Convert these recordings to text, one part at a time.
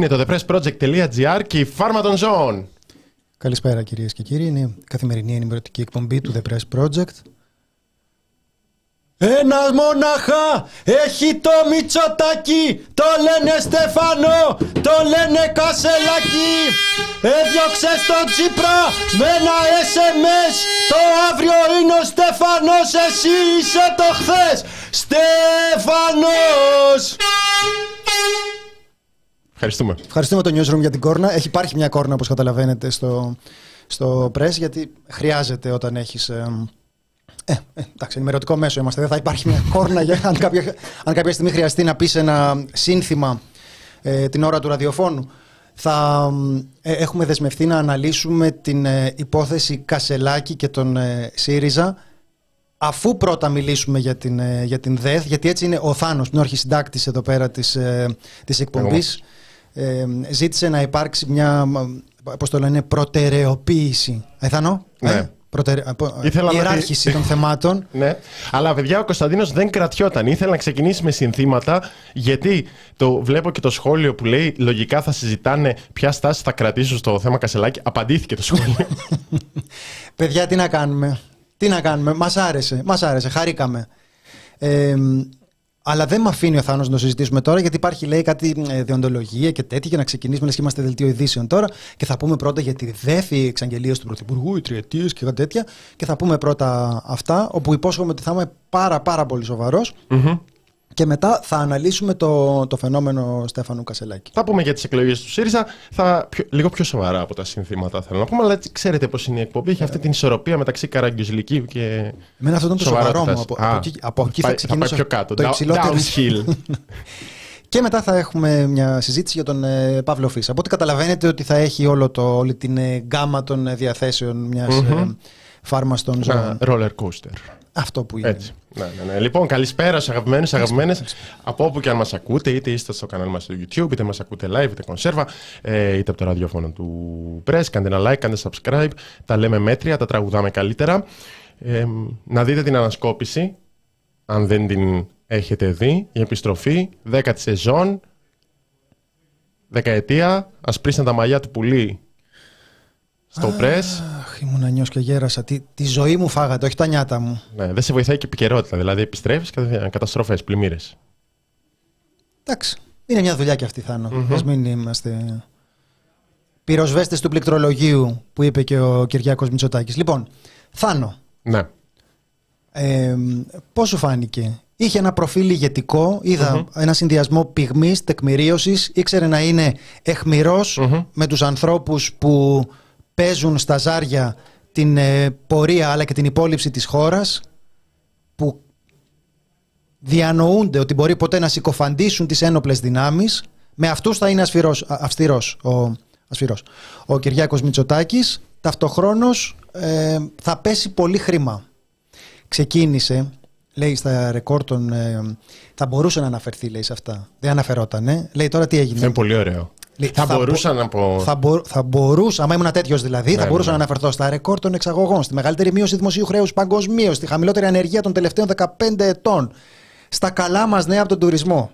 Είναι το thepressproject.gr και η φάρμα των ζώων. Καλησπέρα κυρίες και κύριοι. Είναι η καθημερινή ενημερωτική εκπομπή του The Press Project. Ένας μοναχά έχει το Μητσοτάκι, το λένε Στεφανό, το λένε Κασελάκι. Έδιωξε στο Τσίπρα με ένα SMS, το αύριο είναι ο Στεφανός, εσύ είσαι το χθες. Στεφανός! Ευχαριστούμε. Ευχαριστούμε το Newsroom για την κόρνα. Έχει υπάρχει μια κόρνα, όπως καταλαβαίνετε, στο, στο press, γιατί χρειάζεται όταν έχεις... Ε, ε, ε, εντάξει, ενημερωτικό μέσο είμαστε. Δεν θα υπάρχει μια κόρνα για αν κάποια, αν κάποια στιγμή χρειαστεί να πεις ένα σύνθημα ε, την ώρα του ραδιοφώνου. Θα ε, έχουμε δεσμευτεί να αναλύσουμε την ε, υπόθεση Κασελάκη και τον ε, ΣΥΡΙΖΑ αφού πρώτα μιλήσουμε για την, ε, για την ΔΕΘ, γιατί έτσι είναι ο Θάνος, την συντάκτης εδώ πέρα της, ε, της εκπομπής, ε, ζήτησε να υπάρξει μια, πώς το λένε, προτεραιοποίηση. Εθανό, Ναι. ε, προτεραι... απο- Ήθελα να ιεράρχηση των θεμάτων. Ναι, αλλά παιδιά ο Κωνσταντίνος δεν κρατιόταν. Ήθελε να ξεκινήσει με συνθήματα, γιατί το βλέπω και το σχόλιο που λέει λογικά θα συζητάνε ποια στάση θα κρατήσουν στο θέμα Κασελάκη. Απαντήθηκε το σχόλιο. Παιδιά, τι να κάνουμε; Τι να κάνουμε; Μας άρεσε. Μας άρεσε. Χαρήκαμε. Ε, αλλά δεν με αφήνει ο Θάνος να το συζητήσουμε τώρα, γιατί υπάρχει λέει κάτι ε, διοντολογία και τέτοια για να ξεκινήσουμε. Λες και είμαστε δελτίο ειδήσεων τώρα και θα πούμε πρώτα για τη δέφη εξαγγελίας του Πρωθυπουργού, οι τριετίες και κάτι τέτοια. Και θα πούμε πρώτα αυτά, όπου υπόσχομαι ότι θα είμαι πάρα πάρα πολύ σοβαρός Μμμ. Και μετά θα αναλύσουμε το, το φαινόμενο Στέφανου Κασελάκη. Θα πούμε για τις εκλογές του ΣΥΡΙΖΑ. Θα, πιο- λίγο πιο σοβαρά από τα συνθήματα θέλω να πούμε, αλλά έτσι ξέρετε πώς είναι η εκπομπή. Έχει αυτή την ισορροπία μεταξύ καραγκιουζλικίου και. Εμένα αυτό ήταν το σοβαρό μου. σοβαρότητας. Από, Α, από εκεί, από εκεί θα πάει- ξεκινήσω. πάει πιο κάτω. Το Down- υψηλότερο. Downhill. Και μετά θα έχουμε μια συζήτηση για τον ε, Παύλο Φίσα. Από ό,τι καταλαβαίνετε ότι θα έχει όλο το, όλη την ε, γκάμα των ε, διαθέσεων μιας ε, φάρμας των ζώων. Ένα roller coaster. Αυτό που είναι. Έτσι. Ναι, ναι, ναι. Λοιπόν, καλησπέρα στους αγαπημένους, αγαπημένες. Από όπου και αν μας ακούτε, είτε είστε στο κανάλι μας στο YouTube, είτε μας ακούτε live, είτε κονσέρβα, ε, είτε από το ραδιόφωνο του Press. Κάντε ένα like, κάντε subscribe. Τα λέμε μέτρια, τα τραγουδάμε καλύτερα. Ε, να δείτε την ανασκόπηση, αν δεν την έχετε δει. Η επιστροφή, δέκατη σεζόν, δεκαετία. Ασπρίσαν τα μαλλιά του πουλί στο Press. Αχ, ήμουν νιός και γέρασα. Τι, τη ζωή μου φάγατε, όχι τα νιάτα μου. Ναι, δεν σε βοηθάει και η επικαιρότητα. Δηλαδή, επιστρέφεις κατευθείαν καταστροφές, πλημμύρες. Εντάξει. Είναι μια δουλειά και αυτή, Θάνο. Ας μην είμαστε πυροσβέστες του πληκτρολογίου που είπε και ο Κυριάκος Μητσοτάκης. Λοιπόν, Θάνο, Ναι. Ε, πώς σου φάνηκε; Είχε ένα προφίλ ηγετικό, είδα ένα συνδυασμό πυγμής, τεκμηρίωσης, ήξερε να είναι εχμηρός με τους ανθρώπους που παίζουν στα ζάρια την ε, πορεία αλλά και την υπόλοιψη της χώρας, που διανοούνται ότι μπορεί ποτέ να συκοφαντήσουν τις ένοπλες δυνάμεις. Με αυτούς θα είναι ασφυρός, α- αυστηρός ο, ασφυρός. ο Κυριάκος Μητσοτάκης. Ταυτοχρόνως ε, θα πέσει πολύ χρήμα ξεκίνησε, λέει στα ρεκόρ των. ε, θα μπορούσε να αναφερθεί, λέει σε αυτά. Δεν αναφερόταν. Λέει τώρα τι έγινε. Αυτό είναι πολύ ωραίο. Λέει, θα, θα μπορούσα να πω. Θα, μπο, θα μπορούσα, άμα ήμουν τέτοιος δηλαδή, θα Ναι, μπορούσα ναι. να αναφερθώ στα ρεκόρ των εξαγωγών, στη μεγαλύτερη μείωση δημοσίου χρέους παγκοσμίως, στη χαμηλότερη ανεργία των τελευταίων 15 ετών, στα καλά μας νέα από τον τουρισμό.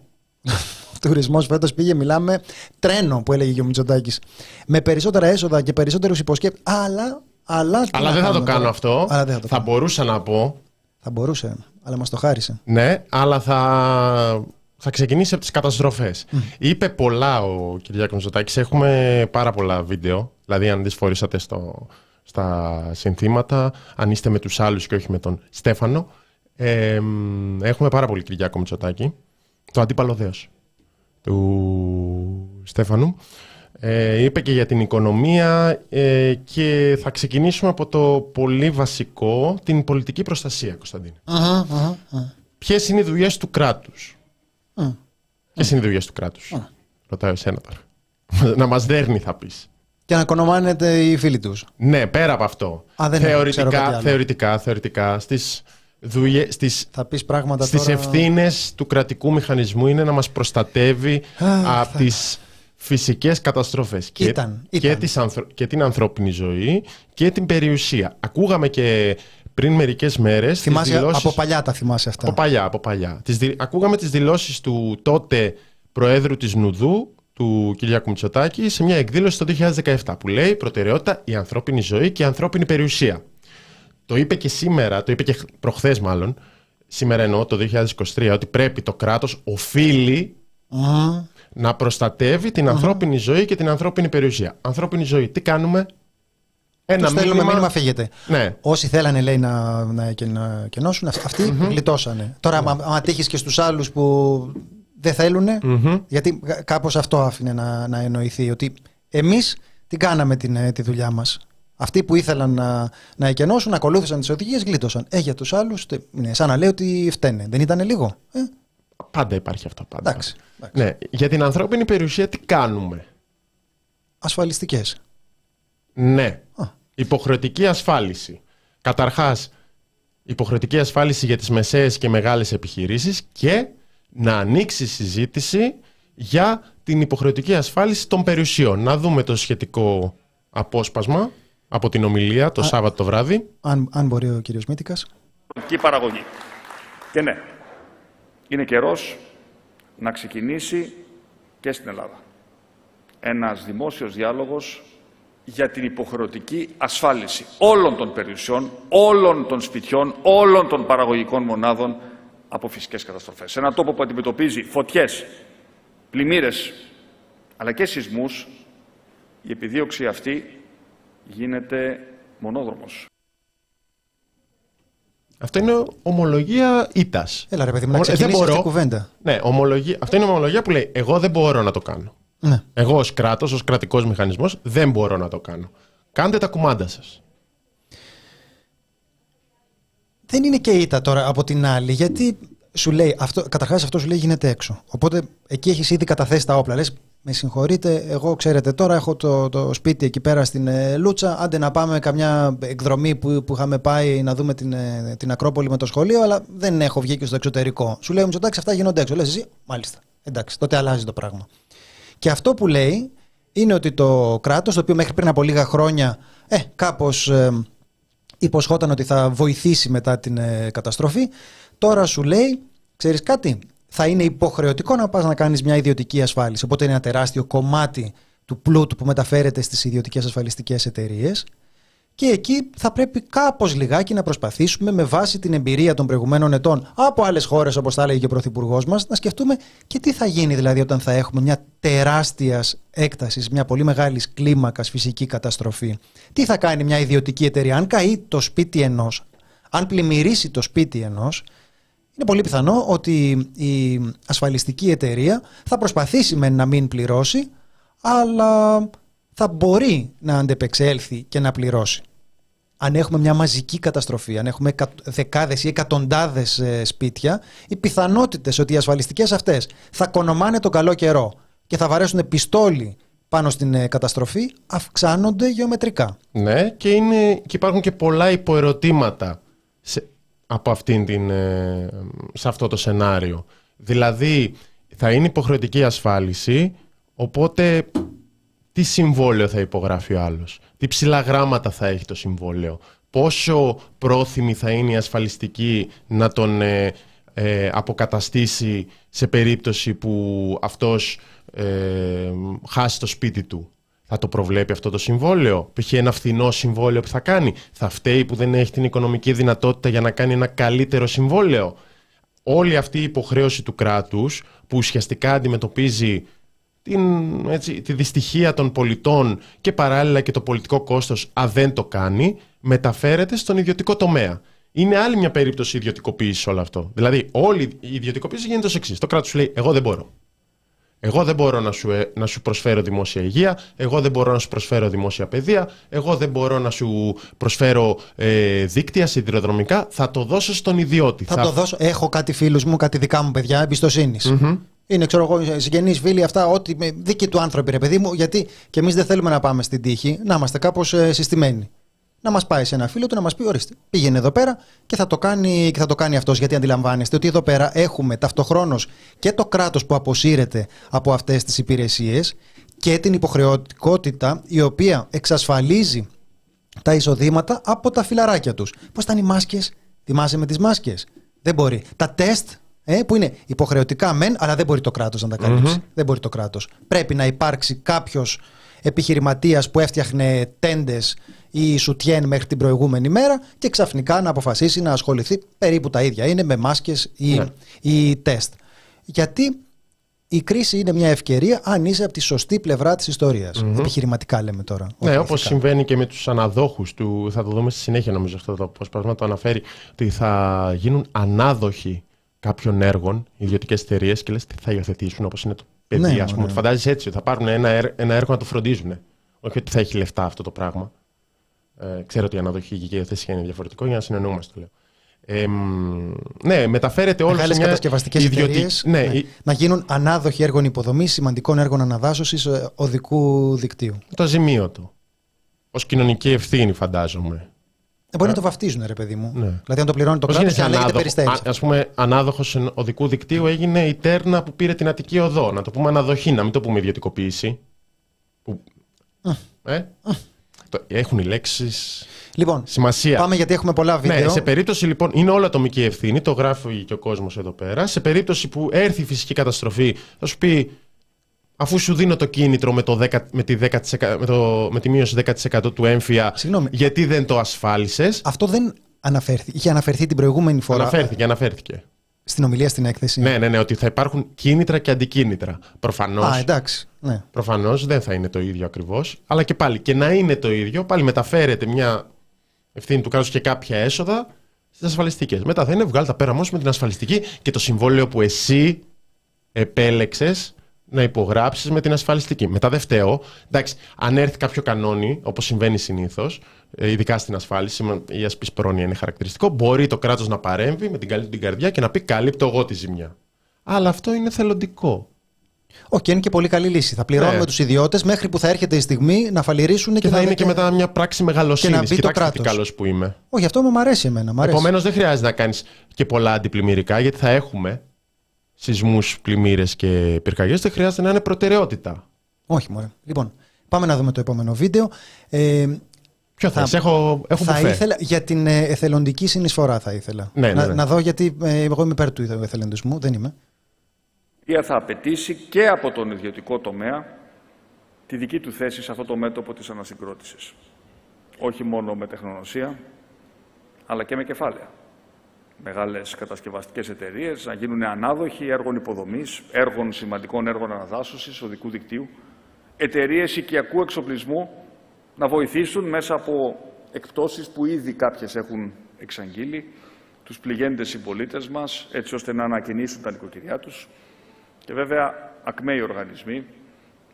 Ο τουρισμός φέτος πήγε, μιλάμε, τρένο που έλεγε και ο Μητσοτάκης. Με περισσότερα έσοδα και περισσότερους υποσκέπτες. Αλλά. Αλλά, τι Αλλά να δεν θα το κάνουμε κάνω τώρα. αυτό. Αλλά δεν θα το θα κάνω. μπορούσα να πω. Θα μπορούσε, αλλά μας το χάρισε. Ναι, αλλά θα, θα ξεκινήσει από τις καταστροφές. Είπε πολλά ο Κυριάκος Μητσοτάκης. Έχουμε πάρα πολλά βίντεο. Δηλαδή, αν τις φορήσατε στο, στα συνθήματα, αν είστε με τους άλλους και όχι με τον Στέφανο. Ε, μ, έχουμε πάρα πολύ Κυριάκο Μητσοτάκη. Το αντίπαλο δέος του Στέφανου. Ε, είπε και για την οικονομία ε, και θα ξεκινήσουμε από το πολύ βασικό, την πολιτική προστασία, Κωνσταντίνε. Αχα, αχα, αχα. Ποιες είναι οι δουλειές του κράτους; Α. Ποιε είναι οι δουλειέ του κράτους. Ρωτάω εσένα τώρα. να μας δέρνει, θα πεις. Και να κονομάνετε οι φίλοι τους. Ναι, πέρα από αυτό. Α, δεν ξέρω κάτι θεωρητικά, άλλο. θεωρητικά, θεωρητικά, στις, δουλειές, στις, Θα πεις πράγματα στις τώρα. ευθύνες του κρατικού μηχανισμού είναι να μας προστατεύει Αχ, από θα- τις φυσικές καταστροφές και, Ήταν, και, ήταν. τις ανθρω- και την ανθρώπινη ζωή και την περιουσία. Ακούγαμε και πριν μερικές μέρες τις Θυμάσαι, δηλώσεις... από παλιά τα θυμάσαι αυτά. Από παλιά, από παλιά. Τις δη- Ακούγαμε τις δηλώσεις του τότε Προέδρου της Νουδού, του Κυριάκου Μητσοτάκη σε μια εκδήλωση το 2017 που λέει προτεραιότητα η ανθρώπινη ζωή και η ανθρώπινη περιουσία. Το είπε και σήμερα, το είπε και προχθές μάλλον, σήμερα εννοώ το 2023, ότι πρέπει το κράτος οφείλει να προστατεύει την ανθρώπινη ζωή και την ανθρώπινη περιουσία. Ανθρώπινη ζωή, τι κάνουμε, ένα μήνυμα... στέλνουμε μήνυμα, φύγετε. Ναι. Όσοι θέλανε, λέει, να, να, να κενώσουν, αυτοί mm-hmm. γλιτώσανε. Τώρα, mm-hmm. άμα τύχεις και στους άλλους που δεν θέλουν, γιατί κάπως αυτό άφηνε να, να εννοηθεί, ότι εμείς την κάναμε την, ε, τη δουλειά μας. Αυτοί που ήθελαν να, να εκενώσουν, ακολούθησαν τις οδηγίες, γλίτωσαν. Ε, για τους άλλους, είναι σαν να λέει ότι φταίνε. Δεν ήταν λίγο. Ε; Πάντα υπάρχει αυτό. Πάντα. Εντάξει, Ναι. Για την ανθρώπινη περιουσία, τι κάνουμε; Ασφαλιστικές. Ναι. Υποχρεωτική ασφάλιση. Καταρχάς, υποχρεωτική ασφάλιση για τις μεσαίες και μεγάλες επιχειρήσεις και να ανοίξει συζήτηση για την υποχρεωτική ασφάλιση των περιουσιών. Να δούμε το σχετικό απόσπασμα από την ομιλία το Σάββατο το βράδυ. Αν, αν μπορεί ο κύριος Μήτικας. Και παραγωγή. Και ναι, είναι καιρός να ξεκινήσει και στην Ελλάδα ένας δημόσιος διάλογος για την υποχρεωτική ασφάλιση όλων των περιουσιών, όλων των σπιτιών, όλων των παραγωγικών μονάδων από φυσικές καταστροφές. Σε ένα τόπο που αντιμετωπίζει φωτιές, πλημμύρες, αλλά και σεισμούς, η επιδίωξη αυτή γίνεται μονόδρομος. Αυτό είναι ομολογία ήττας. Έλα ρε παιδί μου, να ξεκινήσεις αυτή κουβέντα. Ναι, ομολογία... αυτό είναι ομολογία που λέει εγώ δεν μπορώ να το κάνω. Ναι. Εγώ ως κράτος, ως κρατικός μηχανισμός δεν μπορώ να το κάνω. Κάντε τα κουμάντα σας. Δεν είναι και ήττα τώρα από την άλλη, γιατί σου λέει, αυτό, καταρχάς αυτό σου λέει γίνεται έξω. Οπότε εκεί έχεις ήδη καταθέσει τα όπλα. Λες, με συγχωρείτε, εγώ ξέρετε τώρα έχω το, το σπίτι εκεί πέρα στην ε, Λούτσα, άντε να πάμε καμιά εκδρομή που, που είχαμε πάει να δούμε την, ε, την Ακρόπολη με το σχολείο, αλλά δεν έχω βγει και στο εξωτερικό. Σου λέει ο Μητσοτάκης αυτά γίνονται έξω. Λες εσύ, μάλιστα, εντάξει, τότε αλλάζει το πράγμα. Και αυτό που λέει είναι ότι το κράτος, το οποίο μέχρι πριν από λίγα χρόνια ε, κάπως ε, υποσχόταν ότι θα βοηθήσει μετά την ε, καταστροφή, τώρα σου λέει, ξέρεις κάτι, θα είναι υποχρεωτικό να πας να κάνεις μια ιδιωτική ασφάλιση. Οπότε είναι ένα τεράστιο κομμάτι του πλούτου που μεταφέρεται στις ιδιωτικές ασφαλιστικές εταιρείες και εκεί θα πρέπει κάπως λιγάκι να προσπαθήσουμε με βάση την εμπειρία των προηγουμένων ετών από άλλες χώρες όπως θα έλεγε και ο Πρωθυπουργός μας να σκεφτούμε και τι θα γίνει δηλαδή όταν θα έχουμε μια τεράστιας έκτασης, μια πολύ μεγάλης κλίμακας φυσική καταστροφή. Τι θα κάνει μια ιδιωτική εταιρεία; Αν καεί το σπίτι ενός, αν πλημμυρίσει το σπίτι ενός είναι πολύ πιθανό ότι η ασφαλιστική εταιρεία θα προσπαθήσει με να μην πληρώσει αλλά θα μπορεί να αντεπεξέλθει και να πληρώσει. Αν έχουμε μια μαζική καταστροφή, αν έχουμε δεκάδες ή εκατοντάδες ε, σπίτια, οι πιθανότητες ότι οι ασφαλιστικές αυτές θα κονομάνε τον καλό καιρό και θα βαρέσουν πιστόλι πάνω στην ε, καταστροφή αυξάνονται γεωμετρικά. Ναι, και, είναι, και υπάρχουν και πολλά υποερωτήματα σε, από αυτήν την, ε, σε αυτό το σενάριο. Δηλαδή, θα είναι υποχρεωτική ασφάλιση, οπότε τι συμβόλαιο θα υπογράφει ο άλλος, τι ψηλά γράμματα θα έχει το συμβόλαιο, πόσο πρόθυμη θα είναι η ασφαλιστική να τον ε, ε, αποκαταστήσει σε περίπτωση που αυτός ε, χάσει το σπίτι του; Θα το προβλέπει αυτό το συμβόλαιο; Π.χ. ένα φθηνό συμβόλαιο που θα κάνει; Θα φταίει που δεν έχει την οικονομική δυνατότητα για να κάνει ένα καλύτερο συμβόλαιο; Όλη αυτή η υποχρέωση του κράτους που ουσιαστικά αντιμετωπίζει την, έτσι, τη δυστυχία των πολιτών και παράλληλα και το πολιτικό κόστος αν δεν το κάνει, μεταφέρεται στον ιδιωτικό τομέα. Είναι άλλη μια περίπτωση ιδιωτικοποίησης όλο αυτό. Δηλαδή, όλη η ιδιωτικοποίηση γίνεται ως εξής. Το κράτος σου λέει: Εγώ δεν μπορώ. Εγώ δεν μπορώ να σου, ε, να σου προσφέρω δημόσια υγεία, εγώ δεν μπορώ να σου προσφέρω δημόσια παιδεία, εγώ δεν μπορώ να σου προσφέρω ε, δίκτυα σιδηροδρομικά. Θα το δώσω στον ιδιώτη. Θα, θα... το δώσω. Έχω κάτι φίλους μου, κάτι δικά μου παιδιά εμπιστοσύνης. Είναι, ξέρω εγώ, συγγενείς, φίλοι, αυτά, ό,τι δίκοι του άνθρωποι, ρε παιδί μου, γιατί και εμείς δεν θέλουμε να πάμε στην τύχη, να είμαστε κάπως ε, συστημένοι. Να μας πάει σε ένα φίλο του να μας πει: Ορίστε, πήγαινε εδώ πέρα και θα το κάνει, και θα το κάνει αυτός. Γιατί αντιλαμβάνεστε ότι εδώ πέρα έχουμε ταυτοχρόνως και το κράτος που αποσύρεται από αυτές τις υπηρεσίες και την υποχρεωτικότητα η οποία εξασφαλίζει τα εισοδήματα από τα φιλαράκια τους. Πώς ήταν οι μάσκες, θυμάσαι με τις μάσκες; Δεν μπορεί. Τα τεστ ε, που είναι υποχρεωτικά μεν, αλλά δεν μπορεί το κράτος να τα καλυψει Δεν μπορεί το κράτος. Πρέπει να υπάρξει κάποιος επιχειρηματίας που έφτιαχνε τέντες ή σουτιέν μέχρι την προηγούμενη μέρα και ξαφνικά να αποφασίσει να ασχοληθεί περίπου τα ίδια. Είναι με μάσκες ή, ναι. ή τεστ. Γιατί η κρίση είναι μια ευκαιρία αν είσαι από τη σωστή πλευρά της ιστορια Επιχειρηματικά λέμε τώρα. Ναι, όπως συμβαίνει και με τους αναδόχους του. Θα το δούμε στη συνέχεια, νομίζω, αυτό το απόσπασμα το αναφέρει. Ότι θα γίνουν ανάδοχοι κάποιων έργων, ιδιωτικές εταιρείες και λες τι θα υιοθετήσουν, όπως είναι το παιδί, ναι, ας πούμε. Ναι. Φαντάζει έτσι, θα πάρουν ένα, ένα έργο να το φροντίζουν. Όχι ότι θα έχει λεφτά αυτό το πράγμα. Ε, ξέρω ότι η αναδοχή και η υιοθεσία είναι διαφορετικό για να συνεννοούμαστε, λέω. Ε, ναι, μεταφέρεται όλο σε μια κατασκευαστικές ιδιωτική... ναι, ναι, να γίνουν ανάδοχοι έργων υποδομής, σημαντικών έργων αναδάσωσης ε, οδικού δικτύου. Το αζημίωτο. Ω κοινωνική ευθύνη, φαντάζομαι. Ε, μπορεί να το βαφτίζουν, ρε παιδί μου. Ναι. Δηλαδή, αν το πληρώνει το κράτος, θα λέγεται περιστέρηση. Α πούμε, ανάδοχος οδικού δικτύου έγινε η Τέρνα που πήρε την Αττική Οδό. Να το πούμε αναδοχή, να μην το πούμε ιδιωτικοποίηση. Που... Ε; Έχουν οι λέξεις λοιπόν, σημασία. Πάμε γιατί έχουμε πολλά βίντεο. Ναι, σε περίπτωση λοιπόν είναι όλα ατομική ευθύνη, το γράφει και ο κόσμος εδώ πέρα. Σε περίπτωση που έρθει η φυσική καταστροφή, θα σου πει αφού σου δίνω το κίνητρο με, το 10, με, τη, 10%, με, το, με τη μείωση 10% του έμφυα, Συγγνώμη. γιατί δεν το ασφάλισες; Αυτό δεν αναφέρθηκε. Είχε αναφερθεί την προηγούμενη φορά. Αναφέρθηκε, αναφέρθηκε. Στην ομιλία στην έκθεση. Ναι, ναι, ναι, ότι θα υπάρχουν κίνητρα και αντικίνητρα. Προφανώς. Α, εντάξει. Ναι. Προφανώς δεν θα είναι το ίδιο ακριβώς. Αλλά και πάλι, και να είναι το ίδιο, πάλι μεταφέρεται μια ευθύνη του κράτους και κάποια έσοδα στις ασφαλιστικές. Μετά θα είναι βγάλει τα πέρα μόνος με την ασφαλιστική και το συμβόλαιο που εσύ επέλεξες να υπογράψεις με την ασφαλιστική. Μετά δεν φταίω. Εντάξει, αν έρθει κάποιο κανόνι, όπως συμβαίνει συνήθως, ε, ειδικά στην ασφάλιση, η ασπή πρόνοια είναι χαρακτηριστικό, μπορεί το κράτος να παρέμβει με την καλή την καρδιά και να πει: Καλύπτω εγώ τη ζημιά. Αλλά αυτό είναι θελοντικό. Όχι, okay, είναι και πολύ καλή λύση. Θα πληρώνουμε ναι. τους ιδιώτες μέχρι που θα έρχεται η στιγμή να φαλυρίσουν και, και θα, είναι και μετά μια πράξη μεγαλοσύνης. Και να μπει το κράτος. καλός που είμαι. Όχι, αυτό μου αρέσει εμένα. Επομένως, δεν χρειάζεται να κάνεις και πολλά αντιπλημμυρικά, γιατί θα έχουμε σεισμούς, πλημμύρες και πυρκαγιές. Δεν χρειάζεται να είναι προτεραιότητα. Όχι, μωρέ. Λοιπόν, πάμε να δούμε το επόμενο βίντεο. Ε, Ποιο θα, έχω, έχω θα ήθελα, για την ε, εθελοντική συνεισφορά θα ήθελα. Ναι, ναι, να, ναι. να δω γιατί ε, εγώ είμαι υπέρ του εθελοντισμού, δεν είμαι. Η θα απαιτήσει και από τον ιδιωτικό τομέα τη δική του θέση σε αυτό το μέτωπο της ανασυγκρότησης. Όχι μόνο με τεχνονοσία, αλλά και με κεφάλαια. Μεγάλες κατασκευαστικές εταιρείες να γίνουν ανάδοχοι έργων υποδομής, έργων σημαντικών έργων αναδάσωσης, οδικού δικτύου, εταιρείες οικιακού εξοπλισμού να βοηθήσουν μέσα από εκπτώσεις που ήδη κάποιες έχουν εξαγγείλει, τους πληγέντες συμπολίτες μας, έτσι ώστε να ανακοινήσουν τα νοικοκυριά τους. Και βέβαια ακμαίοι οργανισμοί,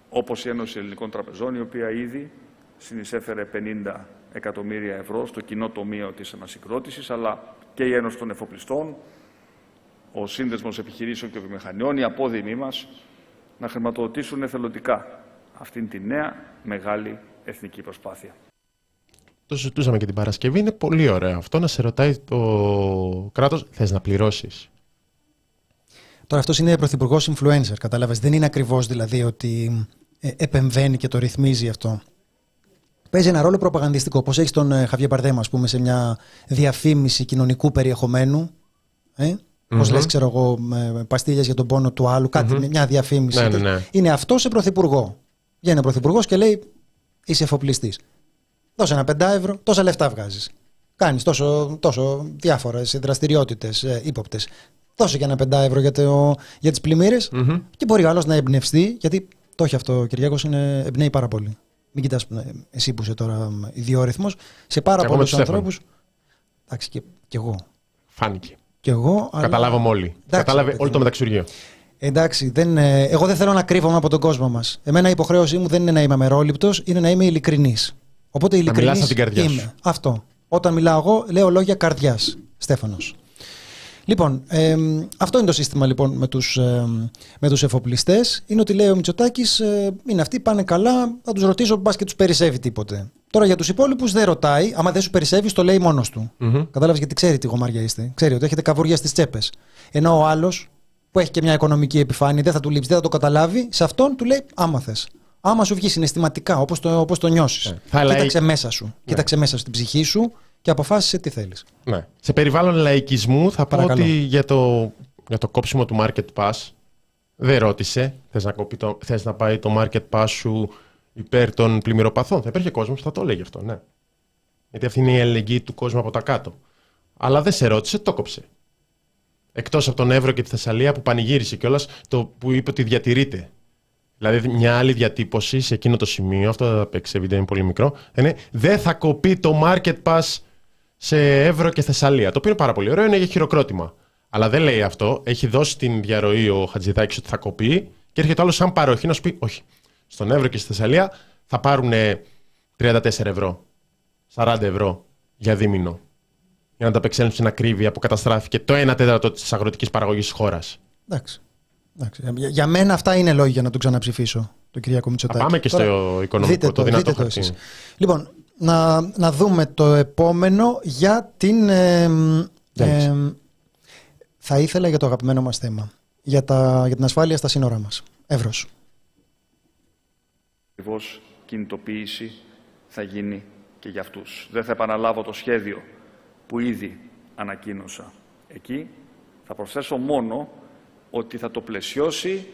όπως η Ένωση Ελληνικών Τραπεζών, η οποία ήδη συνεισέφερε 50 εκατομμύρια ευρώ στο κοινό τομείο της ανασυγκρότησης, αλλά και η Ένωση των Εφοπλιστών, ο Σύνδεσμος Επιχειρήσεων και Βιομηχανιών, οι απόδημοι μας, να χρηματοδοτήσουν εθελοντικά αυτήν τη νέα μεγάλη εθνική προσπάθεια. Το συζητούσαμε και την Παρασκευή. Είναι πολύ ωραίο αυτό να σε ρωτάει το κράτος, θες να πληρώσεις; Τώρα αυτός είναι πρωθυπουργός influencer, κατάλαβες. Δεν είναι ακριβώς δηλαδή ότι ε, επεμβαίνει και το ρυθμίζει αυτό. Παίζει ένα ρόλο προπαγανδιστικό. Πώ έχεις τον ε, Χαβιέ Παρδέμα, ας πούμε, σε μια διαφήμιση κοινωνικού περιεχομένου. Ε; Mm-hmm. Πώ λες, ξέρω εγώ, παστίλια για τον πόνο του άλλου, κάτι, μια διαφήμιση. Ναι, ναι, ναι. Είναι αυτό σε πρωθυπουργό. Βγαίνει ο πρωθυπουργός και λέει: Είσαι εφοπλιστής. Δώσε ένα πεντά ευρώ, τόσα λεφτά βγάζεις. Κάνεις τόσο, τόσο διάφορες δραστηριότητες ε, ύποπτες δώσε και ένα πεντά ευρώ για, το, για τις πλημμύρες mm-hmm. και μπορεί ο άλλος να εμπνευστεί, γιατί το έχει αυτό ο Κυριάκος, εμπνέει πάρα πολύ. Μην κοιτάς ε, εσύ που είσαι τώρα ιδιόρυθμος, σε πάρα πολλούς ανθρώπους. Εντάξει, και, και εγώ. Φάνηκε. Και εγώ. Καταλάβαμε όλοι. Εντάξει, Κατάλαβε όλο το μεταξυργείο. Εντάξει, δεν, ε, εγώ δεν θέλω να κρύβομαι από τον κόσμο μας. Εμένα η υποχρέωσή μου δεν είναι να είμαι αμερόληπτος, είναι να είμαι ειλικρινής. Οπότε ειλικρινής. είμαι. Αυτό. Όταν μιλάω εγώ, λέω λόγια καρδιάς. Στέφανος. Λοιπόν, ε, αυτό είναι το σύστημα λοιπόν με τους, ε, με τους εφοπλιστές. Είναι ότι λέει ο Μητσοτάκης, ε, είναι αυτοί, πάνε καλά, θα τους ρωτήσω μπας και τους περισσεύει τίποτε. Τώρα για τους υπόλοιπους δεν ρωτάει, άμα δεν σου περισσεύεις το λέει μόνος του. Mm-hmm. Κατάλαβες γιατί ξέρει τι γομάρια είστε. Ξέρει ότι έχετε καβουριά στις τσέπες. Ενώ ο άλλος που έχει και μια οικονομική επιφάνεια δεν θα του λείψει, δεν θα το καταλάβει, σε αυτόν του λέει άμα θες. Άμα σου βγει συναισθηματικά, όπως το, όπως το νιώσεις. Yeah. Ε, Κοίταξε μέσα σου. Yeah. Κοίταξε μέσα στην ψυχή σου και αποφάσισε τι θέλεις. Ναι. Σε περιβάλλον λαϊκισμού θα πω ότι για, το, για το κόψιμο του market pass. Δεν ρώτησε, θες να, κοπεί το, θες να πάει το market pass σου υπέρ των πλημμυροπαθών. Θα υπήρχε κόσμος που θα το έλεγε αυτό, ναι. Γιατί αυτή είναι η αλληλεγγύη του κόσμου από τα κάτω. Αλλά δεν σε ρώτησε, το κόψε. Εκτός από τον Εύρο και τη Θεσσαλία που πανηγύρισε κιόλας, το που είπε ότι διατηρείται. Δηλαδή, μια άλλη διατύπωση σε εκείνο το σημείο, αυτό δεν θα παίξει, βίντεο είναι πολύ μικρό, είναι δεν θα κοπεί το market pass σε Εύρο και Θεσσαλία. Το οποίο είναι πάρα πολύ ωραίο, είναι για χειροκρότημα. Αλλά δεν λέει αυτό. Έχει δώσει την διαρροή ο Χατζηδάκης ότι θα κοπεί και έρχεται άλλο σαν παροχή να σου πει: Όχι, στον Εύρο και στη Θεσσαλία θα πάρουν 34 ευρώ, 40 ευρώ για δίμηνο. Για να τα απεξέλθουν στην ακρίβεια που καταστράφηκε το 1 τέταρτο της αγροτικής παραγωγής της χώρας. Εντάξει. Εντάξει. Για, για μένα αυτά είναι λόγια για να τον ξαναψηφίσω, τον Κυριακό Μητσοτάκη. πάμε και στο Τώρα, οικονομικό, δείτε το δυνατό δείτε το χαρτί. εσείς. Λοιπόν, να, να δούμε το επόμενο για την... ε, Διάλεξη. ε, θα ήθελα για το αγαπημένο μας θέμα. Για, τα, για την ασφάλεια στα σύνορά μας. Εύρος. Ακριβώς κινητοποίηση θα γίνει και για αυτούς. Δεν θα επαναλάβω το σχέδιο που ήδη ανακοίνωσα εκεί. Θα προσθέσω μόνο ότι θα το πλαισιώσει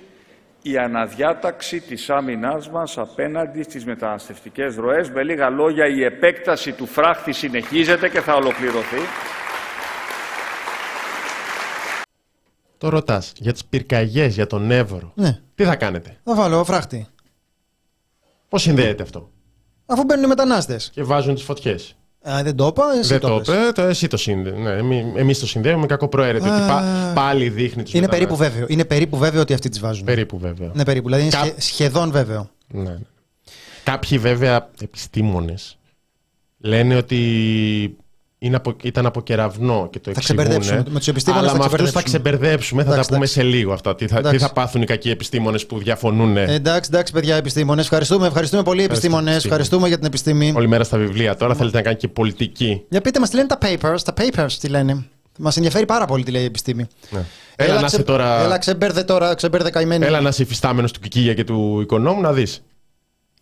η αναδιάταξη της άμυνάς μας απέναντι στις μεταναστευτικές ροές. Με λίγα λόγια, η επέκταση του φράχτη συνεχίζεται και θα ολοκληρωθεί. Το ρωτάς για τις πυρκαγιές, για τον Εύρο. Ναι. Τι θα κάνετε, Θα βάλω φράχτη. Πώς συνδέεται αυτό, Αφού μπαίνουν οι μετανάστες. και βάζουν τις φωτιές. Α, δεν το είπα, εσύ Δεν το το είπες. είπε, το εσύ το συνδέει. Ναι, Εμεί το συνδέουμε κακό προαίρετο. Ότι πα- πάλι δείχνει τους Είναι περίπου βέβαιο. Είναι περίπου βέβαιο ότι αυτοί τις βάζουν. Περίπου βέβαια. Ναι, περίπου. Δηλαδή είναι Κα- σχε- σχεδόν βέβαιο. Ναι, ναι. Κάποιοι βέβαια επιστήμονες λένε ότι είναι από, ήταν από κεραυνό και το Θα εξηγούνε. ξεμπερδέψουμε. Με τους επιστήμονες Αλλά θα με αυτούς θα ξεμπερδέψουμε. ξεμπερδέψουμε, θα Εντάξει, τα πούμε εντάξει. σε λίγο αυτά. Τι θα, τι Εντάξει. θα πάθουν οι κακοί επιστήμονες που διαφωνούν Ε, εντάξει, εντάξει, παιδιά, επιστήμονες. Ευχαριστούμε, ευχαριστούμε πολύ, επιστήμονες. επιστήμονες. Ευχαριστούμε για την επιστήμη. όλη μέρα στα βιβλία. Τώρα θέλετε να κάνει και πολιτική. Για πείτε μας τι λένε τα papers. Τα papers τι λένε. Μας ενδιαφέρει πάρα πολύ τι λέει η επιστήμη. Ναι. Έλα, να είσαι τώρα... Έλα, ξεμπέρδε τώρα, ξεμπέρδε καημένη. Έλα να είσαι υφιστάμενος του Κικίλια και του Οικονόμου να δεις.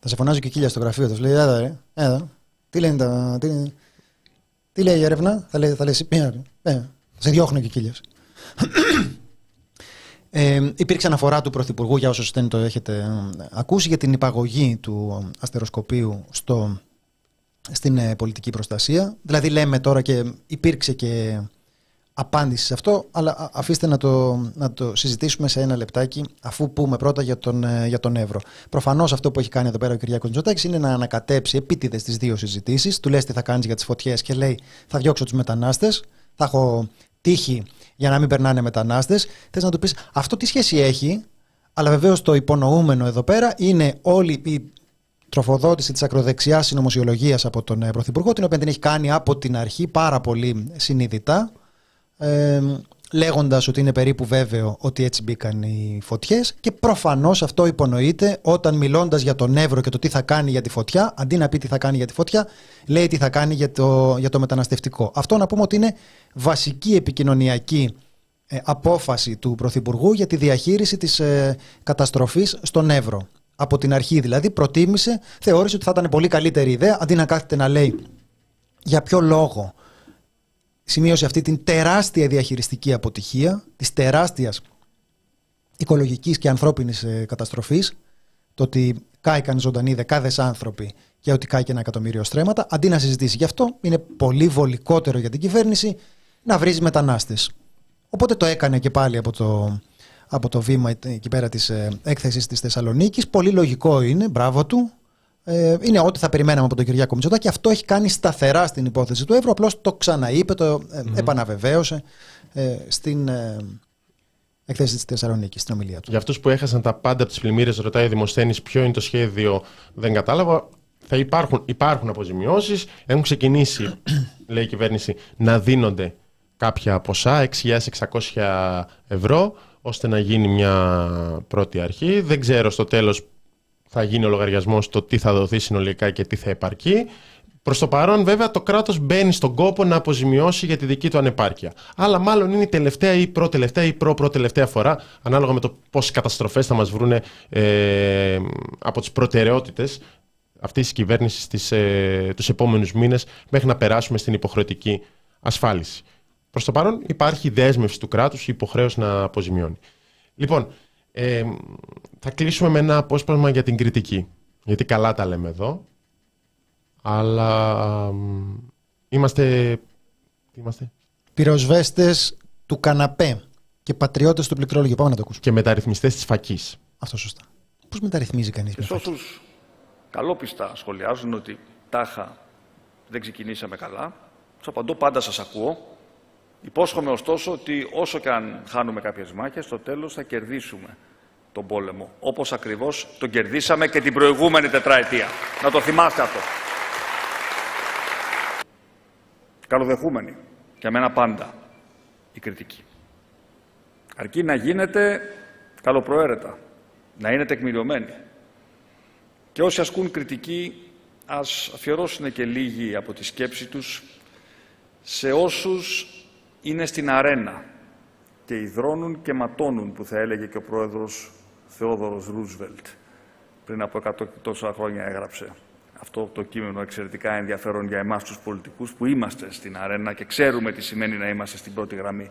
Θα σε φωνάζει και κύλια στο γραφείο του. Λέει, Έλα, ρε. Έλα. Τι λένε τα. Τι, τι λέει η έρευνα, θα λέει, θα λέει «Ε, ε, θα σε διώχνω και κύλια. Ε, υπήρξε αναφορά του Πρωθυπουργού, για όσους δεν το έχετε ε, ακούσει, για την υπαγωγή του ε, αστεροσκοπίου στο, στην ε, πολιτική προστασία. Δηλαδή λέμε τώρα και υπήρξε και απάντηση σε αυτό, αλλά α- αφήστε να το, να το συζητήσουμε σε ένα λεπτάκι, αφού πούμε πρώτα για τον, ε, για τον Εύρο. Προφανώς αυτό που έχει κάνει εδώ πέρα ο Κυριάκος Μητσοτάκης είναι να ανακατέψει επίτηδες τις δύο συζητήσεις. Του λες τι θα κάνεις για τις φωτιές και λέει θα διώξω τους μετανάστες, θα έχω τύχη για να μην περνάνε μετανάστες. Θες να του πεις αυτό τι σχέση έχει, αλλά βεβαίως το υπονοούμενο εδώ πέρα είναι όλη η τροφοδότηση της ακροδεξιάς συνωμοσιολογίας από τον ε, Πρωθυπουργό, την οποία την έχει κάνει από την αρχή πάρα πολύ συνειδητά ε, λέγοντας ότι είναι περίπου βέβαιο ότι έτσι μπήκαν οι φωτιές και προφανώς αυτό υπονοείται όταν μιλώντας για τον Εύρο και το τι θα κάνει για τη φωτιά, αντί να πει τι θα κάνει για τη φωτιά, λέει τι θα κάνει για το, για το μεταναστευτικό. Αυτό να πούμε ότι είναι βασική επικοινωνιακή ε, απόφαση του Πρωθυπουργού για τη διαχείριση της ε, καταστροφής στον Εύρο. Από την αρχή δηλαδή προτίμησε, θεώρησε ότι θα ήταν πολύ καλύτερη ιδέα αντί να κάθεται να λέει για ποιο λόγο σημείωσε αυτή την τεράστια διαχειριστική αποτυχία της τεράστιας οικολογικής και ανθρώπινης ε, καταστροφής. Το ότι κάηκαν ζωντανοί δεκάδες άνθρωποι και ότι κάηκε ένα εκατομμύριο στρέμματα. Αντί να συζητήσει γι' αυτό είναι πολύ βολικότερο για την κυβέρνηση να βρίζει μετανάστες. Οπότε το έκανε και πάλι από το, από το βήμα εκεί πέρα της ε, έκθεσης της Θεσσαλονίκης. Πολύ λογικό είναι, μπράβο του ε, είναι ό,τι θα περιμέναμε από τον Κυριάκο Μητσοτάκη. Αυτό έχει κάνει σταθερά στην υπόθεση του Εύρου. Απλώς το ξαναείπε, το ε, επαναβεβαίωσε ε, στην ε, εκθέση της Θεσσαλονίκης, στην ομιλία του. Για αυτούς που έχασαν τα πάντα από τις πλημμύρες, ρωτάει ο Δημοσθένης ποιο είναι το σχέδιο, δεν κατάλαβα. Θα υπάρχουν, υπάρχουν αποζημιώσεις. Έχουν ξεκινήσει, λέει η κυβέρνηση, να δίνονται κάποια ποσά, 6.600 ευρώ, ώστε να γίνει μια πρώτη αρχή. Δεν ξέρω στο τέλος θα γίνει ο λογαριασμός το τι θα δοθεί συνολικά και τι θα επαρκεί. Προς το παρόν, βέβαια, το κράτος μπαίνει στον κόπο να αποζημιώσει για τη δική του ανεπάρκεια. Αλλά μάλλον είναι η τελευταία ή προτελευταία ή προ-προτελευταία φορά, ανάλογα με το πόσες καταστροφές θα μας βρουν ε, από τις προτεραιότητες αυτής της κυβέρνησης ε, τους επόμενους μήνες μέχρι να περάσουμε στην υποχρεωτική ασφάλιση. Προς το παρόν υπάρχει δέσμευση του κράτους, υποχρέωση να αποζημιώνει. Λοιπόν, ε, θα κλείσουμε με ένα απόσπασμα για την κριτική. Γιατί καλά τα λέμε εδώ. Αλλά είμαστε. Τι είμαστε; Πυροσβέστες του καναπέ και πατριώτες του πληκτρολογίου. Πάμε να το ακούσουμε. Και μεταρρυθμιστές της φακής. Αυτό σωστά. Πώς μεταρρυθμίζει κανείς Και σε όσου καλόπιστα σχολιάζουν ότι τάχα δεν ξεκινήσαμε καλά, του απαντώ πάντα σας ακούω. Υπόσχομαι ωστόσο ότι όσο και αν χάνουμε κάποιες μάχες, στο τέλος θα κερδίσουμε τον πόλεμο. Όπως ακριβώς τον κερδίσαμε και την προηγούμενη τετραετία. Να το θυμάστε αυτό. Καλοδεχούμενη. Για μένα πάντα η κριτική. Αρκεί να γίνεται καλοπροαίρετα. Να είναι τεκμηριωμένη. Και όσοι ασκούν κριτική, ας αφιερώσουν και λίγοι από τη σκέψη τους σε όσους είναι στην αρένα και υδρώνουν και ματώνουν, που θα έλεγε και ο πρόεδρος Θεόδωρος Ρούσβελτ πριν από 100 τόσα χρόνια έγραψε αυτό το κείμενο εξαιρετικά ενδιαφέρον για εμάς τους πολιτικούς που είμαστε στην αρένα και ξέρουμε τι σημαίνει να είμαστε στην πρώτη γραμμή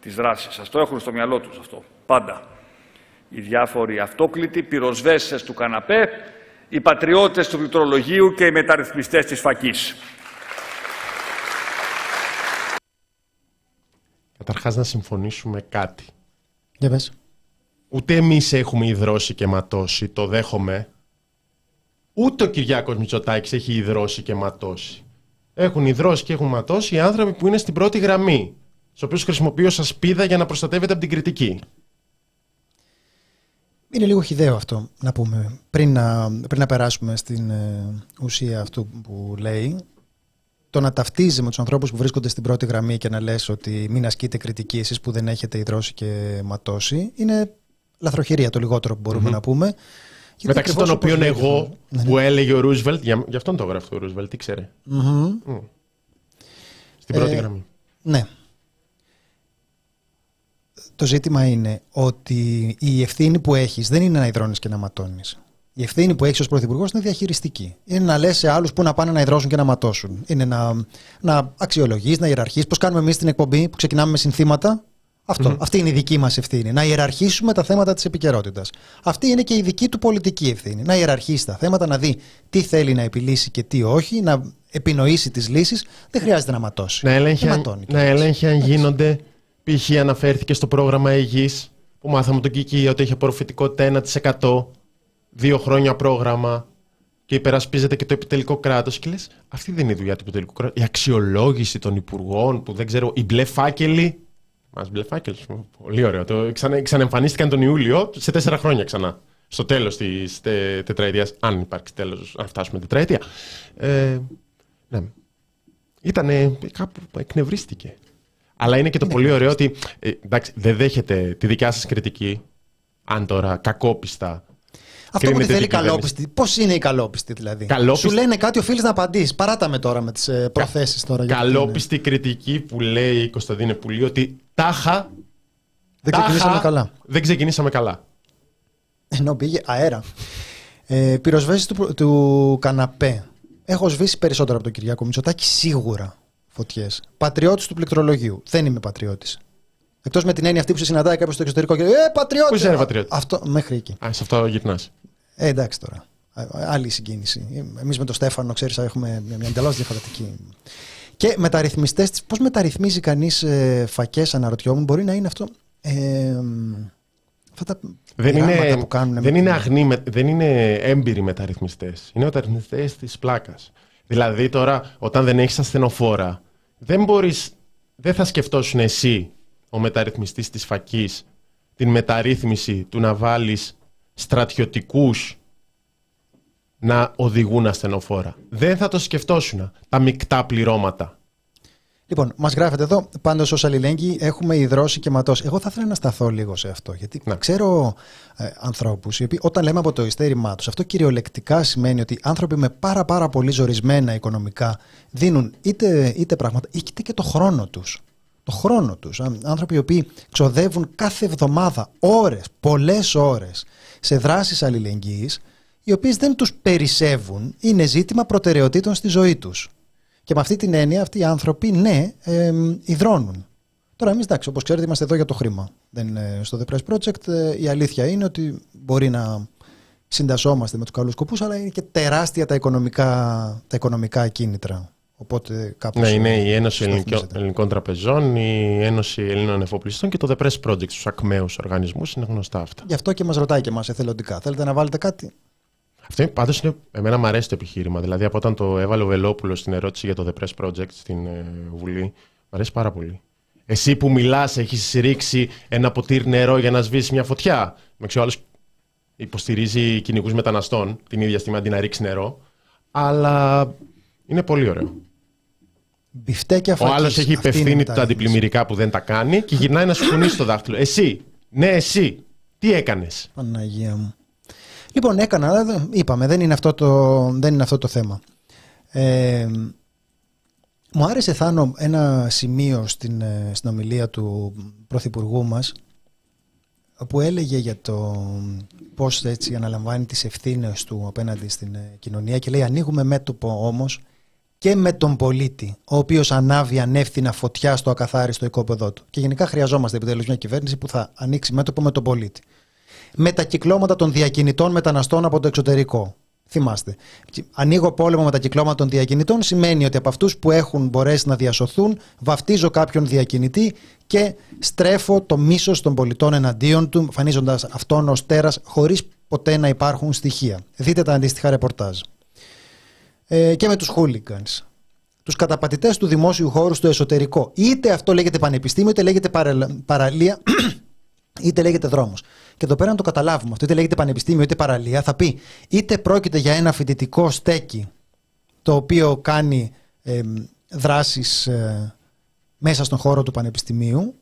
της δράσης. Σας το έχουν στο μυαλό τους αυτό, πάντα. Οι διάφοροι αυτόκλητοι, πυροσβέστες του καναπέ, οι πατριώτες του πληκτρολογίου και οι μεταρρυθμιστές της φακής. Καταρχάς να συμφωνήσουμε κάτι. Για πες. Ούτε εμείς έχουμε υδρώσει και ματώσει, το δέχομαι. Ούτε ο Κυριάκος Μητσοτάκης έχει υδρώσει και ματώσει. Έχουν υδρώσει και έχουν ματώσει οι άνθρωποι που είναι στην πρώτη γραμμή. Στους οποίους χρησιμοποιώ σα σπίδα για να προστατεύετε από την κριτική. Είναι λίγο χιδαίο αυτό να πούμε. Πριν να, πριν να περάσουμε στην ε, ουσία αυτού που λέει, το να ταυτίζει με τους ανθρώπους που βρίσκονται στην πρώτη γραμμή και να λες ότι μην ασκείτε κριτική εσείς που δεν έχετε υδρώσει και ματώσει, είναι λαθροχειρία το λιγότερο που μπορούμε να πούμε. Γιατί Μεταξύ των ακριβώς όπως οποίων λέει εγώ αυτό. Ναι, που έλεγε ο Ρούσβελτ, για, γι' αυτόν το έγραφε ο Ρούσβελτ, τι ξέρε. Μμμ. Στην πρώτη Ε, γραμμή. Ναι. Το ζήτημα είναι ότι η ευθύνη που έχεις δεν είναι να υδρώνεις και να ματώνεις. Η ευθύνη που έχεις ως πρωθυπουργός είναι διαχειριστική. Είναι να λες σε άλλους που να πάνε να υδρώσουν και να ματώσουν. Είναι να, να αξιολογείς, να ιεραρχείς. Πώς κάνουμε εμείς την εκπομπή που ξεκινάμε με συνθήματα. Αυτό, Αυτή είναι η δική μας ευθύνη. Να ιεραρχήσουμε τα θέματα της επικαιρότητας. Αυτή είναι και η δική του πολιτική ευθύνη. Να ιεραρχήσει τα θέματα, να δει τι θέλει να επιλύσει και τι όχι, να επινοήσει τις λύσεις. Δεν χρειάζεται να ματώσει. Να ελέγχει, Δεν αν, ματώνει να κιόλας. ελέγχει αν γίνονται. Π.χ. αναφέρθηκε στο πρόγραμμα υγιής που μάθαμε τον Κική ότι έχει απορροφητικότητα 1%, δύο χρόνια πρόγραμμα και υπερασπίζεται και το επιτελικό κράτος και λες αυτή δεν είναι η δουλειά του επιτελικού κράτους. Η αξιολόγηση των υπουργών που δεν ξέρω, οι μπλε φάκελοι. Μας μπλε φάκελοι, πολύ ωραίο. Το ξανα, ξαναεμφανίστηκαν τον Ιούλιο σε τέσσερα χρόνια ξανά. Στο τέλος της τε, τετραετίας, αν υπάρξει τέλος, αν φτάσουμε τετραετία. Ε, ναι. Ήτανε κάπου εκνευρίστηκε. Αλλά είναι και το πολύ ωραίο ότι ε, εντάξει, δεν δέχεται τη δικιά σας κριτική, αν τώρα κακόπιστα. Αυτό που τη κρίνεται θέλει την κυβέρνηση. καλόπιστη. Πώς είναι η καλόπιστη, δηλαδή; Καλόπιστη- Σου λένε κάτι, οφείλει να απαντήσει. Παράτα με τώρα με τις προθέσεις τώρα. γιατί είναι. Καλόπιστη κριτική που λέει η Κωνσταντίνε Πουλή ότι τάχα. Δεν τάχα, ξεκινήσαμε καλά. Δεν ξεκινήσαμε καλά. Ενώ πήγε αέρα. Ε, Πυροσβέσεις του, του καναπέ. Έχω σβήσει περισσότερο από τον Κυριάκο Μητσοτάκη σίγουρα φωτιές. Πατριώτης του πληκτρολογίου. Δεν είμαι πατριώτης. Εκτός με την έννοια αυτή που σε συναντάει κάποιος στο εξωτερικό και λέει Ε, πατριώτη! Πού είσαι, ρε, πατριώτη; Αυτό μέχρι εκεί. Α, σε αυτό γυρνάς. Ε, εντάξει τώρα. Α- Άλλη συγκίνηση. Εμείς με τον Στέφανο, ξέρεις, έχουμε μια, μια εντελώς διαφορετική. Και μεταρρυθμιστές, πώς μεταρρυθμίζει κανείς ε, φακές, αναρωτιόμουν, μπορεί να είναι αυτό. Ε, μ, αυτά τα Δεν πειράματα είναι, που κάνουν. δεν, με είναι την- αγνοί, με- δεν είναι έμπειροι μεταρρυθμιστές. Είναι μεταρρυθμιστές της πλάκας. Δηλαδή τώρα, όταν δεν έχεις ασθενοφόρα, δεν μπορείς. Δεν θα σκεφτόσουν εσύ, ο μεταρρυθμιστής της φακής, την μεταρρύθμιση του να βάλεις στρατιωτικούς να οδηγούν ασθενοφόρα. Δεν θα το σκεφτόσουν τα μεικτά πληρώματα. Λοιπόν, μας γράφετε εδώ, πάντως ως αλληλέγγυοι έχουμε υδρώσει και ματώσει. Εγώ θα ήθελα να σταθώ λίγο σε αυτό. Γιατί Ναι. ξέρω ε, ανθρώπους οι οποίοι, όταν λέμε από το ειστέρημά τους, αυτό κυριολεκτικά σημαίνει ότι άνθρωποι με πάρα, πάρα πολύ ζορισμένα οικονομικά δίνουν είτε, είτε πράγματα, είτε και το χρόνο τους. Το χρόνο τους. Άνθρωποι οι οποίοι ξοδεύουν κάθε εβδομάδα ώρες, πολλές ώρες σε δράσεις αλληλεγγύης, οι οποίες δεν τους περισσεύουν, είναι ζήτημα προτεραιοτήτων στη ζωή τους. Και με αυτή την έννοια αυτοί οι άνθρωποι, ναι, εμ, υδρώνουν. Τώρα, εμείς εντάξει, όπως ξέρετε, είμαστε εδώ για το χρήμα. Δεν είναι στο The Press Project. Ε, η αλήθεια είναι ότι μπορεί να συντασσόμαστε με τους καλούς σκοπούς, αλλά είναι και τεράστια τα οικονομικά, τα οικονομικά κίνητρα. Οπότε κάπως Ναι, είναι η Ένωση σταθμίζεται. Ελληνικών, Ελληνικών Τραπεζών, η Ένωση Ελλήνων Εφοπλιστών και το The Press Project, τους ακμαίους οργανισμούς. Είναι γνωστά αυτά. Γι' αυτό και μας ρωτάει και εμά εθελοντικά. Θέλετε να βάλετε κάτι; Αυτό πάντως είναι. Εμένα μου αρέσει το επιχείρημα. Δηλαδή, από όταν το έβαλε ο Βελόπουλος στην ερώτηση για το The Press Project στην ε, Βουλή, μου αρέσει πάρα πολύ. Εσύ που μιλάς, έχεις ρίξει ένα ποτήρι νερό για να σβήσεις μια φωτιά. Με ο άλλος υποστηρίζει κυνηγούς μεταναστών την ίδια στιγμή αντί να ρίξει νερό. Αλλά είναι πολύ ωραίο. Μπιφτέκια Ο φακής. άλλο έχει Αυτή είναι η υπευθύνει τα μεταρρύθμιση. αντιπλημμυρικά που δεν τα κάνει και γυρνάει να σου κουνήσει το δάχτυλο. Εσύ, ναι, εσύ, τι έκανες; Παναγία μου. Λοιπόν, έκανα, αλλά δεν- είπαμε, δεν είναι αυτό το, δεν είναι αυτό το θέμα. Ε, μου άρεσε, Θάνο, ένα σημείο στην, ε, στην ομιλία του Πρωθυπουργού μας που έλεγε για το πώς έτσι αναλαμβάνει τις ευθύνες του απέναντι στην ε, κοινωνία και λέει ανοίγουμε μέτωπο όμως και με τον πολίτη, ο οποίος ανάβει ανεύθυνα φωτιά στο ακαθάριστο οικόπεδό του. Και γενικά χρειαζόμαστε επιτέλους μια κυβέρνηση που θα ανοίξει μέτωπο με τον πολίτη με τα κυκλώματα των διακινητών μεταναστών από το εξωτερικό. Θυμάστε. Ανοίγω πόλεμο με τα κυκλώματα των διακινητών σημαίνει ότι από αυτούς που έχουν μπορέσει να διασωθούν, βαφτίζω κάποιον διακινητή και στρέφω το μίσος των πολιτών εναντίον του, εμφανίζοντας αυτόν ως τέρας, χωρίς ποτέ να υπάρχουν στοιχεία. Δείτε τα αντίστοιχα ρεπορτάζ. Ε, και με τους hooligans. Τους καταπατητές του δημόσιου χώρου στο εσωτερικό. Είτε αυτό λέγεται πανεπιστήμιο, είτε λέγεται παραλ- παραλία, είτε λέγεται δρόμος. Και εδώ πέρα να το καταλάβουμε αυτό, είτε λέγεται πανεπιστήμιο είτε παραλία, θα πει είτε πρόκειται για ένα φοιτητικό στέκι το οποίο κάνει ε, δράσεις ε, μέσα στον χώρο του πανεπιστημίου,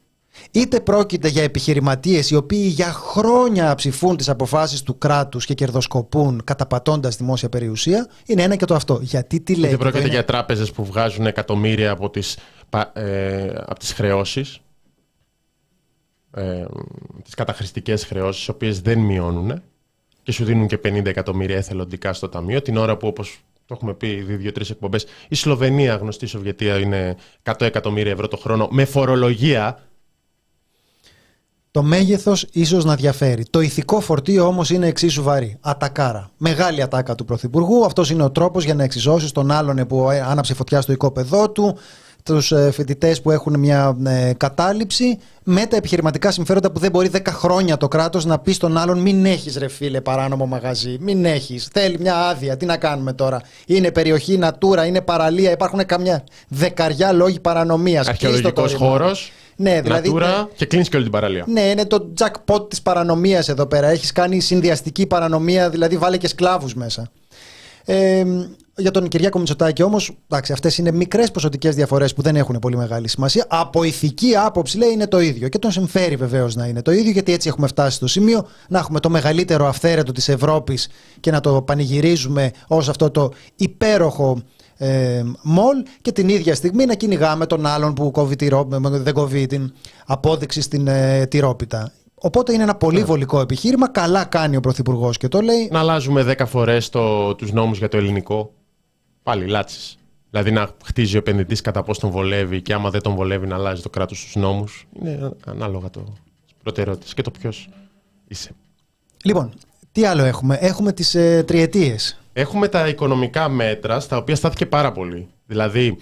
είτε πρόκειται για επιχειρηματίες οι οποίοι για χρόνια ψηφούν τις αποφάσεις του κράτους και κερδοσκοπούν καταπατώντας δημόσια περιουσία, είναι ένα και το αυτό. Γιατί τι λέει. Είτε πρόκειται είναι- για τράπεζες που βγάζουν εκατομμύρια από τις ε, από τις χρεώσεις, ε, τις καταχρηστικές χρεώσεις, οι οποίες δεν μειώνουν και σου δίνουν και 50 εκατομμύρια εθελοντικά στο ταμείο, την ώρα που όπως το έχουμε πει ήδη δύο-τρεις εκπομπές, η Σλοβενία, γνωστή Σοβιετία, είναι 100 εκατομμύρια ευρώ το χρόνο με φορολογία. Το μέγεθος ίσως να διαφέρει. Το ηθικό φορτίο όμως είναι εξίσου βαρύ. Ατακάρα. Μεγάλη ατάκα του Πρωθυπουργού. Αυτός είναι ο τρόπος για να εξισώσεις τον άλλον που ε, άναψε φωτιά στο οικόπεδό του, τους φοιτητές που έχουν μια ε, κατάληψη, με τα επιχειρηματικά συμφέροντα που δεν μπορεί 10 χρόνια το κράτος να πει στον άλλον: Μην έχεις ρε φίλε παράνομο μαγαζί, μην έχεις. Θέλει μια άδεια. Τι να κάνουμε τώρα; Είναι περιοχή Natura, είναι παραλία, υπάρχουν καμιά δεκαριά λόγοι παρανομίας. Αρχαιολογικός χώρος, Ναι, δηλαδή. Natura και κλείνεις και όλη την παραλία. Ναι, είναι το jackpot της παρανομίας εδώ πέρα. Έχεις κάνει συνδυαστική παρανομία, δηλαδή βάλε και σκλάβους μέσα. Ε, για τον Κυριάκο Μητσοτάκη όμως, εντάξει, αυτές είναι μικρές ποσοτικές διαφορές που δεν έχουν πολύ μεγάλη σημασία. Από ηθική άποψη λέει είναι το ίδιο και τον συμφέρει βεβαίως να είναι το ίδιο γιατί έτσι έχουμε φτάσει στο σημείο να έχουμε το μεγαλύτερο αυθαίρετο της Ευρώπης και να το πανηγυρίζουμε ως αυτό το υπέροχο ε, μολ και την ίδια στιγμή να κυνηγάμε τον άλλον που κόβει τη ρό- δεν κόβει την απόδειξη στην ε, τυρόπιτα. Οπότε είναι ένα πολύ βολικό επιχείρημα. Καλά κάνει ο Πρωθυπουργός και το λέει. Να αλλάζουμε 10 φορές το, τους νόμους για το ελληνικό. Πάλι λάτσες. Δηλαδή να χτίζει ο επενδυτής κατά πώς τον βολεύει και άμα δεν τον βολεύει να αλλάζει το κράτος του νόμους. Είναι ανάλογα το προτεραιότητες και το ποιος είσαι. Λοιπόν, τι άλλο έχουμε; Έχουμε τις ε, τριετίες. Έχουμε τα οικονομικά μέτρα στα οποία στάθηκε πάρα πολύ. Δηλαδή,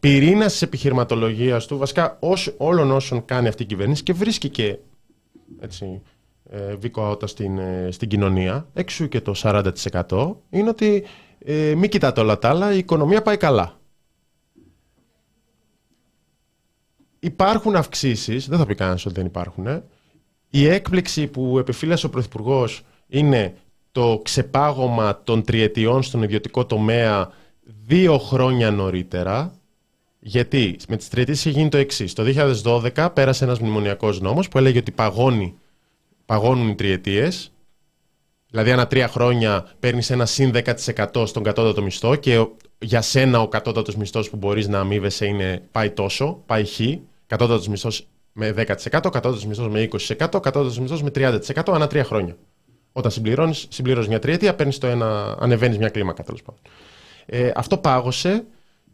πυρήνα της επιχειρηματολογίας του, βασικά ως, όλων όσων κάνει αυτή η κυβέρνηση και βρίσκει και έτσι, ε, βίκο αότα στην, ε, στην κοινωνία, έξω και το 40% είναι ότι ε, μην κοιτάτε όλα τα άλλα, η οικονομία πάει καλά. Υπάρχουν αυξήσεις, δεν θα πει κανένας ότι δεν υπάρχουν. ε. Η έκπληξη που επιφύλασε ο Πρωθυπουργός είναι το ξεπάγωμα των τριετιών στον ιδιωτικό τομέα δύο χρόνια νωρίτερα. Γιατί με τις τριετίες είχε γίνει το εξής. Το 2012 πέρασε ένας μνημονιακός νόμος που έλεγε ότι παγώνει, παγώνουν οι τριετίες. Δηλαδή ανά τρία χρόνια παίρνεις ένα συν 10% στον κατώτατο μισθό και για σένα ο κατώτατος μισθός που μπορείς να αμείβεσαι είναι πάει τόσο, πάει χ. Κατώτατος μισθός με 10%, κατώτατος μισθός με 20%, κατώτατος μισθός με 30% ανά τρία χρόνια. Όταν συμπληρώνεις, συμπληρώνεις μια τριετία, παίρνεις το ένα, ανεβαίνεις μια κλίμακα τέλος πάντων. Ε, αυτό πάγωσε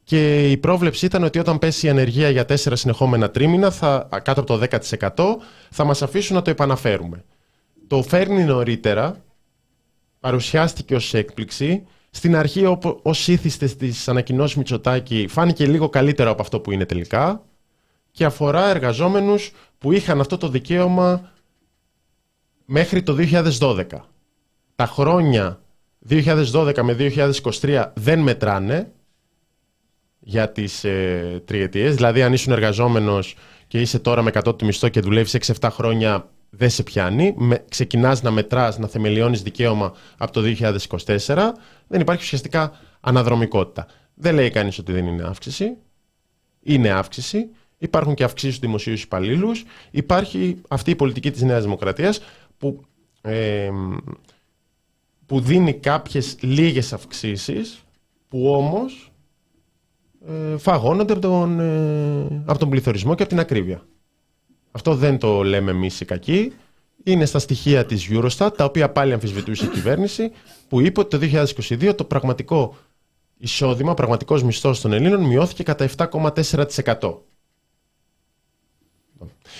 και η πρόβλεψη ήταν ότι όταν πέσει η ανεργία για τέσσερα συνεχόμενα τρίμηνα, θα, κάτω από το 10%, θα μας αφήσουν να το επαναφέρουμε. Το φέρνει νωρίτερα, παρουσιάστηκε ως έκπληξη. Στην αρχή, ως ήθιστες στις ανακοινώσεις Μητσοτάκη, φάνηκε λίγο καλύτερο από αυτό που είναι τελικά και αφορά εργαζόμενους που είχαν αυτό το δικαίωμα μέχρι το 2012. Τα χρόνια 2012 με 2023 δεν μετράνε για τις ε, τριετίες. Δηλαδή αν ήσουν εργαζόμενος και είσαι τώρα με 100 του μισθό και δουλεύεις 6-7 χρόνια δεν σε πιάνει. Με, ξεκινάς να μετράς, να θεμελιώνεις δικαίωμα από το 2024. Δεν υπάρχει ουσιαστικά αναδρομικότητα. Δεν λέει κανείς ότι δεν είναι αύξηση. Είναι αύξηση. Υπάρχουν και αυξήσεις στους δημοσίους υπαλλήλους. Υπάρχει αυτή η πολιτική της Νέας Δημοκρατίας που, ε, που δίνει κάποιες λίγες αυξήσεις που όμως ε, φαγώνονται από τον, ε, από τον πληθωρισμό και από την ακρίβεια. Αυτό δεν το λέμε εμείς οι κακοί. Είναι στα στοιχεία της Eurostat, τα οποία πάλι αμφισβητούσε η κυβέρνηση, που είπε ότι το 2022 το πραγματικό εισόδημα, ο πραγματικός μισθός των Ελλήνων μειώθηκε κατά 7,4%.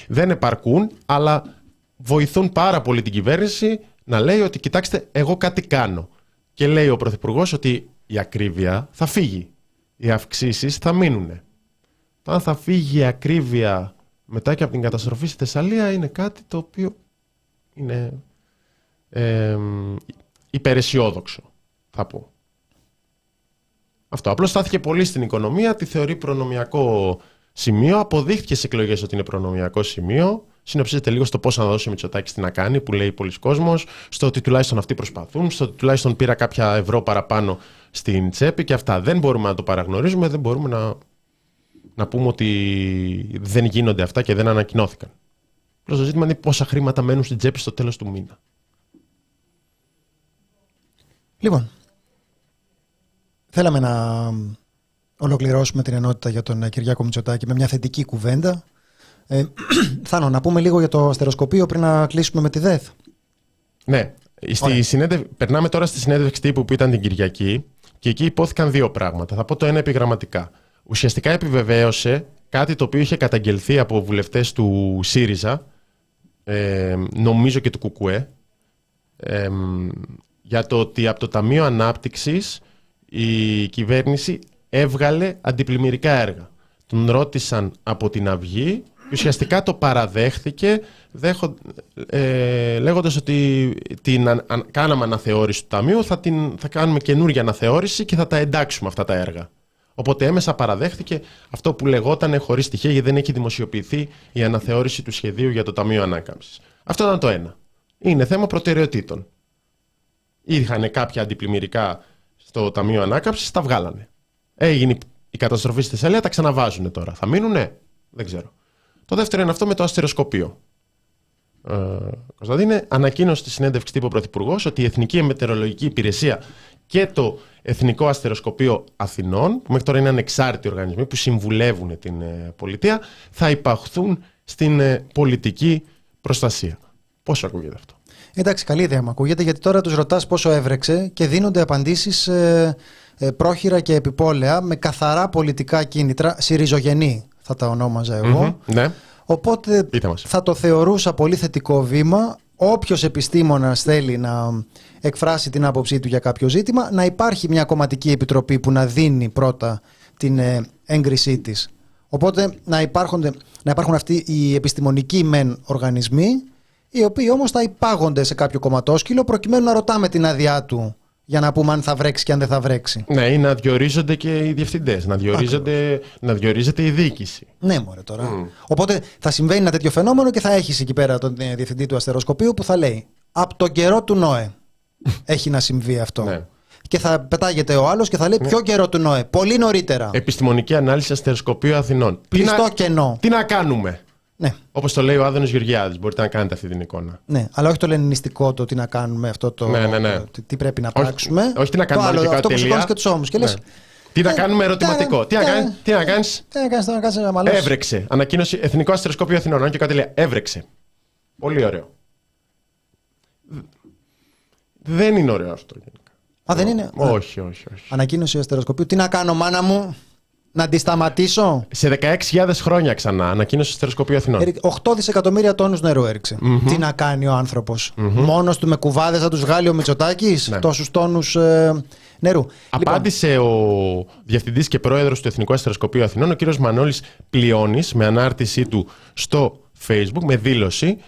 Δεν επαρκούν, αλλά βοηθούν πάρα πολύ την κυβέρνηση να λέει ότι κοιτάξτε, εγώ κάτι κάνω. Και λέει ο Πρωθυπουργός ότι η ακρίβεια θα φύγει. Οι αυξήσεις θα μείνουν. Το αν θα φύγει η ακρίβεια μετά και από την καταστροφή στη Θεσσαλία είναι κάτι το οποίο είναι ε, υπεραισιόδοξο, θα πω. Αυτό. Απλώς στάθηκε πολύ στην οικονομία, τη θεωρεί προνομιακό σημείο. Αποδείχθηκε σε εκλογές ότι είναι προνομιακό σημείο. Συνοψίζεται λίγο στο πώ να δώσει ο Μητσοτάκης τι να κάνει, που λέει πολλοί κόσμος, στο ότι τουλάχιστον αυτοί προσπαθούν, στο ότι τουλάχιστον πήρα κάποια ευρώ παραπάνω στην τσέπη και αυτά. Δεν μπορούμε να το παραγνωρίζουμε, δεν μπορούμε να, να πούμε ότι δεν γίνονται αυτά και δεν ανακοινώθηκαν. το ζήτημα είναι πόσα χρήματα μένουν στην τσέπη στο τέλος του μήνα. Λοιπόν, θέλαμε να ολοκληρώσουμε την ενότητα για τον ε, Κυριάκο Μητσοτάκη με μια θετική κουβέντα. Ε, Θάνο, να πούμε λίγο για το αστεροσκοπείο πριν να κλείσουμε με τη ΔΕΘ. Ναι. Στη συνέντευ... Περνάμε τώρα στη συνέντευξη τύπου που ήταν την Κυριακή και εκεί υπόθηκαν δύο πράγματα. Θα πω το ένα επιγραμματικά. Ουσιαστικά επιβεβαίωσε κάτι το οποίο είχε καταγγελθεί από βουλευτές του ΣΥΡΙΖΑ, ε, νομίζω και του ΚΚΕ, ε, για το ότι από το Ταμείο Ανάπτυξης η κυβέρνηση έβγαλε αντιπλημμυρικά έργα. Τον ρώτησαν από την Αυγή και ουσιαστικά το παραδέχθηκε δέχον, ε, λέγοντας ότι την, αν, κάναμε αναθεώρηση του Ταμείου, θα, την, θα κάνουμε καινούργια αναθεώρηση και θα τα εντάξουμε αυτά τα έργα. Οπότε έμεσα παραδέχθηκε αυτό που λεγόταν χωρίς στοιχεία γιατί δεν έχει δημοσιοποιηθεί η αναθεώρηση του σχεδίου για το Ταμείο Ανάκαμψης. Αυτό ήταν το ένα. Είναι θέμα προτεραιοτήτων. Είχαν κάποια αντιπλημμυρικά στο Ταμείο Ανάκαμψης, τα βγάλανε. Έγινε η καταστροφή στη Θεσσαλία, τα ξαναβάζουν τώρα. Θα μείνουνε, δεν ξέρω. Το δεύτερο είναι αυτό με το αστεροσκοπείο. Ε, Κωνσταντίνε, ανακοίνωσε στη συνέντευξη τύπου Πρωθυπουργός ότι η Εθνική Μετεωρολογική Υπηρεσία και το Εθνικό Αστεροσκοπείο Αθηνών, που μέχρι τώρα είναι ανεξάρτητοι οργανισμοί που συμβουλεύουν την ε, πολιτεία, θα υπαχθούν στην ε, πολιτική προστασία. Πώ ακούγεται αυτό; Εντάξει, καλή ιδέα μου ακούγεται, γιατί τώρα τους ρωτάς πόσο έβρεξε και δίνονται απαντήσεις ε, ε, πρόχειρα και επιπόλαια με καθαρά πολιτικά κίνητρα, συριζογενή θα τα ονόμαζα ναι. Οπότε θα το θεωρούσα πολύ θετικό βήμα. Όποιος επιστήμονας θέλει να εκφράσει την άποψή του για κάποιο ζήτημα, να υπάρχει μια κομματική επιτροπή που να δίνει πρώτα την ε, έγκρισή της. Οπότε να, υπάρχουν, να υπάρχουν αυτοί οι επιστημονικοί μεν οργανισμοί, οι οποίοι όμως θα υπάγονται σε κάποιο κομματόσκυλο προκειμένου να ρωτάμε την άδειά του για να πούμε αν θα βρέξει και αν δεν θα βρέξει. Ναι, ή να διορίζονται και οι διευθυντές, να, διορίζονται, να διορίζεται η διοίκηση. Ναι, μωρέ τώρα. Mm. Οπότε θα συμβαίνει ένα τέτοιο φαινόμενο και θα έχεις εκεί πέρα τον ε, διευθυντή του αστεροσκοπείου που θα λέει Από τον καιρό του Νόε έχει να συμβεί αυτό. Ναι. Και θα πετάγεται ο άλλος και θα λέει: ναι. Ποιο καιρό του Νόε, πολύ νωρίτερα. Επιστημονική ανάλυση αστεροσκοπείου Αθηνών. Πιστό κενό. Τι να κάνουμε; Ναι. Όπως το λέει ο Άδωνο Γεωργιάδης, μπορείτε να κάνετε αυτή την εικόνα. Ναι, αλλά όχι το λενινιστικό το τι να κάνουμε αυτό το. Ναι, ναι, ναι. Τι πρέπει να πράξουμε. Όχι, όχι τι να κάνουμε. Το άλλο, αυτό που σηκώνεις και τους ώμους. Και ναι. τι να «Ε, κάνουμε ερωτηματικό. Τι να κάνεις. Τι να κάνεις. Τι να κάνεις, να κάνεις ένα μαλλό. Έβρεξε. Ανακοίνωση Εθνικό Αστροσκόπιο Αθηνών. Αν και κάτι λέει. Έβρεξε. Πολύ ωραίο. Δεν είναι ωραίο αυτό γενικά. Α, δεν είναι; Όχι, όχι, όχι. Ανακοίνωση αστεροσκοπίου. Τι να κάνω, μάνα μου; Να αντισταματήσω. Σε 16.000 χρόνια ξανά ανακοίνωσε στερεοσκοπείο Αθηνών. 8 δισεκατομμύρια τόνους νερού έριξε. Τι να κάνει ο άνθρωπος; Μόνος του με κουβάδες θα τους βγάλει ο Μητσοτάκης; Ναι. τόσους τόνους ε, νερού. Λοιπόν, Απάντησε ο Διευθυντής και Πρόεδρος του Εθνικού Αστεροσκοπείου Αθηνών, ο κ. Μανώλης Πλειώνης, με ανάρτησή του στο Facebook, με δήλωση,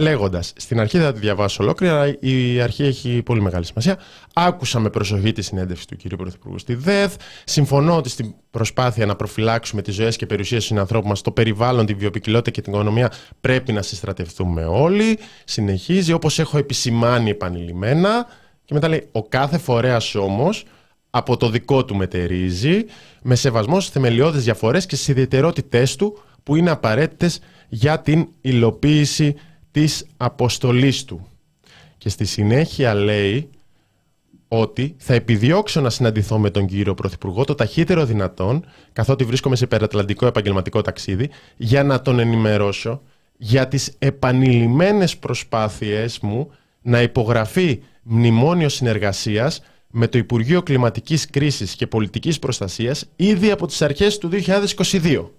λέγοντας: Στην αρχή δεν θα τη διαβάσω ολόκληρα, αλλά η αρχή έχει πολύ μεγάλη σημασία. Άκουσα με προσοχή τη συνέντευξη του κ. Πρωθυπουργού στη ΔΕΘ. Συμφωνώ ότι στην προσπάθεια να προφυλάξουμε τις ζωές και περιουσίες των συνανθρώπων μας, το περιβάλλον, τη βιοπικιλότητα και την οικονομία πρέπει να συστρατευτούμε όλοι. Συνεχίζει, όπως έχω επισημάνει επανειλημμένα. Και μετά λέει: Ο κάθε φορέας όμως από το δικό του μετερίζει, με σεβασμό στις θεμελιώδεις διαφορές και στις ιδιαιτερότητές του που είναι απαραίτητες για την υλοποίηση της αποστολής του. Και στη συνέχεια λέει ότι θα επιδιώξω να συναντηθώ με τον κύριο Πρωθυπουργό το ταχύτερο δυνατόν, καθότι βρίσκομαι σε υπερατλαντικό επαγγελματικό ταξίδι, για να τον ενημερώσω για τις επανειλημμένες προσπάθειές μου να υπογραφεί μνημόνιο συνεργασίας με το Υπουργείο Κλιματικής Κρίσης και Πολιτικής Προστασίας ήδη από τις αρχές του 2022.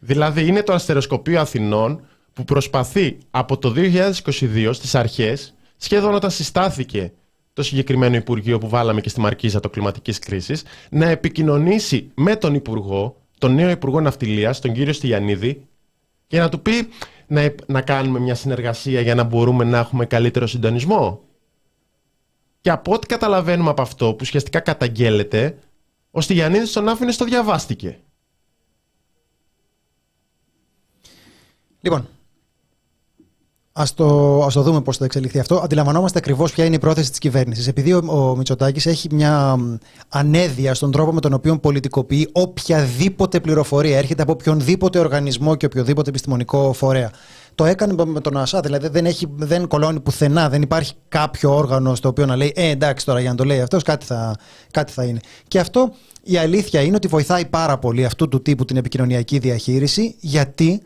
Δηλαδή είναι το αστεροσκοπείο Αθηνών που προσπαθεί από το 2022 στις αρχές, σχεδόν όταν συστάθηκε το συγκεκριμένο Υπουργείο που βάλαμε και στη Μαρκίζα το κλιματικής κρίσης, να επικοινωνήσει με τον Υπουργό, τον νέο Υπουργό Ναυτιλίας, τον κύριο Στυλιανίδη, και να του πει να, επ- να κάνουμε μια συνεργασία για να μπορούμε να έχουμε καλύτερο συντονισμό. Και από ό,τι καταλαβαίνουμε από αυτό που ουσιαστικά καταγγέλλεται, ο Στυλιανίδης τον άφηνε στο διαβάστηκε. Λοιπόν, Α το, ας το δούμε πώς θα εξελιχθεί αυτό. Αντιλαμβανόμαστε ακριβώς ποια είναι η πρόθεση της κυβέρνησης. Επειδή ο, ο Μητσοτάκης έχει μια μ, ανέδεια στον τρόπο με τον οποίο πολιτικοποιεί οποιαδήποτε πληροφορία έρχεται από οποιονδήποτε οργανισμό και οποιοδήποτε επιστημονικό φορέα. Το έκανε με τον ΑΣΑ, δηλαδή δεν, έχει, δεν κολώνει πουθενά, δεν υπάρχει κάποιο όργανο στο οποίο να λέει Ε, εντάξει τώρα για να το λέει αυτός, κάτι θα, κάτι θα είναι. Και αυτό η αλήθεια είναι ότι βοηθάει πάρα πολύ αυτού του τύπου την επικοινωνιακή διαχείριση, γιατί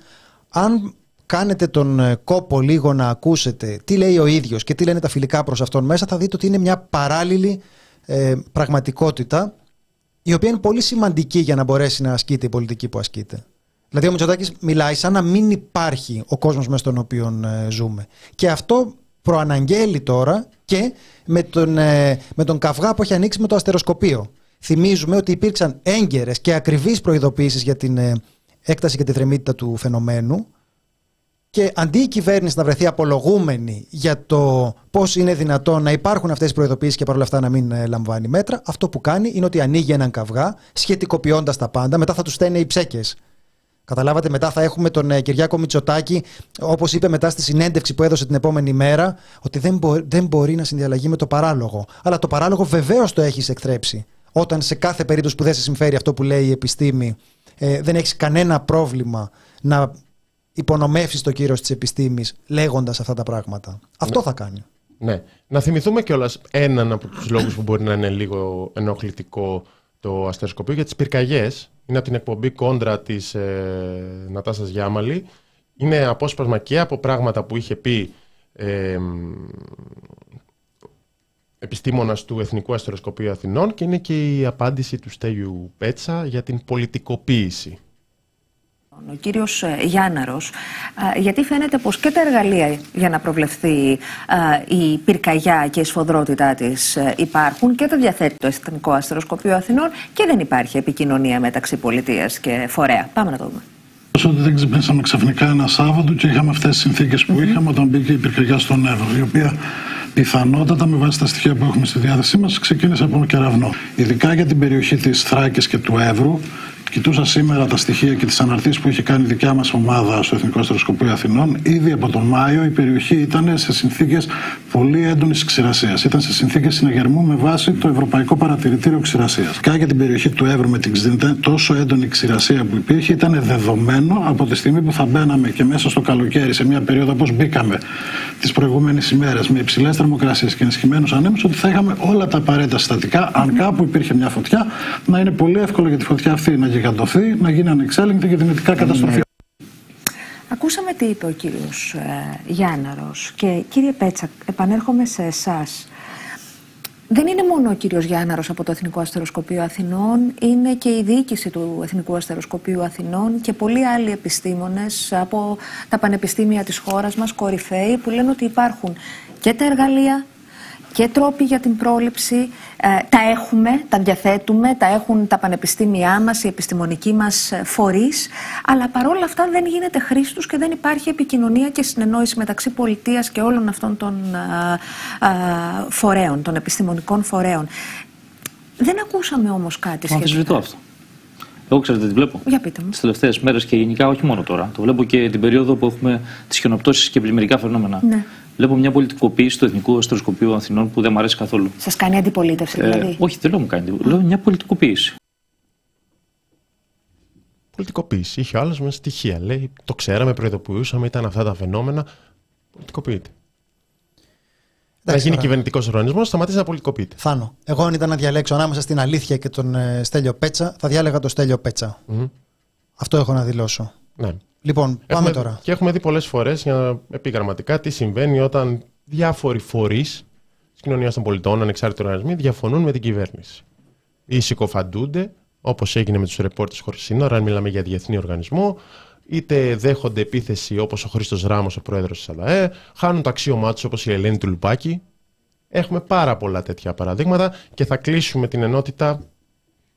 αν κάνετε τον ε, κόπο λίγο να ακούσετε τι λέει ο ίδιος και τι λένε τα φιλικά προς αυτόν μέσα, θα δείτε ότι είναι μια παράλληλη ε, πραγματικότητα η οποία είναι πολύ σημαντική για να μπορέσει να ασκείται η πολιτική που ασκείται. Δηλαδή ο Μητσοτάκης μιλάει σαν να μην υπάρχει ο κόσμος μέσα στον οποίο ε, ζούμε. Και αυτό προαναγγέλει τώρα και με τον, ε, με τον καυγά που έχει ανοίξει με το αστεροσκοπείο. Θυμίζουμε ότι υπήρξαν έγκαιρες και ακριβείς προειδοποίησεις για την ε, έκταση και τη θρεμίτητα του φαινομένου και αντί η κυβέρνηση να βρεθεί απολογούμενη για το πώς είναι δυνατόν να υπάρχουν αυτές οι προειδοποιήσει και παρόλα αυτά να μην ε, λαμβάνει μέτρα, αυτό που κάνει είναι ότι ανοίγει έναν καυγά, σχετικοποιώντας τα πάντα. Μετά θα τους στέλνει οι ψέκες. Καταλάβατε, μετά θα έχουμε τον ε, Κυριάκο Μητσοτάκη, όπως είπε μετά στη συνέντευξη που έδωσε την επόμενη μέρα, ότι δεν, μπο- δεν μπορεί να συνδιαλλαγεί με το παράλογο. Αλλά το παράλογο βεβαίως το έχεις εκθρέψει. Όταν σε κάθε περίπτωση που δεν σε συμφέρει αυτό που λέει η επιστήμη, ε, δεν έχεις κανένα πρόβλημα να υπονομεύσεις το κύριο της επιστήμης λέγοντας αυτά τα πράγματα. Αυτό θα κάνει. Ναι. Να θυμηθούμε κιόλας έναν από τους λόγους που μπορεί να είναι λίγο ενοχλητικό το αστεροσκοπείο για τις πυρκαγιές. Είναι από την εκπομπή κόντρα της ε, Νατάσας Γιάμαλη. Είναι απόσπασμα και από πράγματα που είχε πει ε, επιστήμονας του Εθνικού Αστεροσκοπείου Αθηνών και είναι και η απάντηση του Στέγιου Πέτσα για την πολιτικοποίηση. Ο κύριος ε, Γιάνναρος, α, γιατί φαίνεται πως και τα εργαλεία για να προβλεφθεί α, η πυρκαγιά και η σφοδρότητά της ε, υπάρχουν και το διαθέτει το Εθνικό Αστεροσκοπείο Αθηνών και δεν υπάρχει επικοινωνία μεταξύ πολιτείας και φορέα. Πάμε να το δούμε. ότι δεν ξυπνήσαμε ξαφνικά ένα Σάββατο και είχαμε αυτές τις συνθήκες που είχαμε όταν μπήκε η πυρκαγιά στον Εύρο, η οποία πιθανότατα με βάση τα στοιχεία που έχουμε στη διάθεσή μας ξεκίνησε από κεραυνό. Ειδικά για την περιοχή της Θράκης και του Εύρου, Κοιτούσα σήμερα τα στοιχεία και τις αναρτήσεις που είχε κάνει η δικιά μας ομάδα στο Εθνικό Αστροσκοπείο Αθηνών. Ήδη από τον Μάιο η περιοχή ήταν σε συνθήκες πολύ έντονης ξηρασίας. Ήταν σε συνθήκες συναγερμού με βάση το Ευρωπαϊκό Παρατηρητήριο Ξηρασίας. Και για την περιοχή του Εύρου με την Ξδίνητα, τόσο έντονη ξηρασία που υπήρχε, ήταν δεδομένο από τη στιγμή που θα μπαίναμε και μέσα στο καλοκαίρι, σε μια περίοδο όπως μπήκαμε τις προηγούμενες ημέρες, με υψηλές θερμοκρασίες και ενισχυμένους ανέμους, ότι θα είχαμε όλα τα απαραίτητα συστατικά, αν κάπου υπήρχε μια φωτιά, να είναι πολύ εύκολο για τη φωτιά αυτή να γιγαντωθεί, να γίνει ανεξέλεγκτη και δυνητικά καταστροφή. Ακούσαμε τι είπε ο κύριος ε, Γιάνναρος και κύριε Πέτσα, επανέρχομαι σε εσάς. δεν είναι μόνο ο κύριος Γιάνναρος από το Εθνικό Αστεροσκοπείο Αθηνών, είναι και η διοίκηση του Εθνικού Αστεροσκοπείου Αθηνών και πολλοί άλλοι επιστήμονες από τα πανεπιστήμια της χώρας μας, κορυφαίοι, που λένε ότι υπάρχουν και τα εργαλεία και τρόποι για την πρόληψη. Ε, τα έχουμε, τα διαθέτουμε, τα έχουν τα πανεπιστήμια μας, οι επιστημονικοί μας ε, φορείς, αλλά παρόλα αυτά δεν γίνεται χρήση τους και δεν υπάρχει επικοινωνία και συνεννόηση μεταξύ πολιτείας και όλων αυτών των ε, φορέων, των επιστημονικών φορέων. Δεν ακούσαμε όμως κάτι σχετικά. Αμφισβητώ αυτό. Εγώ ξέρετε τι βλέπω. Για πείτε μου. Τις τελευταίες μέρες και γενικά, όχι μόνο τώρα. Το βλέπω και την περίοδο που έχουμε τις χιονοπτώσεις και πλημμυρικά φαινόμενα. Ναι βλέπω μια πολιτικοποίηση του Εθνικού Αστροσκοπείου Αθηνών που δεν μου αρέσει καθόλου. Σας κάνει αντιπολίτευση, ε, δηλαδή; Ε, όχι, δεν λέω μου κάνει αντιπολίτευση. Λέω μια πολιτικοποίηση. Πολιτικοποίηση. Είχε άλλο μες στοιχεία. Λέει, το ξέραμε, προειδοποιούσαμε, ήταν αυτά τα φαινόμενα. Πολιτικοποιείται. Να γίνει κυβερνητικός οργανισμός, σταματήσει να πολιτικοποιείται. Θάνο. Εγώ, αν ήταν να διαλέξω ανάμεσα στην αλήθεια και τον ε, Στέλιο Πέτσα, θα διάλεγα τον Στέλιο Πέτσα. Mm-hmm. Αυτό έχω να δηλώσω. Ναι. Λοιπόν, πάμε έχουμε, τώρα. Και έχουμε δει πολλές φορές επιγραμματικά τι συμβαίνει όταν διάφοροι φορείς της κοινωνίας των πολιτών, ανεξάρτητοι οργανισμοί, διαφωνούν με την κυβέρνηση. Ή συκοφαντούνται, όπως έγινε με τους ρεπόρτες χωρίς σύνορα, αν μιλάμε για διεθνή οργανισμό, είτε δέχονται επίθεση όπως ο Χρήστος Ράμος, ο πρόεδρος της ΑΛΑΕ, χάνουν το αξίωμά τους όπως η Ελένη του Λουπάκη. Έχουμε πάρα πολλά τέτοια παραδείγματα και θα κλείσουμε την ενότητα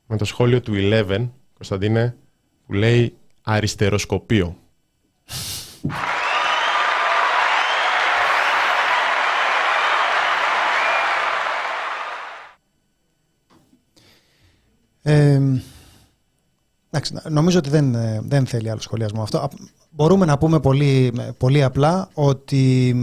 με το σχόλιο του Eleven, Κωνσταντίνε, που λέει αριστεροσκοπείο. Ε, εντάξει, νομίζω ότι δεν, ε, δεν θέλει άλλο σχολιασμό αυτό. Μπορούμε να πούμε πολύ, πολύ απλά ότι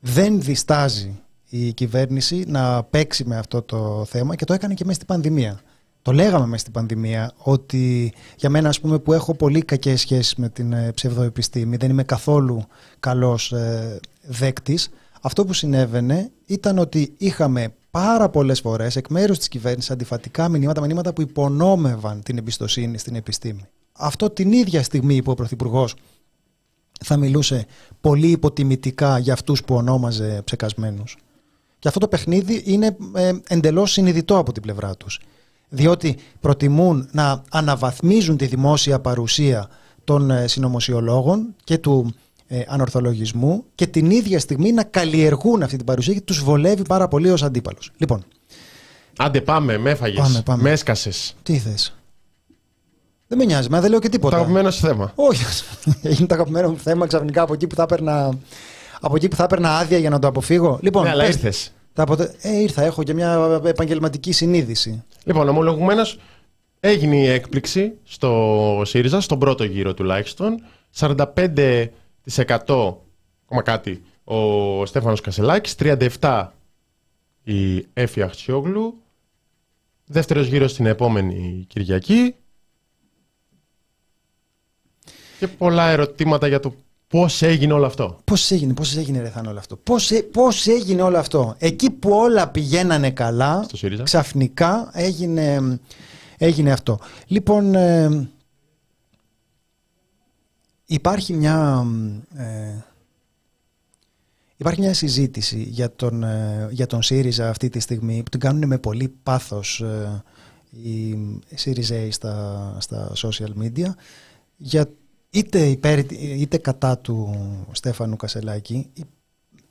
δεν διστάζει η κυβέρνηση να παίξει με αυτό το θέμα και το έκανε και μέσα στην πανδημία. Το λέγαμε μέσα στην πανδημία ότι για μένα ας πούμε που έχω πολύ κακές σχέσεις με την ε, ψευδοεπιστήμη, δεν είμαι καθόλου καλός ε, δέκτης, αυτό που συνέβαινε ήταν ότι είχαμε πάρα πολλές φορές εκ μέρους της κυβέρνησης αντιφατικά μηνύματα, μηνύματα που υπονόμευαν την εμπιστοσύνη στην επιστήμη. Αυτό την ίδια στιγμή που ο Πρωθυπουργός θα μιλούσε πολύ υποτιμητικά για αυτούς που ονόμαζε ψεκασμένους. Και αυτό το παιχνίδι είναι ε, εντελώς συνειδητό από την πλευρά τους διότι προτιμούν να αναβαθμίζουν τη δημόσια παρουσία των ε, συνωμοσιολόγων και του ε, ανορθολογισμού και την ίδια στιγμή να καλλιεργούν αυτή την παρουσία και τους βολεύει πάρα πολύ ως αντίπαλος. Λοιπόν. Άντε πάμε, με έφαγες, πάμε, πάμε. με έσκασες. Τι θες. Δεν με νοιάζει, μα δεν λέω και τίποτα. Το αγαπημένο σου θέμα. Όχι, έγινε το αγαπημένο μου θέμα ξαφνικά από εκεί που θα έπαιρνα, από εκεί που θα έπαιρνα άδεια για να το αποφύγω. Λοιπόν, ναι, αλλά ήρθες. Ε, ήρθα, έχω και μια επαγγελματική συνείδηση. Λοιπόν, ομολογουμένως έγινε η έκπληξη στο ΣΥΡΙΖΑ, στον πρώτο γύρο τουλάχιστον. 45% ακόμα κάτι ο Στέφανος Κασελάκης, 37% η Έφη Αχτσιόγλου, δεύτερος γύρος στην επόμενη Κυριακή και πολλά ερωτήματα για το Πώς έγινε όλο αυτό; Πώς έγινε, πώς έγινε ρε όλο αυτό; Πώς πώς έγινε όλο αυτό; Εκεί που όλα πηγαίνανε καλά, ξαφνικά έγινε, έγινε αυτό. Λοιπόν, ε, υπάρχει μια... Ε, Υπάρχει μια συζήτηση για τον, ε, για τον ΣΥΡΙΖΑ αυτή τη στιγμή που την κάνουν με πολύ πάθος ε, οι ΣΥΡΙΖΑΙ στα, στα social media για είτε υπέρ είτε κατά του Στέφανου Κασελάκη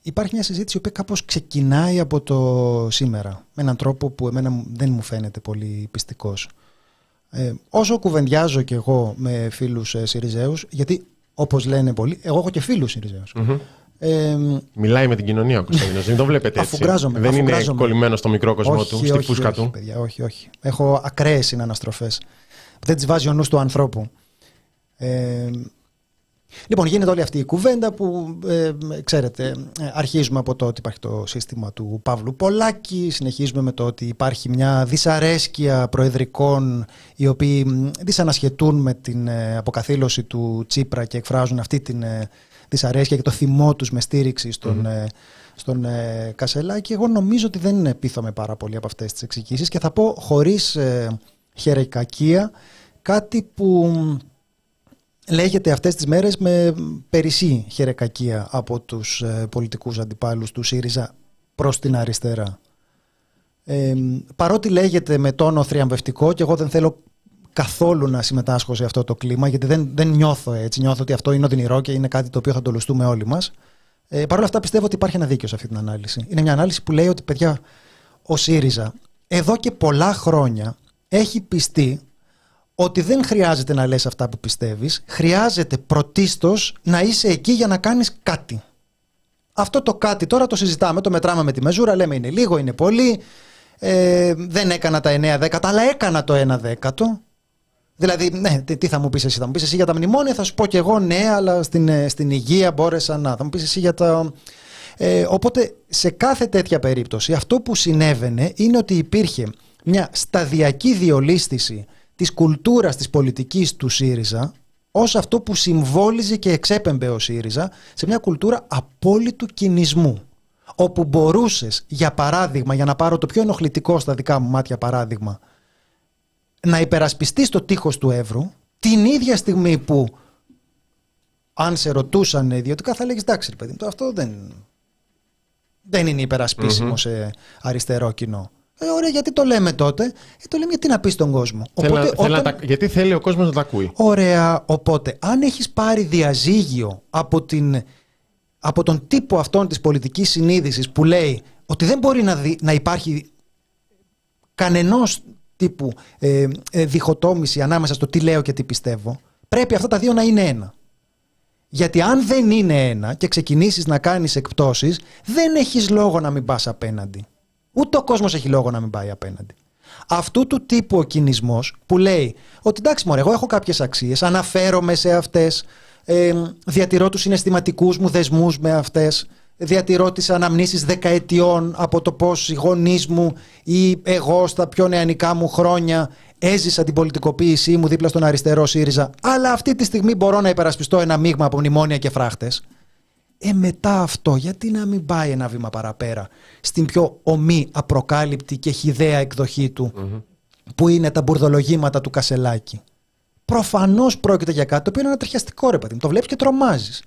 υπάρχει μια συζήτηση που κάπως ξεκινάει από το σήμερα με έναν τρόπο που εμένα δεν μου φαίνεται πολύ πιστικός. Ε, όσο κουβεντιάζω κι εγώ με φίλους ε, Σιριζέους, γιατί όπως λένε πολλοί, εγώ έχω και φίλους Ε, Μιλάει με την κοινωνία ο Κωνσταντίνος, δεν το βλέπετε έτσι. δεν είναι κολλημένο στο μικρό κόσμο όχι, του, στη όχι, φούσκα όχι, του. Παιδιά, όχι, όχι. Έχω ακραίες συναναστροφές. Δεν τις βάζει ο νους του ανθρώπου. Ε, λοιπόν, γίνεται όλη αυτή η κουβέντα που, ε, ξέρετε, αρχίζουμε από το ότι υπάρχει το σύστημα του Παύλου Πολάκη, συνεχίζουμε με το ότι υπάρχει μια δυσαρέσκεια προεδρικών οι οποίοι δυσανασχετούν με την ε, αποκαθήλωση του Τσίπρα και εκφράζουν αυτή την ε, δυσαρέσκεια και το θυμό τους με στήριξη στον, mm. στον Κασελάκη. Εγώ νομίζω ότι δεν επίθομαι πάρα πολύ από αυτές τις εξηγήσεις και θα πω χωρίς χερεκακία κάτι που λέγεται αυτές τις μέρες με περισσή χερεκακία από τους ε, πολιτικούς αντιπάλους του ΣΥΡΙΖΑ προς την αριστερά. Ε, παρότι λέγεται με τόνο θριαμβευτικό και εγώ δεν θέλω καθόλου να συμμετάσχω σε αυτό το κλίμα γιατί δεν, δεν νιώθω έτσι, νιώθω ότι αυτό είναι οδυνηρό και είναι κάτι το οποίο θα το λουστούμε όλοι μας. Ε, Παρ' όλα αυτά πιστεύω ότι υπάρχει ένα δίκιο σε αυτή την ανάλυση. Είναι μια ανάλυση που λέει ότι παιδιά ο ΣΥΡΙΖΑ εδώ και πολλά χρόνια έχει πιστεί ότι δεν χρειάζεται να λες αυτά που πιστεύεις, χρειάζεται πρωτίστως να είσαι εκεί για να κάνεις κάτι. Αυτό το κάτι τώρα το συζητάμε, το μετράμε με τη μεζούρα, λέμε είναι λίγο, είναι πολύ, ε, δεν έκανα τα 9 δέκατα, αλλά έκανα το 1 δέκατο. Δηλαδή, ναι, τι θα μου πεις εσύ, θα μου πεις εσύ για τα μνημόνια, θα σου πω και εγώ ναι, αλλά στην, ε, στην υγεία μπόρεσα να. Θα μου πεις εσύ για τα... Ε, οπότε, σε κάθε τέτοια περίπτωση, αυτό που συνέβαινε είναι ότι υπήρχε μια σταδιακή διολίστηση της κουλτούρας της πολιτικής του ΣΥΡΙΖΑ ως αυτό που συμβόλιζε και εξέπεμπε ο ΣΥΡΙΖΑ σε μια κουλτούρα απόλυτου κινησμού όπου μπορούσες για παράδειγμα για να πάρω το πιο ενοχλητικό στα δικά μου μάτια παράδειγμα να υπερασπιστείς το τείχος του Εύρου την ίδια στιγμή που αν σε ρωτούσαν ιδιωτικά θα λέγεις εντάξει παιδί αυτό δεν, δεν είναι σε αριστερό κοινό. Ε, ωραία, γιατί το λέμε τότε; Ε, το λέμε γιατί να πεις στον κόσμο; Οπότε, όταν... γιατί θέλει ο κόσμος να τα ακούει. Ωραία. Οπότε, αν έχεις πάρει διαζύγιο από, την, από τον τύπο αυτών της πολιτικής συνείδησης που λέει ότι δεν μπορεί να, να υπάρχει κανενός τύπου ε, ε, διχοτόμηση ανάμεσα στο τι λέω και τι πιστεύω, πρέπει αυτά τα δύο να είναι ένα. Γιατί αν δεν είναι ένα και ξεκινήσεις να κάνεις εκπτώσεις, δεν έχεις λόγο να μην πας απέναντι. Ούτε ο κόσμος έχει λόγο να μην πάει απέναντι. Αυτού του τύπου ο κινησμός που λέει ότι εντάξει, μωρέ, εγώ έχω κάποιες αξίες, αναφέρομαι σε αυτές, ε, διατηρώ τους συναισθηματικούς μου δεσμούς με αυτές, διατηρώ τις αναμνήσεις δεκαετιών από το πώς οι γονείς μου ή εγώ στα πιο νεανικά μου χρόνια έζησα την πολιτικοποίησή μου δίπλα στον αριστερό ΣΥΡΙΖΑ, αλλά αυτή τη στιγμή μπορώ να υπερασπιστώ ένα μείγμα από μνημόνια και φράχτες. Ε, μετά αυτό, γιατί να μην πάει ένα βήμα παραπέρα στην πιο ομή, απροκάλυπτη και χιδαία εκδοχή του, που είναι τα μπουρδολογήματα του Κασελάκη. Προφανώς πρόκειται για κάτι το οποίο είναι ανατριχιαστικό, ρε παιδί. Το βλέπεις και τρομάζεις.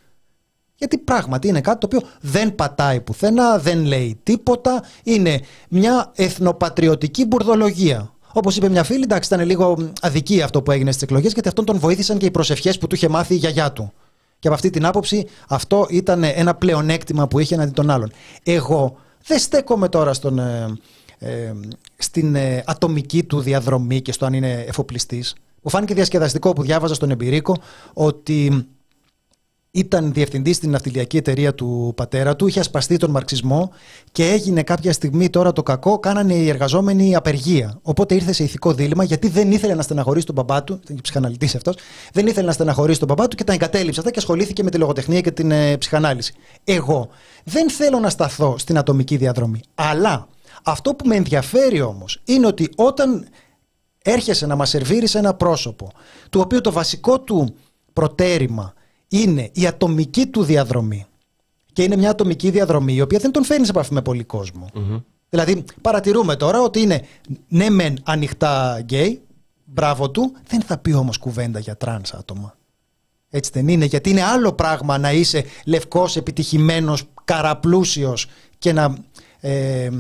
Γιατί πράγματι είναι κάτι το οποίο δεν πατάει πουθενά, δεν λέει τίποτα. Είναι μια εθνοπατριωτική μπουρδολογία. Όπως είπε μια φίλη, εντάξει, ήταν λίγο αδική αυτό που έγινε στις εκλογές, γιατί αυτόν τον βοήθησαν και οι προσευχές που του είχε μάθει η γιαγιά του. Και από αυτή την άποψη αυτό ήταν ένα πλεονέκτημα που είχε εναντί των άλλων. Εγώ δεν στέκομαι τώρα στον, ε, ε, στην ε, ατομική του διαδρομή και στο αν είναι εφοπλιστής. Μου φάνηκε διασκεδαστικό που διάβαζα στον Εμπειρίκο ότι ήταν διευθυντής στην ναυτιλιακή εταιρεία του πατέρα του, είχε ασπαστεί τον μαρξισμό και έγινε κάποια στιγμή τώρα το κακό, κάνανε οι εργαζόμενοι απεργία. Οπότε ήρθε σε ηθικό δίλημα γιατί δεν ήθελε να στεναχωρήσει τον μπαμπά του, ήταν ψυχαναλυτής αυτός, δεν ήθελε να στεναχωρήσει τον μπαμπά του και τα εγκατέλειψε αυτά και ασχολήθηκε με τη λογοτεχνία και την ε, ψυχανάλυση. Εγώ δεν θέλω να σταθώ στην ατομική διαδρομή. Αλλά αυτό που με ενδιαφέρει όμως είναι ότι όταν έρχεσαι να μας σερβίρεις ένα πρόσωπο, του οποίου το βασικό του προτέρημα είναι η ατομική του διαδρομή. Και είναι μια ατομική διαδρομή η οποία δεν τον φέρνεις σε επαφή με πολύ Δηλαδή, παρατηρούμε τώρα ότι είναι ναι, μεν ανοιχτά γκέι, μπράβο του, δεν θα πει όμως κουβέντα για τρανς άτομα. Έτσι δεν είναι, γιατί είναι άλλο πράγμα να είσαι λευκός, επιτυχημένος, καραπλούσιος και να ε,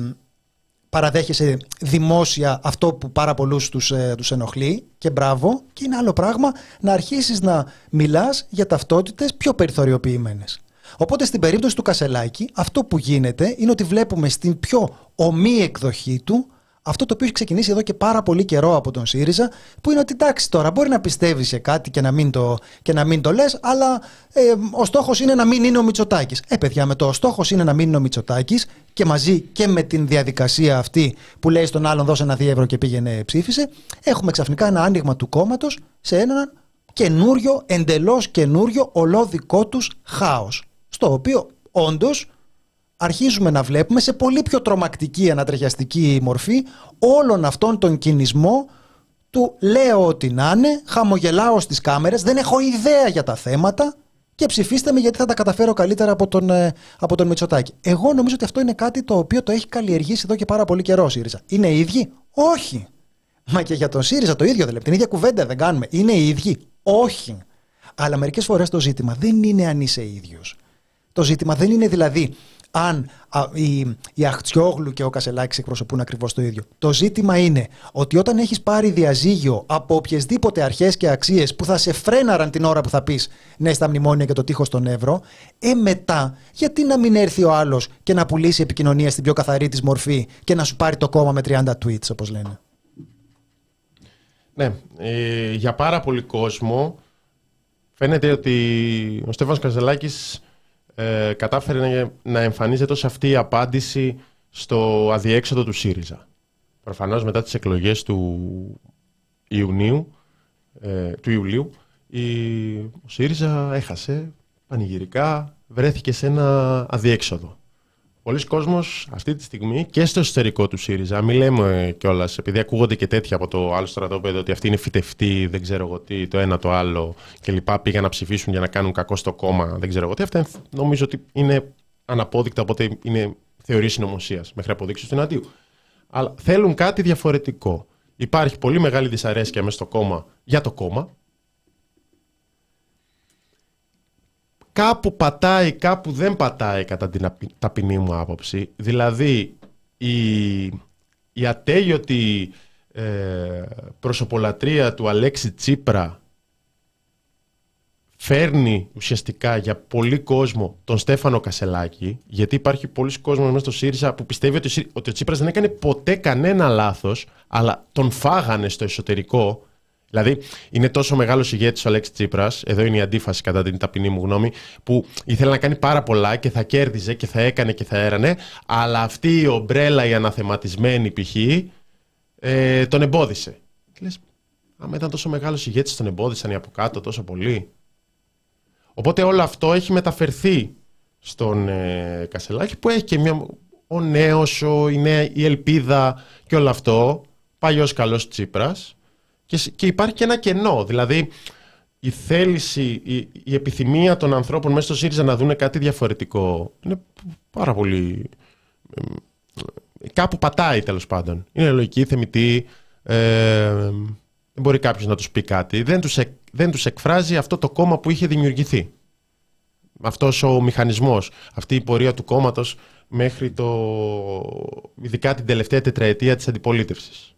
παραδέχεσαι δημόσια αυτό που πάρα πολλούς τους ε, τους ενοχλεί και μπράβο. Και είναι άλλο πράγμα να αρχίσεις να μιλάς για ταυτότητες πιο περιθωριοποιημένες. Οπότε στην περίπτωση του Κασελάκη, αυτό που γίνεται είναι ότι βλέπουμε στην πιο ωμή εκδοχή του αυτό το οποίο έχει ξεκινήσει εδώ και πάρα πολύ καιρό από τον ΣΥΡΙΖΑ, που είναι ότι εντάξει τώρα μπορεί να πιστεύεις σε κάτι και να μην το, και να μην το λες, αλλά ε, ο στόχος είναι να μην είναι ο Μητσοτάκης. Ε, παιδιά, με το ο στόχος είναι να μην είναι ο Μητσοτάκης και μαζί και με την διαδικασία αυτή που λέει στον άλλον δώσε ένα δύο ευρώ και πήγαινε ψήφισε, έχουμε ξαφνικά ένα άνοιγμα του κόμματος σε έναν καινούριο, εντελώς καινούριο, ολόδικό τους χάος. Στο οποίο όντως αρχίζουμε να βλέπουμε σε πολύ πιο τρομακτική ανατρεχιαστική μορφή όλον αυτόν τον κινησμό του λέω ότι να είναι, χαμογελάω στις κάμερες, δεν έχω ιδέα για τα θέματα και ψηφίστε με γιατί θα τα καταφέρω καλύτερα από τον, ε, από τον Μητσοτάκη. Εγώ νομίζω ότι αυτό είναι κάτι το οποίο το έχει καλλιεργήσει εδώ και πάρα πολύ καιρό ο ΣΥΡΙΖΑ. Είναι οι ίδιοι; Όχι. Μα και για τον ΣΥΡΙΖΑ το ίδιο δεν λέει. Την ίδια κουβέντα δεν κάνουμε. Είναι οι ίδιοι; Όχι. Αλλά μερικές φορές το ζήτημα δεν είναι αν είσαι ίδιος. Το ζήτημα δεν είναι δηλαδή αν α, η, η Αχτσιόγλου και ο Κασελάκης εκπροσωπούν ακριβώς το ίδιο. Το ζήτημα είναι ότι όταν έχεις πάρει διαζύγιο από οποιασδήποτε αρχές και αξίες που θα σε φρέναραν την ώρα που θα πεις ναι στα μνημόνια και το τείχος στον Εύρο, ε μετά γιατί να μην έρθει ο άλλος και να πουλήσει επικοινωνία στην πιο καθαρή της μορφή και να σου πάρει το κόμμα με 30 tweets όπως λένε. Ναι, ε, για πάρα πολύ κόσμο φαίνεται ότι ο Στέφανος Καζελάκης ε, κατάφερε να, εμφανίζεται ως αυτή η απάντηση στο αδιέξοδο του ΣΥΡΙΖΑ. Προφανώς μετά τις εκλογές του Ιουνίου, ε, του Ιουλίου, η, ο ΣΥΡΙΖΑ έχασε πανηγυρικά, βρέθηκε σε ένα αδιέξοδο. Πολλοί κόσμος αυτή τη στιγμή και στο εσωτερικό του ΣΥΡΙΖΑ, μην λέμε κιόλας, επειδή ακούγονται και τέτοια από το άλλο στρατόπεδο, ότι αυτοί είναι φυτευτοί, δεν ξέρω εγώ τι, το ένα το άλλο κλπ. Πήγαν να ψηφίσουν για να κάνουν κακό στο κόμμα, δεν ξέρω εγώ τι. Αυτά νομίζω ότι είναι αναπόδεικτα, οπότε είναι θεωρία συνωμοσίας μέχρι αποδείξεις του εναντίου. Αλλά θέλουν κάτι διαφορετικό. Υπάρχει πολύ μεγάλη δυσαρέσκεια μέσα στο κόμμα για το κόμμα, κάπου πατάει, κάπου δεν πατάει κατά την ταπεινή μου άποψη. Δηλαδή, η, η ατέλειωτη ε, προσωπολατρία του Αλέξη Τσίπρα φέρνει ουσιαστικά για πολύ κόσμο τον Στέφανο Κασελάκη, γιατί υπάρχει πολλοί κόσμος μέσα στο ΣΥΡΙΖΑ που πιστεύει ότι, ότι ο Τσίπρας δεν έκανε ποτέ κανένα λάθος, αλλά τον φάγανε στο εσωτερικό Δηλαδή, είναι τόσο μεγάλος ηγέτης ο Αλέξης Τσίπρας, εδώ είναι η αντίφαση κατά την ταπεινή μου γνώμη, που ήθελε να κάνει πάρα πολλά και θα κέρδιζε και θα έκανε και θα έρανε, αλλά αυτή η ομπρέλα, η αναθεματισμένη π.χ., ε, τον εμπόδισε. Και λες, άμα ήταν τόσο μεγάλος ηγέτης, τον εμπόδισαν οι από κάτω τόσο πολύ. Οπότε όλο αυτό έχει μεταφερθεί στον ε, Κασελάκη που έχει και μια, ο νέος, η, νέα, η ελπίδα και όλο αυτό, παλιός καλός Τσίπρας, και, και υπάρχει και ένα κενό. Δηλαδή, η θέληση, η, η επιθυμία των ανθρώπων μέσα στο ΣΥΡΙΖΑ να δουν κάτι διαφορετικό είναι πάρα πολύ. κάπου πατάει τέλος πάντων. Είναι λογική, θεμητή. Ε, δεν μπορεί κάποιος να τους πει κάτι. Δεν τους δεν τους εκφράζει αυτό το κόμμα που είχε δημιουργηθεί. Αυτός ο μηχανισμός, αυτή η πορεία του κόμματος μέχρι το. ειδικά την τελευταία τετραετία της αντιπολίτευσης.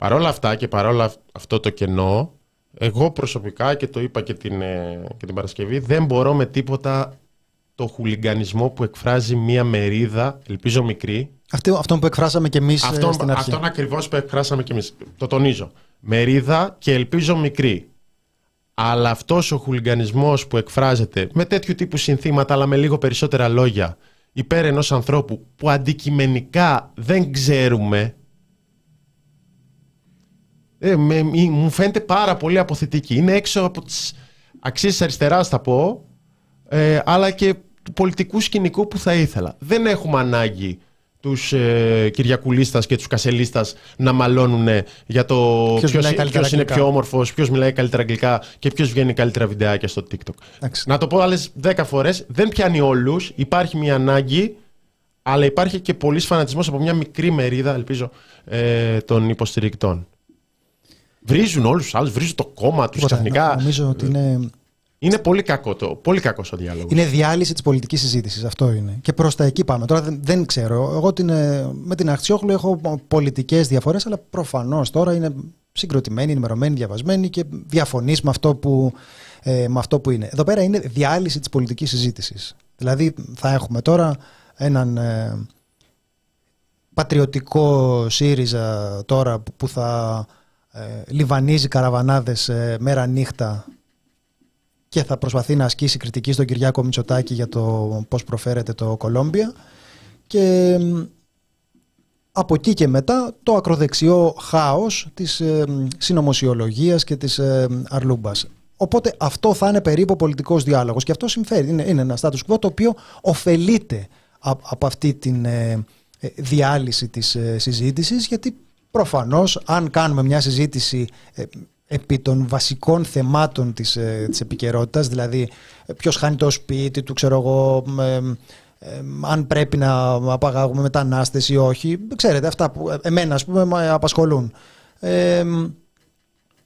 Παρόλα αυτά και παρόλα αυτό το κενό, εγώ προσωπικά και το είπα και την, ε, και την Παρασκευή, δεν μπορώ με τίποτα το χουλιγκανισμό που εκφράζει μία μερίδα, ελπίζω μικρή. Αυτό, αυτό που εκφράσαμε και εμείς ε, στην αρχή. Αυτόν ακριβώς που εκφράσαμε και εμείς. Το τονίζω. Μερίδα και ελπίζω μικρή. Αλλά αυτός ο χουλιγκανισμός που εκφράζεται με τέτοιου τύπου συνθήματα, αλλά με λίγο περισσότερα λόγια, υπέρ ενός ανθρώπου που αντικειμενικά δεν ξέρουμε ε, με, μου φαίνεται πάρα πολύ αποθετική. Είναι έξω από τις αξίες της αριστεράς θα πω, ε, αλλά και του πολιτικού σκηνικού που θα ήθελα. Δεν έχουμε ανάγκη τους ε, Κυριακουλίστας και τους Κασελίστας να μαλώνουν για το ποιος, ποιος, είναι πιο όμορφος, ποιος μιλάει καλύτερα αγγλικά και ποιος βγαίνει καλύτερα βιντεάκια στο TikTok. Να το πω άλλες δέκα φορές, δεν πιάνει όλους, υπάρχει μια ανάγκη αλλά υπάρχει και πολλής φανατισμός από μια μικρή μερίδα, ελπίζω, ε, των υποστηρικτών. Βρίζουν όλους τους άλλους, βρίζουν το κόμμα τους ξαφνικά. Νομίζω ότι είναι. Είναι πολύ κακό το, πολύ κακός ο διάλογος. Είναι διάλυση της πολιτικής συζήτησης. Αυτό είναι. Και προς τα εκεί πάμε. Τώρα δεν, δεν ξέρω. Εγώ την, ε, με την Αχτσιόχλου έχω πολιτικές διαφορές, αλλά προφανώς τώρα είναι συγκροτημένη, ενημερωμένη, διαβασμένη και διαφωνείς με, αυτό που, ε, με αυτό που είναι. Εδώ πέρα είναι διάλυση της πολιτικής συζήτησης. Δηλαδή θα έχουμε τώρα έναν ε, πατριωτικό ΣΥΡΙΖΑ τώρα που θα ε, λιβανίζει καραβανάδες ε, μέρα νύχτα και θα προσπαθεί να ασκήσει κριτική στον Κυριάκο Μητσοτάκη για το πώς προφέρεται το Κολόμπια και από εκεί και μετά το ακροδεξιό χάος της ε, συνωμοσιολογίας και της ε, αρλούμπας. Οπότε αυτό θα είναι περίπου πολιτικός διάλογος και αυτό συμφέρει. Είναι, είναι ένα status quo το οποίο ωφελείται από αυτή την ε, διάλυση της συζήτησης γιατί Προφανώς, αν κάνουμε μια συζήτηση ε, επί των βασικών θεμάτων της, ε, της επικαιρότητας, δηλαδή ε, ποιος χάνει το σπίτι του, ξέρω εγώ, αν πρέπει να απαγάγουμε μετανάστες ή όχι, ξέρετε, αυτά που εμένα ας πούμε με απασχολούν.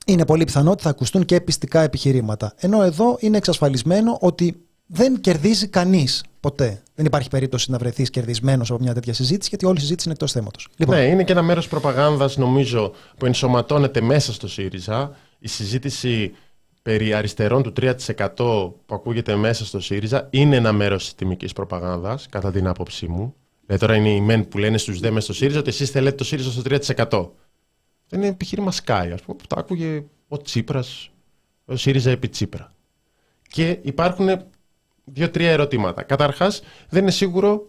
είναι πολύ πιθανό ότι θα ακουστούν και πιστικά επιχειρήματα. Ενώ εδώ είναι εξασφαλισμένο ότι δεν κερδίζει κανείς ποτέ. Δεν υπάρχει περίπτωση να βρεθείς κερδισμένος από μια τέτοια συζήτηση, γιατί όλη η συζήτηση είναι εκτός θέματος. Λοιπόν. Ναι, είναι και ένα μέρος προπαγάνδας, νομίζω, που ενσωματώνεται μέσα στο ΣΥΡΙΖΑ. Η συζήτηση περί αριστερών του 3% που ακούγεται μέσα στο ΣΥΡΙΖΑ είναι ένα μέρος της τιμικής προπαγάνδας, κατά την άποψή μου. Δηλαδή, τώρα είναι οι μεν που λένε στους ΔΕ στο ΣΥΡΙΖΑ ότι εσείς θέλετε το ΣΥΡΙΖΑ στο 3%. Δεν είναι επιχείρημα Sky, ας πούμε, που τα άκουγε ο Τσίπρας, ο ΣΥΡΙΖΑ επί Τσίπρα. Και υπάρχουν δύο-τρία ερωτήματα. Καταρχάς, δεν είναι σίγουρο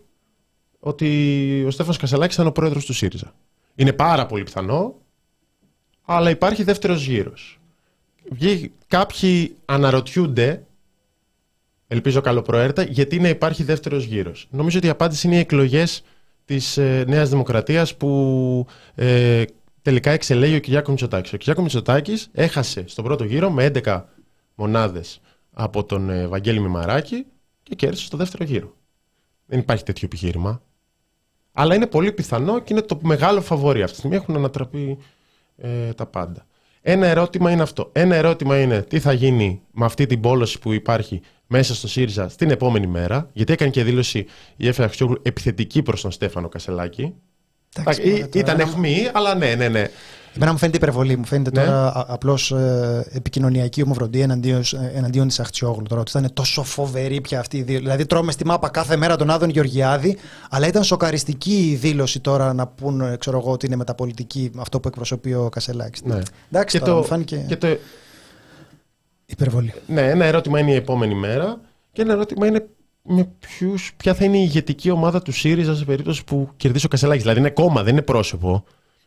ότι ο Στέφανος Κασελάκης ήταν ο πρόεδρος του ΣΥΡΙΖΑ. Είναι πάρα πολύ πιθανό, αλλά υπάρχει δεύτερος γύρος. Κάποιοι αναρωτιούνται, ελπίζω καλοπροαίρετα, γιατί να υπάρχει δεύτερος γύρος. Νομίζω ότι η απάντηση είναι οι εκλογές της ε, Νέας Δημοκρατίας που ε, τελικά εξελέγει ο Κυριάκο Μητσοτάκης. Ο Κυριάκο Μητσοτάκης έχασε στον πρώτο γύρο με 11 μονάδες από τον ε, Βαγγέλη Μημαράκη και κέρδισε στο δεύτερο γύρο. Δεν υπάρχει τέτοιο επιχείρημα. Αλλά είναι πολύ πιθανό και είναι το μεγάλο φαβορή. Αυτή τη στιγμή έχουν ανατραπεί ε, τα πάντα. Ένα ερώτημα είναι αυτό. Ένα ερώτημα είναι τι θα γίνει με αυτή την πόλωση που υπάρχει μέσα στο ΣΥΡΙΖΑ στην επόμενη μέρα. Γιατί έκανε και δήλωση η Έφη Αχτσιόγλου επιθετική προς τον Στέφανο Κασελάκη. Εντάξει, ήταν εχμή, αλλά ναι, ναι, ναι. Εμένα μου φαίνεται υπερβολή. Μου φαίνεται ναι. τώρα απλώς ε, επικοινωνιακή ομοφροντία εναντίον, εναντίον της Αχτσιόγλου. Τώρα ότι ήταν τόσο φοβερή πια αυτή η δήλωση. Δηλαδή, τρώμε στη μάπα κάθε μέρα τον Άδων Γεωργιάδη, αλλά ήταν σοκαριστική η δήλωση τώρα να πούν ε, ξέρω εγώ, ότι είναι μεταπολιτική αυτό που εκπροσωπεί ο Κασελάκης. Ναι. Εντάξει, και τώρα, το, μου φάνηκε. Και το... Υπερβολή. Ναι, ένα ερώτημα είναι η επόμενη μέρα και ένα ερώτημα είναι με ποιους, ποια θα είναι η ηγετική ομάδα του ΣΥΡΙΖΑ σε περίπτωση που κερδίσει ο Κασελάκης. Δηλαδή είναι κόμμα, δεν είναι πρόσωπο.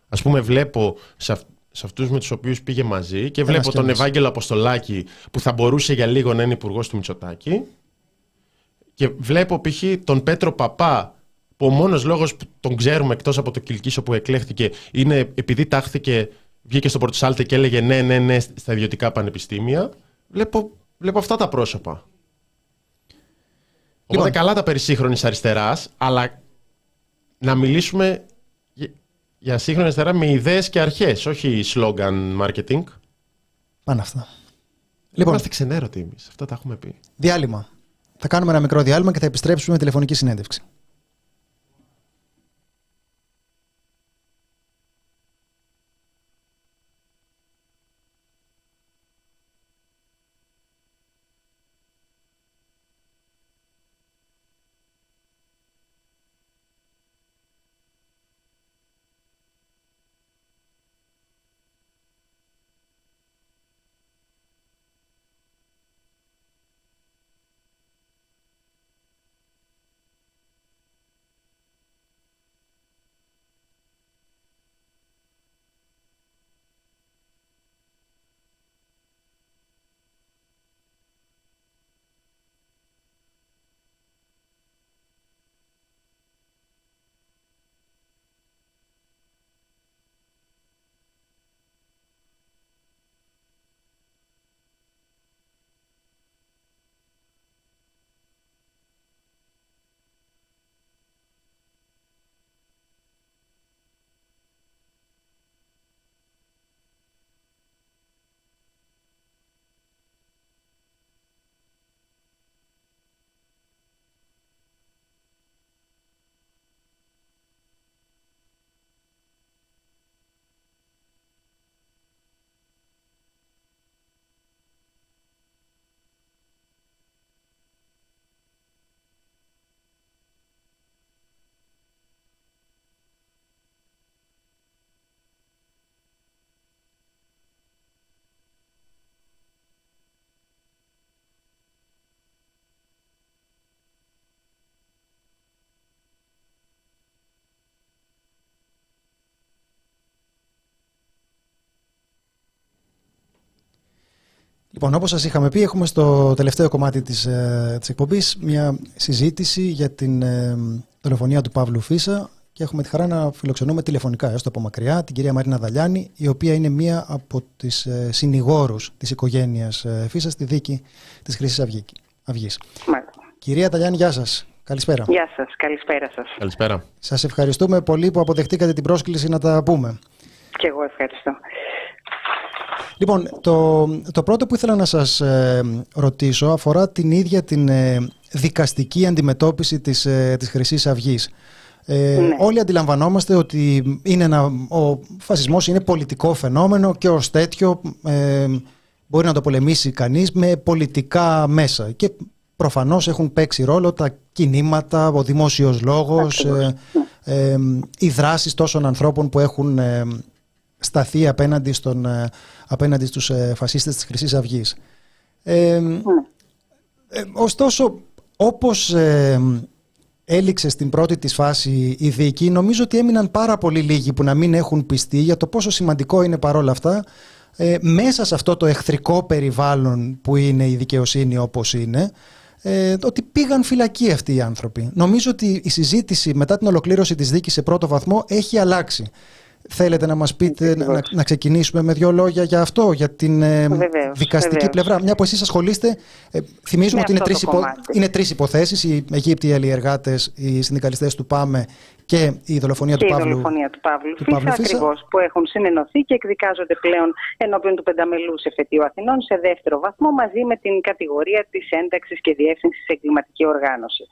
Α πούμε, βλέπω σε, αυ- σε αυτούς με τους οποίους πήγε μαζί και βλέπω τον Ευάγγελο Αποστολάκη που θα μπορούσε για λίγο να είναι υπουργός του Μητσοτάκη. Και βλέπω π.χ. τον Πέτρο Παπά, που ο μόνος λόγος που τον ξέρουμε εκτός από το Κιλκίσο που εκλέχθηκε είναι επειδή τάχθηκε, βγήκε στο Πορτοσάλτε και έλεγε ναι, ναι, ναι στα ιδιωτικά πανεπιστήμια. Βλέπω, βλέπω αυτά τα πρόσωπα. Οπότε λοιπόν. καλά τα περί σύγχρονη αριστεράς, αλλά να μιλήσουμε για σύγχρονη αριστερά με ιδέες και αρχές, όχι slogan marketing. Πάνε αυτά. Λοιπόν, Είμαστε ξενέρωτοι εμείς. Αυτά τα έχουμε πει. Διάλειμμα. Θα κάνουμε ένα μικρό διάλειμμα και θα επιστρέψουμε με τηλεφωνική συνέντευξη. Λοιπόν, όπως σας είχαμε πει, έχουμε στο τελευταίο κομμάτι της, ε, της εκπομπής μια συζήτηση για την ε, δολοφονία του Παύλου Φίσα και έχουμε τη χαρά να φιλοξενούμε τηλεφωνικά έστω από μακριά την κυρία Μαρίνα Δαλιάνη, η οποία είναι μία από τις ε, συνηγόρους της οικογένειας ε, Φίσα στη δίκη της Χρυσής Αυγής. Κυρία Δαλιάνη, γεια σας. Καλησπέρα. Γεια σας. Καλησπέρα σας. Καλησπέρα. Σας ευχαριστούμε πολύ που αποδεχτήκατε την πρόσκληση να τα πούμε. Και εγώ ευχαριστώ. Λοιπόν, το, το πρώτο που ήθελα να σας ε, ρωτήσω αφορά την ίδια την ε, δικαστική αντιμετώπιση της, ε, της Χρυσής Αυγής. Ε, ναι. Όλοι αντιλαμβανόμαστε ότι είναι ένα, ο φασισμός είναι πολιτικό φαινόμενο και ως τέτοιο ε, μπορεί να το πολεμήσει κανείς με πολιτικά μέσα. Και προφανώς έχουν παίξει ρόλο τα κινήματα, ο δημόσιος λόγος, ε, ε, οι δράσεις τόσων ανθρώπων που έχουν ε, σταθεί απέναντι, στον, απέναντι στους φασίστες της Χρυσής Αυγής. Ναι. ωστόσο, όπως έληξε στην πρώτη της φάση η δίκη, νομίζω ότι έμειναν πάρα πολύ λίγοι που να μην έχουν πιστεί για το πόσο σημαντικό είναι παρόλα αυτά μέσα σε αυτό το εχθρικό περιβάλλον που είναι η δικαιοσύνη όπως είναι, ε, ότι πήγαν φυλακοί αυτοί οι άνθρωποι. Νομίζω ότι η συζήτηση μετά την ολοκλήρωση της δίκης σε πρώτο βαθμό έχει αλλάξει. Θέλετε να μας πείτε, να, να, ξεκινήσουμε με δύο λόγια για αυτό, για την ε, δικαστική πλευρά. Μια που εσείς ασχολείστε, ε, θυμίζουμε ότι είναι τρεις, υπο, είναι τρεις υποθέσεις, οι Αιγύπτιοι αλλιεργάτες, οι συνδικαλιστές του ΠΑΜΕ και η δολοφονία και του Παύλου, η δολοφονία του Παύλου, του Φίσα, ακριβώς, που έχουν συνενωθεί και εκδικάζονται πλέον ενώπιον του πενταμελούς εφετείου Αθηνών σε δεύτερο βαθμό μαζί με την κατηγορία της ένταξης και διεύθυνσης σε εγκληματική οργάνωση.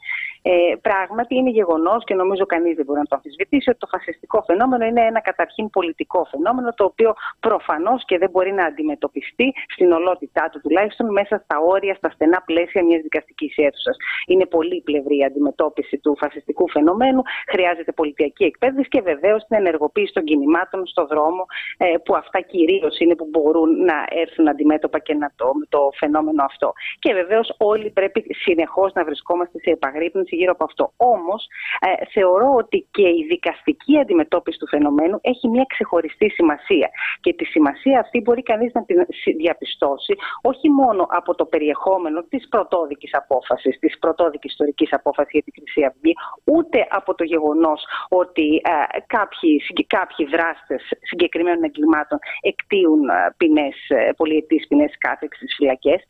Ε, πράγματι είναι γεγονός και νομίζω κανείς δεν μπορεί να το αμφισβητήσει ότι το φασιστικό φαινόμενο είναι ένα καταρχήν πολιτικό φαινόμενο το οποίο προφανώς και δεν μπορεί να αντιμετωπιστεί στην ολότητά του τουλάχιστον μέσα στα όρια, στα στενά πλαίσια μιας δικαστικής αίθουσας. Είναι πολύπλευρη η αντιμετώπιση του φασιστικού φαινομένου. Χρειάζεται χρειάζεται πολιτιακή εκπαίδευση και βεβαίως την ενεργοποίηση των κινημάτων στο δρόμο, ε, που αυτά κυρίως είναι που μπορούν να έρθουν αντιμέτωπα και να το, το φαινόμενο αυτό. Και βεβαίως όλοι πρέπει συνεχώς να βρισκόμαστε σε επαγρύπνηση γύρω από αυτό. Όμως ε, θεωρώ ότι και η δικαστική αντιμετώπιση του φαινομένου έχει μια ξεχωριστή σημασία. Και τη σημασία αυτή μπορεί κανείς να την διαπιστώσει όχι μόνο από το περιεχόμενο της πρωτόδικης απόφασης, της πρωτόδικης ιστορικής απόφασης για τη Χρυσή Αυγή, ούτε από το γεγονός ότι ε, κάποιοι, κάποιοι δράστες συγκεκριμένων εγκλημάτων εκτίουν ε, ποινές, ε, πολυετής ποινές κάθεξης στις φυλακές,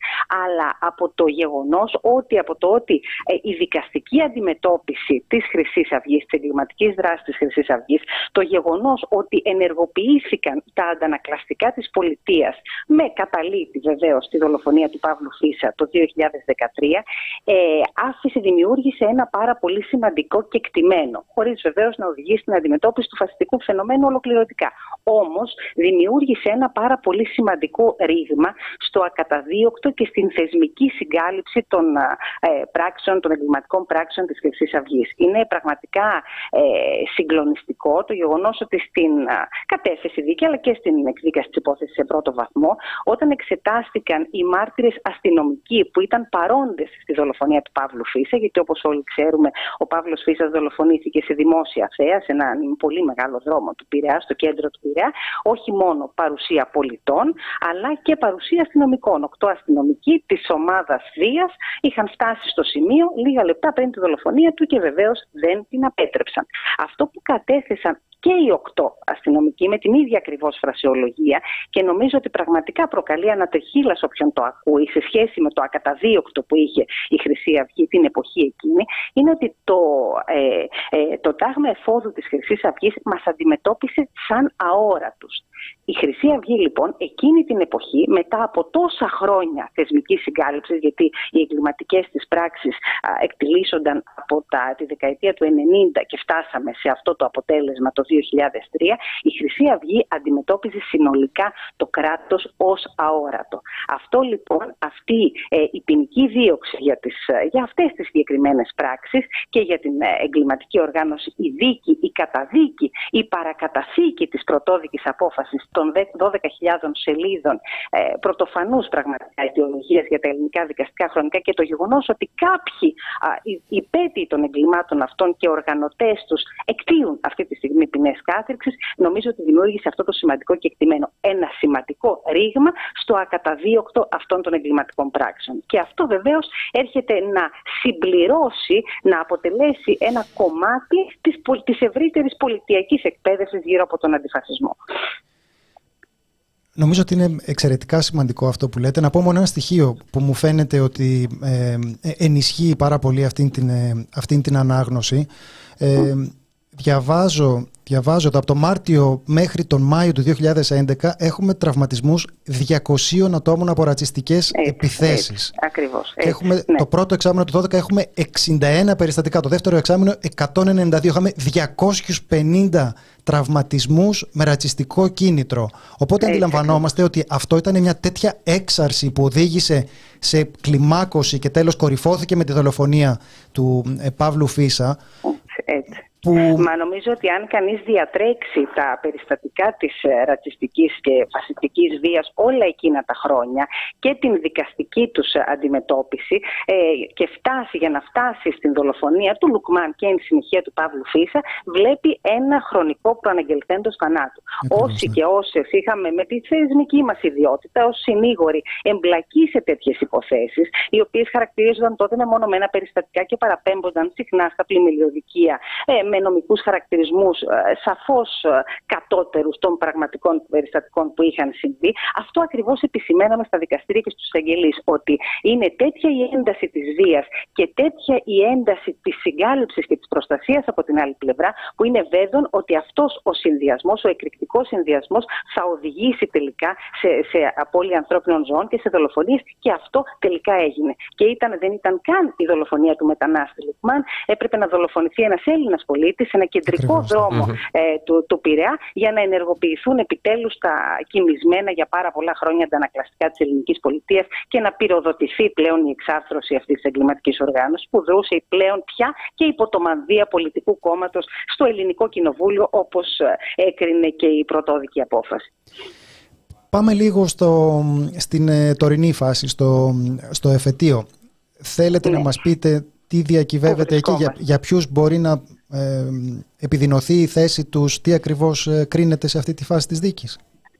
αλλά από το γεγονός ότι από το ότι ε, η δικαστική αντιμετώπιση της χρυσής Αυγής, της εγκληματικής δράσης της χρυσής Αυγής, το γεγονός ότι ενεργοποιήθηκαν τα αντανακλαστικά της πολιτείας με καταλήτη βεβαίως τη δολοφονία του Παύλου Φίσα το 2013, ε, άφησε, δημιούργησε ένα πάρα πολύ σημαντικό και εκτιμένο, χωρίς βεβαίως να οδηγήσει στην αντιμετώπιση του φασιστικού φαινομένου ολοκληρωτικά. Όμως δημιούργησε ένα πάρα πολύ σημαντικό ρήγμα στο ακαταδίωκτο και στην θεσμική συγκάλυψη των ε, πράξεων, των εγκληματικών πράξεων της Χρυσή Αυγής. Είναι πραγματικά ε, συγκλονιστικό το γεγονός ότι στην κατέθεση δίκη αλλά και στην εκδίκαση της υπόθεσης σε πρώτο βαθμό, όταν εξετάστηκαν οι μάρτυρες αστυνομικοί που ήταν παρόντες στη δολοφονία του Παύλου Φίσα, γιατί όπως όλοι ξέρουμε, ο Παύλος Φίσα δολοφονήθηκε σε δημόσια θέα, σε έναν πολύ μεγάλο δρόμο του Πειραιά, στο κέντρο του Πειραιά, όχι μόνο παρουσία πολιτών, αλλά και παρουσία αστυνομικών. Οκτώ αστυνομικοί της ομάδας Δίας είχαν φτάσει στο σημείο λίγα λεπτά πριν τη δολοφονία του και βεβαίως δεν την απέτρεψαν. Αυτό που κατέθεσαν και οι οκτώ αστυνομικοί με την ίδια ακριβώς φρασιολογία και νομίζω ότι πραγματικά προκαλεί ανατεχίλα όποιον το ακούει σε σχέση με το ακαταδίωκτο που είχε η Χρυσή Αυγή την εποχή εκείνη, είναι ότι το, ε, ε, το τάγμα εφόδου της Χρυσής Αυγής μας αντιμετώπισε σαν αόρατους. Η Χρυσή Αυγή λοιπόν εκείνη την εποχή μετά από τόσα χρόνια θεσμικής συγκάλυψης, γιατί οι εγκληματικές της πράξεις εκτιλήσονταν από τα, τη δεκαετία του 90 και φτάσαμε σε αυτό το αποτέλεσμα το 2003, η Χρυσή Αυγή αντιμετώπιζε συνολικά το κράτος ως αόρατο. Αυτό λοιπόν, αυτή ε, η ποινική δίωξη για, τις, ε, για αυτές τις συγκεκριμένες πράξεις και για την ε, εγκληματική οργάνωση, η δίκη, η καταδίκη, η παρακαταθήκη της πρωτόδικης απόφασης των 12.000 σελίδων ε, πρωτοφανούς πραγματικά ιδεολογίας για τα ελληνικά δικαστικά χρονικά και το γεγονός ότι κάποιοι υπέτειοι των εγκλημάτων αυτών και οργανωτές τους εκτίουν αυτή τη στιγμή ποινές κάθριξης, νομίζω ότι δημιούργησε αυτό το σημαντικό και εκτιμένο. Ένα σημαντικό ρήγμα στο ακαταδίωκτο αυτών των εγκληματικών πράξεων. Και αυτό βεβαίως έρχεται να συμπληρώσει, να αποτελέσει ένα κομμάτι της ευρύτερης πολιτιακής εκπαίδευσης γύρω από τον αντιφασισμό. Νομίζω ότι είναι εξαιρετικά σημαντικό αυτό που λέτε. Να πω μόνο ένα στοιχείο που μου φαίνεται ότι ε, ε ενισχύει πάρα πολύ αυτήν την, ε, αυτήν την ανάγνωση. Ε, διαβάζω Διαβάζω ότι από το Μάρτιο μέχρι τον Μάιο του 2011 έχουμε τραυματισμούς 200 ατόμων από ρατσιστικές έτσι, επιθέσεις. Έτσι, ακριβώς. Και έχουμε, ναι. Το πρώτο εξάμεινο του 2012 έχουμε 61 περιστατικά. Το δεύτερο εξάμεινο 192. Είχαμε 250 τραυματισμούς με ρατσιστικό κίνητρο. Οπότε έτσι, αντιλαμβανόμαστε ότι αυτό ήταν μια τέτοια έξαρση που οδήγησε σε κλιμάκωση και τέλος κορυφώθηκε με τη δολοφονία του ε, Παύλου Φίσα. Έτσι. Μα νομίζω ότι αν κανείς διατρέξει τα περιστατικά της ε, ρατσιστικής και φασιστικής βίας όλα εκείνα τα χρόνια και την δικαστική τους αντιμετώπιση ε, και φτάσει για να φτάσει στην δολοφονία του Λουκμάν και εν συνεχεία του Παύλου Φίσα βλέπει ένα χρονικό προαναγγελθέντος θανάτου. Όσοι ναι. και όσες είχαμε με τη θεσμική μας ιδιότητα ως συνήγοροι εμπλακεί σε τέτοιες υποθέσεις οι οποίες χαρακτηρίζονταν τότε με μονομένα περιστατικά και παραπέμπονταν συχνά στα πλημμυριοδικεία ε, με νομικούς χαρακτηρισμούς ε, σαφώς ε, κατώτερους των πραγματικών περιστατικών που είχαν συμβεί. Αυτό ακριβώς επισημέναμε στα δικαστήρια και στους αγγελείς, ότι είναι τέτοια η ένταση της βίας και τέτοια η ένταση της συγκάλυψης και της προστασίας από την άλλη πλευρά, που είναι βέβαιο ότι αυτός ο συνδυασμός, ο εκρηκτικός συνδυασμός θα οδηγήσει τελικά σε, σε απώλεια ανθρώπινων ζώων και σε δολοφονίες και αυτό τελικά έγινε. Και ήταν, δεν ήταν καν η δολοφονία του μετανάστη Λουκμάν, έπρεπε να δολοφονηθεί ένας Έλληνας πολίτη σε ένα κεντρικό ε, του, του Πειραιά για να ενεργοποιηθούν επιτέλους τα κοιμισμένα για πάρα πολλά χρόνια αντανακλαστικά της ελληνικής πολιτείας και να πυροδοτηθεί πλέον η εξάρθρωση αυτής της εγκληματικής οργάνωσης που δρούσε πλέον πια και υπό το μανδύα πολιτικού κόμματος στο ελληνικό κοινοβούλιο όπως ε, έκρινε και η πρωτόδικη απόφαση. Πάμε λίγο στο, στην ε, τωρινή φάση, στο, στο εφετείο. Θέλετε να ναι. μας πείτε τι διακυβεύεται εκεί, για, για ποιους μπορεί να ε, επιδεινωθεί η θέση τους, τι ακριβώς ε, κρίνεται σε αυτή τη φάση της δίκης;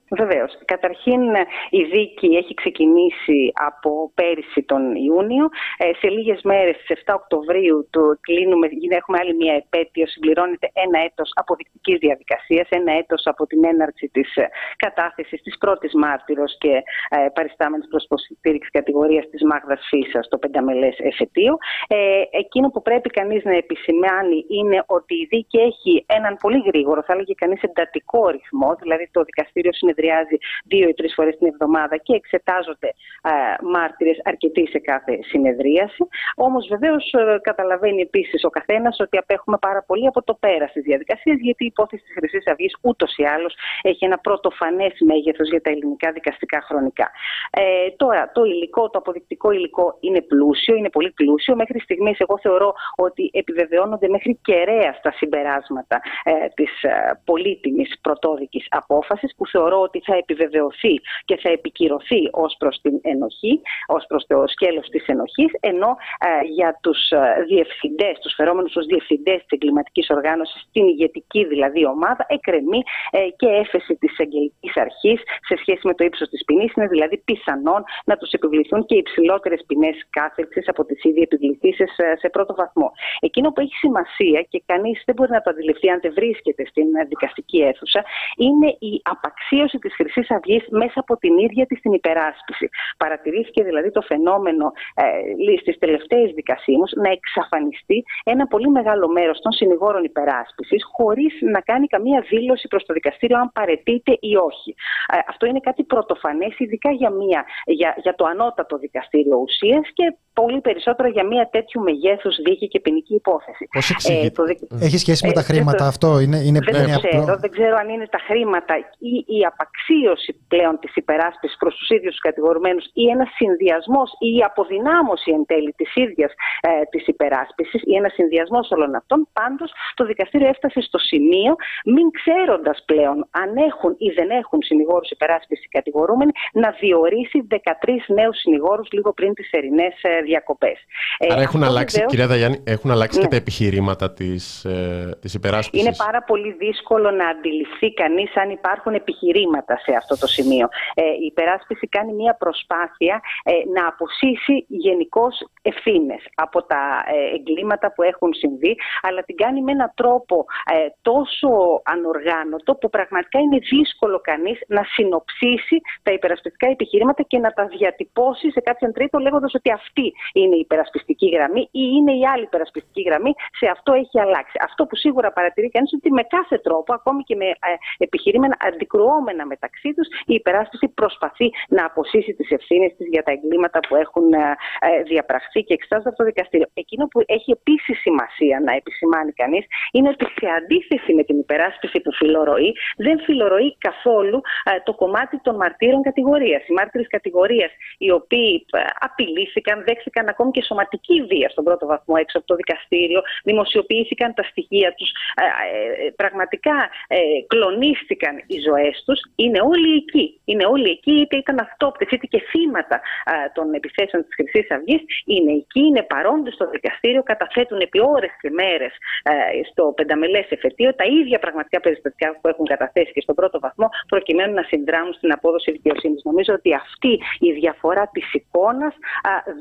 Βεβαίως. Καταρχήν η δίκη έχει ξεκινήσει από πέρυσι τον Ιούνιο. Ε, σε λίγες μέρες, στις 7 Οκτωβρίου, το κλείνουμε, έχουμε άλλη μια επέτειο, συμπληρώνεται ένα έτος αποδεικτικής διαδικασίας, ένα έτος από την έναρξη της ε, κατάθεσης της πρώτης μάρτυρος και ε, παριστάμενης προς υποστήριξη κατηγορίας της Μάγδας Φίσας στο πενταμελές εφετείο. Ε, εκείνο που πρέπει κανείς να επισημάνει είναι ότι η δίκη έχει έναν πολύ γρήγορο, θα έλεγε κανείς εντατικό ρυθμό, δηλαδή το δικαστήριο συνεδριάζει δύο ή τρεις φορές την εβδομάδα και εξετάζονται ε, μάρτυρες αρκετοί σε κάθε συνεδρίαση. Όμως βεβαίως ε, καταλαβαίνει επίσης ο καθένας ότι απέχουμε πάρα πολύ από το πέρας της διαδικασίας, γιατί η υπόθεση της Χρυσής Αυγής ούτως ή άλλως έχει ένα πρωτοφανές μέγεθος για τα ελληνικά δικαστικά χρονικά. Ε, τώρα, το υλικό, το αποδεικτικό υλικό είναι πλούσιο, είναι πολύ πλούσιο. Μέχρι στιγμής, εγώ θεωρώ ότι επιβεβαιώνονται μέχρι κεραία στα συμπεράσματα ε, της ε, πολύτιμης πρωτόδικης απόφασης, που θεωρώ ότι θα επιβεβαιωθεί και θα επικυρωθεί ως προς την ενοχή, ως προς το σκέλος της ενοχής, ενώ ε, για τους ε, διευθυντές, τους φερόμενους ως διευθυντές της εγκληματικής οργάνωσης, την ηγετική δηλαδή ομάδα, εκρεμεί ε, και έφεση της εγγελικής αρχής σε σχέση με το ύψος της ποινής. Είναι δηλαδή πιθανόν να τους επιβληθούν και υψηλότερες ποινές κάθεξης από τις ήδη επιβληθήσεις σε πρώτο βαθμό. Εκείνο που έχει σημασία και κανείς δεν μπορεί να το αντιληφθεί αν δεν βρίσκεται στην δικαστική αίθουσα, είναι η απαξίωση της Χρυσής Αυγής μέσα από την ίδια της την υπεράσπιση. Παρατηρήθηκε δηλαδή το φαινόμενο ε, στις τελευταίες δικασίμους να εξαφανιστεί ένα πολύ μεγάλο μέρος των συνηγόρων υπεράσπισης χωρίς να κάνει καμία δήλωση προς το δικαστήριο αν παρετείται ή όχι. Ε, αυτό είναι κάτι πρωτοφανές, ειδικά για, μια, για, για το ανώτατο δικαστήριο ουσίας και πολύ περισσότερο για μια τέτοιου μεγέθους δίκη και ποινική υπόθεση. Πώς ε, το... Έχει σχέση με τα ε, χρήματα αυτό, είναι, είναι δεν, ξέρω, δεν ξέρω αν είναι τα χρήματα ή η απαξίωση πλέον της υπεράσπισης προς τους ίδιους τους κατηγορουμένους ή ένας συνδυασμός ή η αποδυνάμωση εν τέλει της ίδιας ε, της υπεράσπισης ή ένας συνδυασμός όλων αυτών. Πάντως το δικαστήριο έφτασε στο σημείο, μην ξέροντας πλέον αν έχουν ή δεν έχουν συνηγόρους υπεράσπισης οι κατηγορούμενοι, να διορίσει 13 νέους συνηγόρους λίγο πριν τις ερηνέ ε, διακοπές. Ε, Άρα έχουν αλλάξει, βεβαίως, κυρία Δαγιάννη, έχουν αλλάξει ναι. και τα επιχειρήματα της της υπεράσπισης. Είναι πάρα πολύ δύσκολο να αντιληφθεί κανείς αν υπάρχουν επιχειρήματα επιχειρήματα σε αυτό το σημείο. Ε, η υπεράσπιση κάνει μια προσπάθεια ε, να αποσύσει γενικώς ευθύνες από τα ε, εγκλήματα που έχουν συμβεί, αλλά την κάνει με έναν τρόπο τόσο ανοργάνωτο που πραγματικά είναι δύσκολο κανείς να συνοψίσει τα υπερασπιστικά επιχειρήματα και να τα διατυπώσει σε κάποιον τρίτο λέγοντας ότι αυτή είναι η υπερασπιστική γραμμή ή είναι η άλλη υπερασπιστική γραμμή. Σε αυτό έχει αλλάξει. Αυτό που σίγουρα παρατηρεί κανείς ότι με κάθε τρόπο, ακόμη και με ε, επιχειρήματα αντικρουόμενα μεταξύ τους, η υπεράσπιση προσπαθεί να αποσύσει τις ευθύνες της για τα εγκλήματα που έχουν ε, ε, διαπραχθεί και εξετάζονται από το δικαστήριο. Εκείνο που έχει επίσης σημασία να επισημάνει κανείς είναι ότι σε αντίθεση με την υπεράσπιση που φιλορροεί, δεν φιλορροεί καθόλου το κομμάτι των μαρτύρων κατηγορίας. Οι μάρτυρες κατηγορίας, οι οποίοι απειλήθηκαν, δέχθηκαν ακόμη και σωματική βία στον πρώτο βαθμό έξω από το δικαστήριο, δημοσιοποιήθηκαν τα στοιχεία τους, πραγματικά κλονίστηκαν οι ζωές τους, είναι όλοι εκεί. Είναι όλοι εκεί, είτε ήταν αυτόπτες, είτε και θύματα των επιθέσεων της Χρυσής Αυγής. Είναι εκεί, είναι παρόντες στο δικαστήριο, καταθέτουν επί ώρες και μέρες στο πενταμελές εφετείο τα ίδια πραγματικά περιστατικά που έχουν καταθέσει και στον πρώτο βαθμό, προκειμένου να συνδράμουν στην απόδοση δικαιοσύνης. Νομίζω ότι αυτή η διαφορά της εικόνας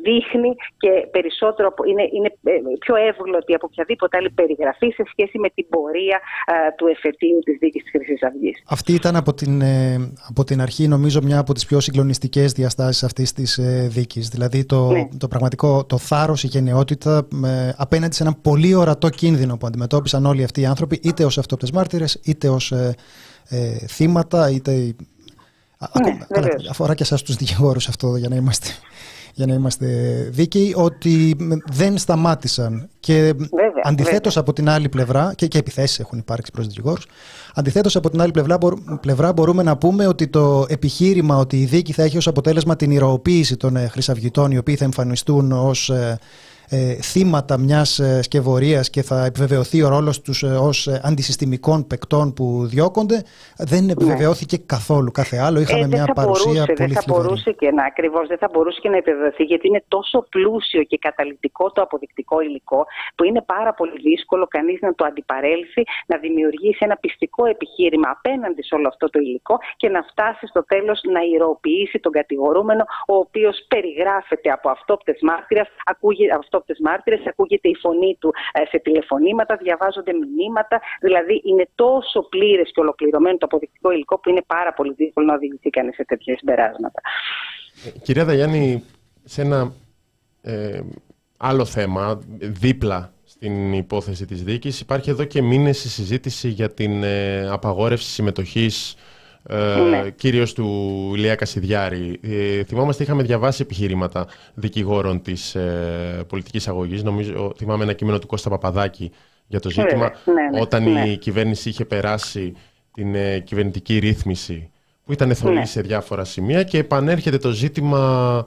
δείχνει και περισσότερο είναι, είναι ε, πιο εύγλωτη από οποιαδήποτε άλλη περιγραφή σε σχέση με την πορεία του εφετείου της δίκης της Χρυσής Αυγής. Αυτή ήταν από την, ε, από την αρχή, νομίζω, μια από τις πιο συγκλονιστικές διαστάσεις αυτής της ε, δίκης. Δηλαδή, το, ναι. το πραγματικό το θάρρος, η γενναιότητα ε, απέναντι σε ένα πολύ ορατό κίνδυνο που αντιμετώπισαν όλοι αυτοί οι άνθρωποι, είτε ως αυτόπτες μάρτυρες, είτε ως ε, θύματα, είτε. Ναι, αφορά και εσάς τους δικηγόρους αυτό για να είμαστε για να είμαστε δίκαιοι, ότι δεν σταμάτησαν. Και αντιθέτως από την άλλη πλευρά, και, και επιθέσεις έχουν υπάρξει προς δικηγόρους, αντιθέτως από την άλλη πλευρά, πλευρά μπορούμε να πούμε ότι το επιχείρημα ότι η δίκη θα έχει ως αποτέλεσμα την ηρωοποίηση των ε, χρυσαυγητών, οι οποίοι θα εμφανιστούν ως ε, ε, θύματα μιας ε, σκευωρίας και θα επιβεβαιωθεί ο ρόλος τους ε, ως ε, αντισυστημικών παικτών που διώκονται δεν ναι. επιβεβαιώθηκε καθόλου κάθε άλλο είχαμε ε, μια παρουσία μπορούσε, πολύ Δεν θα μπορούσε και να ακριβώς δεν θα μπορούσε και να επιβεβαιωθεί γιατί είναι τόσο πλούσιο και καταλητικό το αποδεικτικό υλικό που είναι πάρα πολύ δύσκολο κανείς να το αντιπαρέλθει να δημιουργήσει ένα πιστικό επιχείρημα απέναντι σε όλο αυτό το υλικό και να φτάσει στο τέλος να ηρωοποιήσει τον κατηγορούμενο ο οποίος περιγράφεται από αυτόπτες μάρτυρες ακούγεται αυτόπτε μάρτυρες, ακούγεται η φωνή του ε, σε τηλεφωνήματα, διαβάζονται μηνύματα. Δηλαδή είναι τόσο πλήρες και ολοκληρωμένο το αποδεικτικό υλικό που είναι πάρα πολύ δύσκολο να οδηγηθεί κανείς σε τέτοια συμπεράσματα. Ε, κυρία Δαγιάννη, σε ένα ε, άλλο θέμα, δίπλα στην υπόθεση της δίκης, υπάρχει εδώ και μήνες η συζήτηση για την ε, απαγόρευση συμμετοχής ε, ναι. κυρίως του Ηλία Κασιδιάρη. Ε, θυμόμαστε είχαμε διαβάσει επιχειρήματα δικηγόρων της ε, πολιτικής αγωγής. Νομίζω, θυμάμαι ένα κείμενο του Κώστα Παπαδάκη για το ζήτημα. Ναι, ναι, όταν η ναι. κυβέρνηση είχε περάσει την ε, κυβερνητική ρύθμιση που ήταν εθολή σε διάφορα σημεία και επανέρχεται το ζήτημα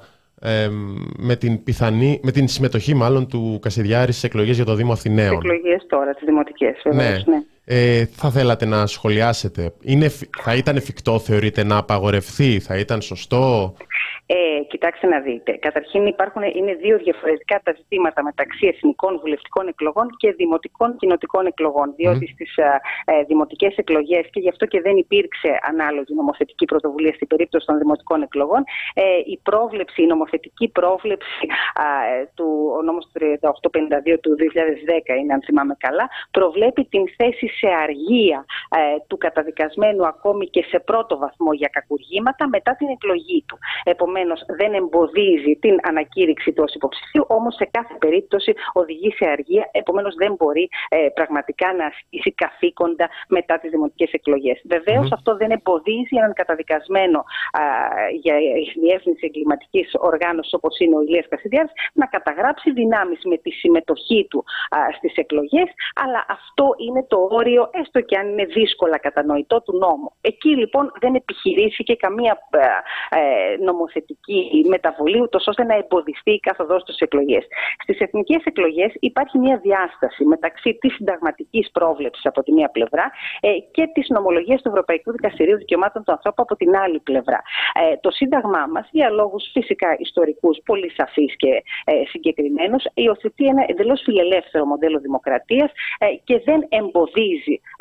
με, την πιθανή, με την συμμετοχή μάλλον του Κασιδιάρη στις εκλογές για το Δήμο Αθηναίων. Εκλογές τώρα, τις δημοτικές, βεβαίως, ναι. Ε, θα θέλατε να σχολιάσετε. Είναι, θα ήταν εφικτό, θεωρείτε, να απαγορευτεί, θα ήταν σωστό; Ε, κοιτάξτε να δείτε. Καταρχήν υπάρχουν, είναι δύο διαφορετικά τα ζητήματα μεταξύ εθνικών βουλευτικών εκλογών και δημοτικών κοινοτικών εκλογών. Διότι mm. στις ε, ε δημοτικές εκλογές, και γι' αυτό και δεν υπήρξε ανάλογη νομοθετική πρωτοβουλία στην περίπτωση των δημοτικών εκλογών, ε, η πρόβλεψη, η νομοθετική πρόβλεψη ε, του ο νόμος 3852 του 2010, είναι αν θυμάμαι καλά, προβλέπει την θέση σε αργία ε, του καταδικασμένου ακόμη και σε πρώτο βαθμό για κακουργήματα μετά την εκλογή του. Επομένως, δεν εμποδίζει την ανακήρυξη του ως υποψηφίου, όμως σε κάθε περίπτωση οδηγεί σε αργία. Επομένως, δεν μπορεί ε, πραγματικά να ασκήσει καθήκοντα μετά τις δημοτικές εκλογές. Βεβαίως, αυτό δεν εμποδίζει έναν καταδικασμένο α, για διεύθυνση εγκληματικής οργάνωσης όπως είναι ο Ηλίας Κασιδιάρης να καταγράψει δυνάμεις με τη συμμετοχή του στις εκλογές, αλλά αυτό είναι το όριο, έστω και αν είναι δύσκολα κατανοητό του νόμου. Εκεί λοιπόν δεν επιχειρήθηκε καμία ε, νομοθετική πολιτική μεταβολή, ούτως ώστε να εμποδιστεί η κάθοδό στις εκλογές. Στις εθνικές εκλογές υπάρχει μια διάσταση μεταξύ της συνταγματικής πρόβλεψης από τη μία πλευρά ε, και της νομολογίας του Ευρωπαϊκού Δικαστηρίου Δικαιωμάτων του Ανθρώπου από την άλλη πλευρά. Ε, το Σύνταγμά μας, για λόγους φυσικά ιστορικούς, πολύ σαφείς και ε, συγκεκριμένους, υιοθετεί ένα εντελώς φιλελεύθερο μοντέλο δημοκρατίας ε, και δεν εμποδίζει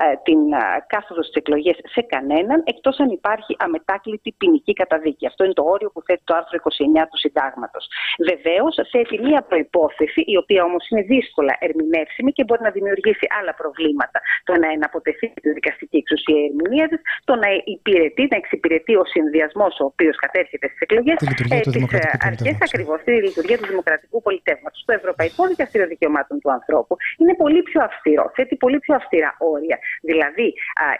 ε, την ε, κάθοδος στις εκλογές σε κανέναν, εκτός αν υπάρχει αμετάκλητη ποινική καταδίκη. Αυτό είναι το όριο που θέτει το άρθρο 29 του Συντάγματος. Βεβαίως, θέτει μία προπόθεση, η οποία όμως είναι δύσκολα ερμηνεύσιμη και μπορεί να δημιουργήσει άλλα προβλήματα. Το να εναποτεθεί τη δικαστική εξουσία ερμηνεία το να υπηρετεί, να εξυπηρετεί ο συνδυασμός ο οποίος κατέρχεται στις εκλογές τις αρχές ακριβώς, τη λειτουργία του δημοκρατικού πολιτεύματος. Το Ευρωπαϊκό Δικαστήριο Δικαιωμάτων του Ανθρώπου είναι πολύ πιο αυστηρό, θέτει πολύ πιο αυστηρά όρια. Δηλαδή,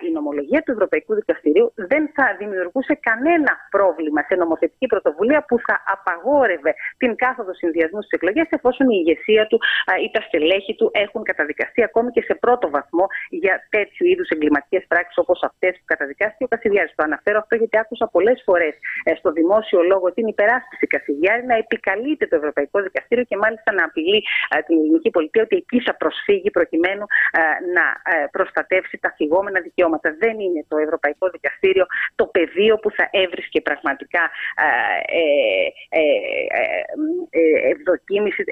η νομολογία του Ευρωπαϊκού Δικαστηρίου δεν θα δημιουργούσε κανένα πρόβλημα σε νομοθετική πρωτοβουλία που θα απαγόρευε την κάθοδο συνδυασμού στις εκλογές, εφόσον η ηγεσία του ή τα στελέχη του έχουν καταδικαστεί ακόμη και σε πρώτο βαθμό για τέτοιου είδους εγκληματικές πράξεις όπως αυτές που καταδικάστηκε ο Κασιδιάρης. Το αναφέρω αυτό γιατί άκουσα πολλές φορές ε, στο δημόσιο λόγο την υπεράσπιση Κασιδιάρη να επικαλείται το Ευρωπαϊκό Δικαστήριο και μάλιστα να απειλεί ε, την ελληνική πολιτεία ότι εκεί θα προσφύγει προκειμένου ε, να προστατεύσει τα φυγόμενα δικαιώματα. Δεν είναι το Ευρωπαϊκό Δικαστήριο το πεδίο που θα έβρισκε πραγματικά ευδοκίμηση,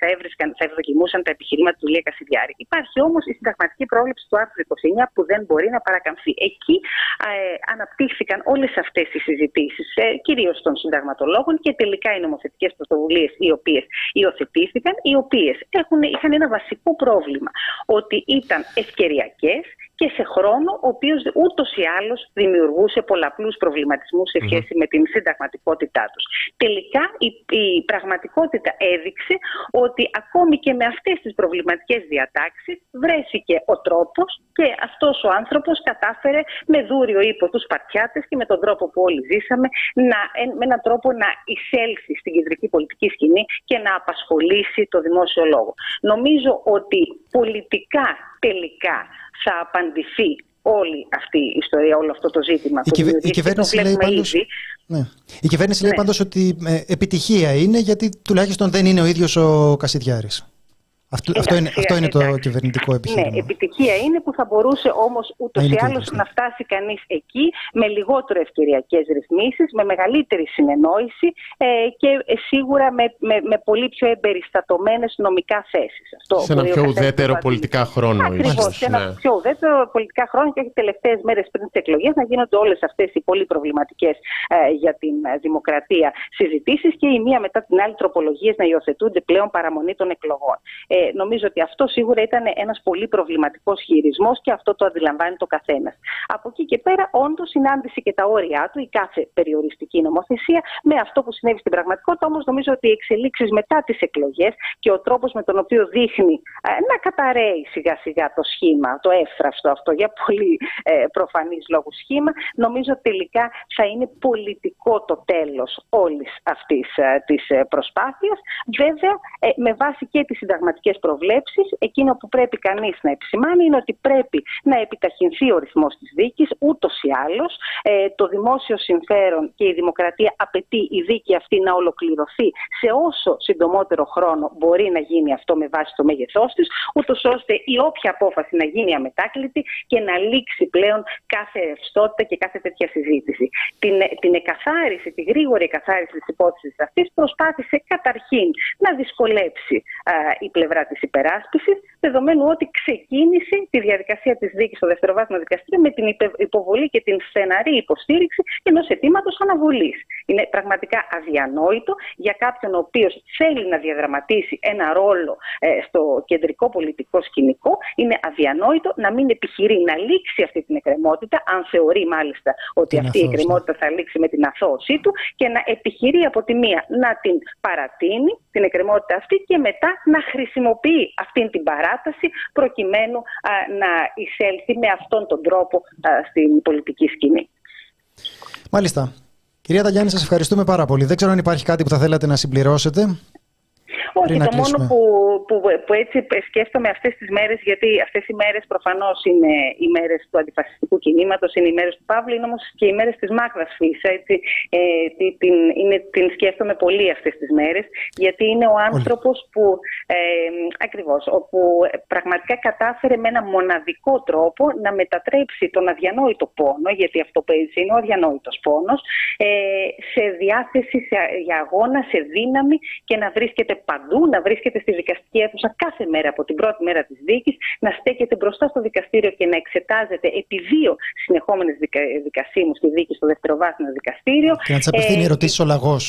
θα, έβρισκαν, θα ευδοκιμούσαν τα επιχειρήματα του Λία Κασιδιάρη. Υπάρχει όμως η συνταγματική πρόβλεψη του άρθρου 29 που δεν μπορεί να παρακαμφθεί. Εκεί αναπτύχθηκαν όλες αυτές οι συζητήσεις, ε, κυρίως των συνταγματολόγων και τελικά οι νομοθετικές πρωτοβουλίες οι οποίες υιοθετήθηκαν, οι οποίες είχαν ένα βασικό πρόβλημα, ότι ήταν ευκαιριακέ και σε χρόνο ο οποίος ούτως ή άλλως δημιουργούσε πολλαπλούς προβληματισμούς σε σχέση με την συνταγματικότητά τους. Τελικά η, η πραγματικότητα έδειξε ότι ακόμη και με αυτές τις προβληματικές διατάξεις βρέθηκε ο τρόπος και αυτός ο άνθρωπος κατάφερε με δούριο ύπο τους Σπαρτιάτες και με τον τρόπο που όλοι ζήσαμε να, με έναν τρόπο να εισέλθει στην κεντρική πολιτική σκηνή και να απασχολήσει το δημόσιο λόγο. Νομίζω ότι πολιτικά τελικά θα απαντηθεί όλη αυτή η ιστορία, όλο αυτό το ζήτημα. Η, κυβε... η κυβέρνηση λέει πάντως... Ναι. Η κυβέρνηση λέει ναι. πάντως ότι ε, επιτυχία είναι γιατί τουλάχιστον δεν είναι ο ίδιος ο Κασιδιάρης. Αυτό, αυτό, είναι, αυτό είναι το κυβερνητικό ναι, επιχείρημα. Ναι, επιτυχία είναι που θα μπορούσε όμως ούτως ή άλλως να φτάσει κανείς εκεί με λιγότερο ευκαιριακές ρυθμίσεις, με μεγαλύτερη συνεννόηση ε, και ε, σίγουρα με, με, με, πολύ πιο εμπεριστατωμένες νομικά θέσεις. Σε ένα πιο ουδέτερο πολιτικά χρόνο, Ακριβώς. Σε ένα ναι. πιο ουδέτερο πολιτικά χρόνο και όχι τελευταίες μέρες πριν τις εκλογές να γίνονται όλες αυτές οι πολύ προβληματικές ε, για την ε, δημοκρατία συζητήσεις και η μία μετά την άλλη τροπολογίες να υιοθετούνται πλέον παραμονή των εκλογών. Ε, νομίζω ότι αυτό σίγουρα ήταν ένας πολύ προβληματικός χειρισμός και αυτό το αντιλαμβάνει το καθένας. Από εκεί και πέρα, όντως συνάντησε και τα όρια του η κάθε περιοριστική νομοθεσία με αυτό που συνέβη στην πραγματικότητα. Όμως νομίζω ότι οι εξελίξεις μετά τις εκλογές και ο τρόπος με τον οποίο δείχνει ε, να καταραίει σιγά σιγά το σχήμα, το εύθραυστο αυτό για πολύ ε, προφανή λόγους σχήμα, νομίζω τελικά θα είναι πολιτικό το τέλος όλης αυτής ε, της ε, προσπάθειας. Βέβαια, ε, με βάση και τι συνταγματικέ προβλέψεις, εκείνο που πρέπει κανείς να επισημάνει είναι ότι πρέπει να επιταχυνθεί ο ρυθμός της δίκης, ούτως ή άλλως. Ε, το δημόσιο συμφέρον και η δημοκρατία απαιτεί η δίκη αυτή να ολοκληρωθεί σε όσο συντομότερο χρόνο μπορεί να γίνει αυτό με βάση το μέγεθός της, ούτως ώστε η όποια απόφαση να γίνει αμετάκλητη και να λήξει πλέον κάθε ευστότητα και κάθε τέτοια συζήτηση. Την, την εκαθάριση, τη γρήγορη εκαθάριση της υπόθεσης αυτής προσπάθησε καταρχήν να δυσκολέψει α, η πλευρά της υπεράσπισης, δεδομένου ότι ξεκίνησε τη διαδικασία της δίκη στο δευτεροβάθμιο δικαστήριο με την υποβολή και την στεναρή υποστήριξη ενός αιτήματος αναβολής. Είναι πραγματικά αδιανόητο για κάποιον ο οποίος θέλει να διαδραματίσει ένα ρόλο ε, στο κεντρικό πολιτικό σκηνικό. Είναι αδιανόητο να μην επιχειρεί να λήξει αυτή την εκκρεμότητα, αν θεωρεί μάλιστα ότι αυτή η εκκρεμότητα θα λήξει με την αθώωσή του, και να επιχειρεί από τη μία να την παρατείνει, την εκκρεμότητα αυτή, και μετά να χρησιμοποιεί αυτή την παράταση προκειμένου να εισέλθει με αυτόν τον τρόπο στην πολιτική σκηνή. Μάλιστα. Κυρία Ταγιάννη, σας ευχαριστούμε πάρα πολύ. Δεν ξέρω αν υπάρχει κάτι που θα θέλατε να συμπληρώσετε. Όχι, το μόνο που, που, που, έτσι σκέφτομαι αυτές τις μέρες, γιατί αυτές οι μέρες προφανώς είναι οι μέρες του αντιφασιστικού κινήματος, είναι οι μέρες του Παύλου, είναι όμως και οι μέρες της Μάγδας Φίσα. Έτσι, ε, την, είναι, την σκέφτομαι πολύ αυτές τις μέρες, γιατί είναι ο άνθρωπος που, ε, ακριβώς, όπου πραγματικά κατάφερε με ένα μοναδικό τρόπο να μετατρέψει τον αδιανόητο πόνο, γιατί αυτό που έτσι είναι ο αδιανόητος πόνος, ε, σε διάθεση, σε, για αγώνα, σε δύναμη και να βρίσκεται παντού, να βρίσκεται στη δικαστική αίθουσα κάθε μέρα από την πρώτη μέρα της δίκης, να στέκεται μπροστά στο δικαστήριο και να εξετάζεται επί δύο συνεχόμενες δικα, δικασίμους στη δίκη στο δευτεροβάθμιο δικαστήριο. Και να τη απευθύνει ε, ερωτήσεις ο λαγός.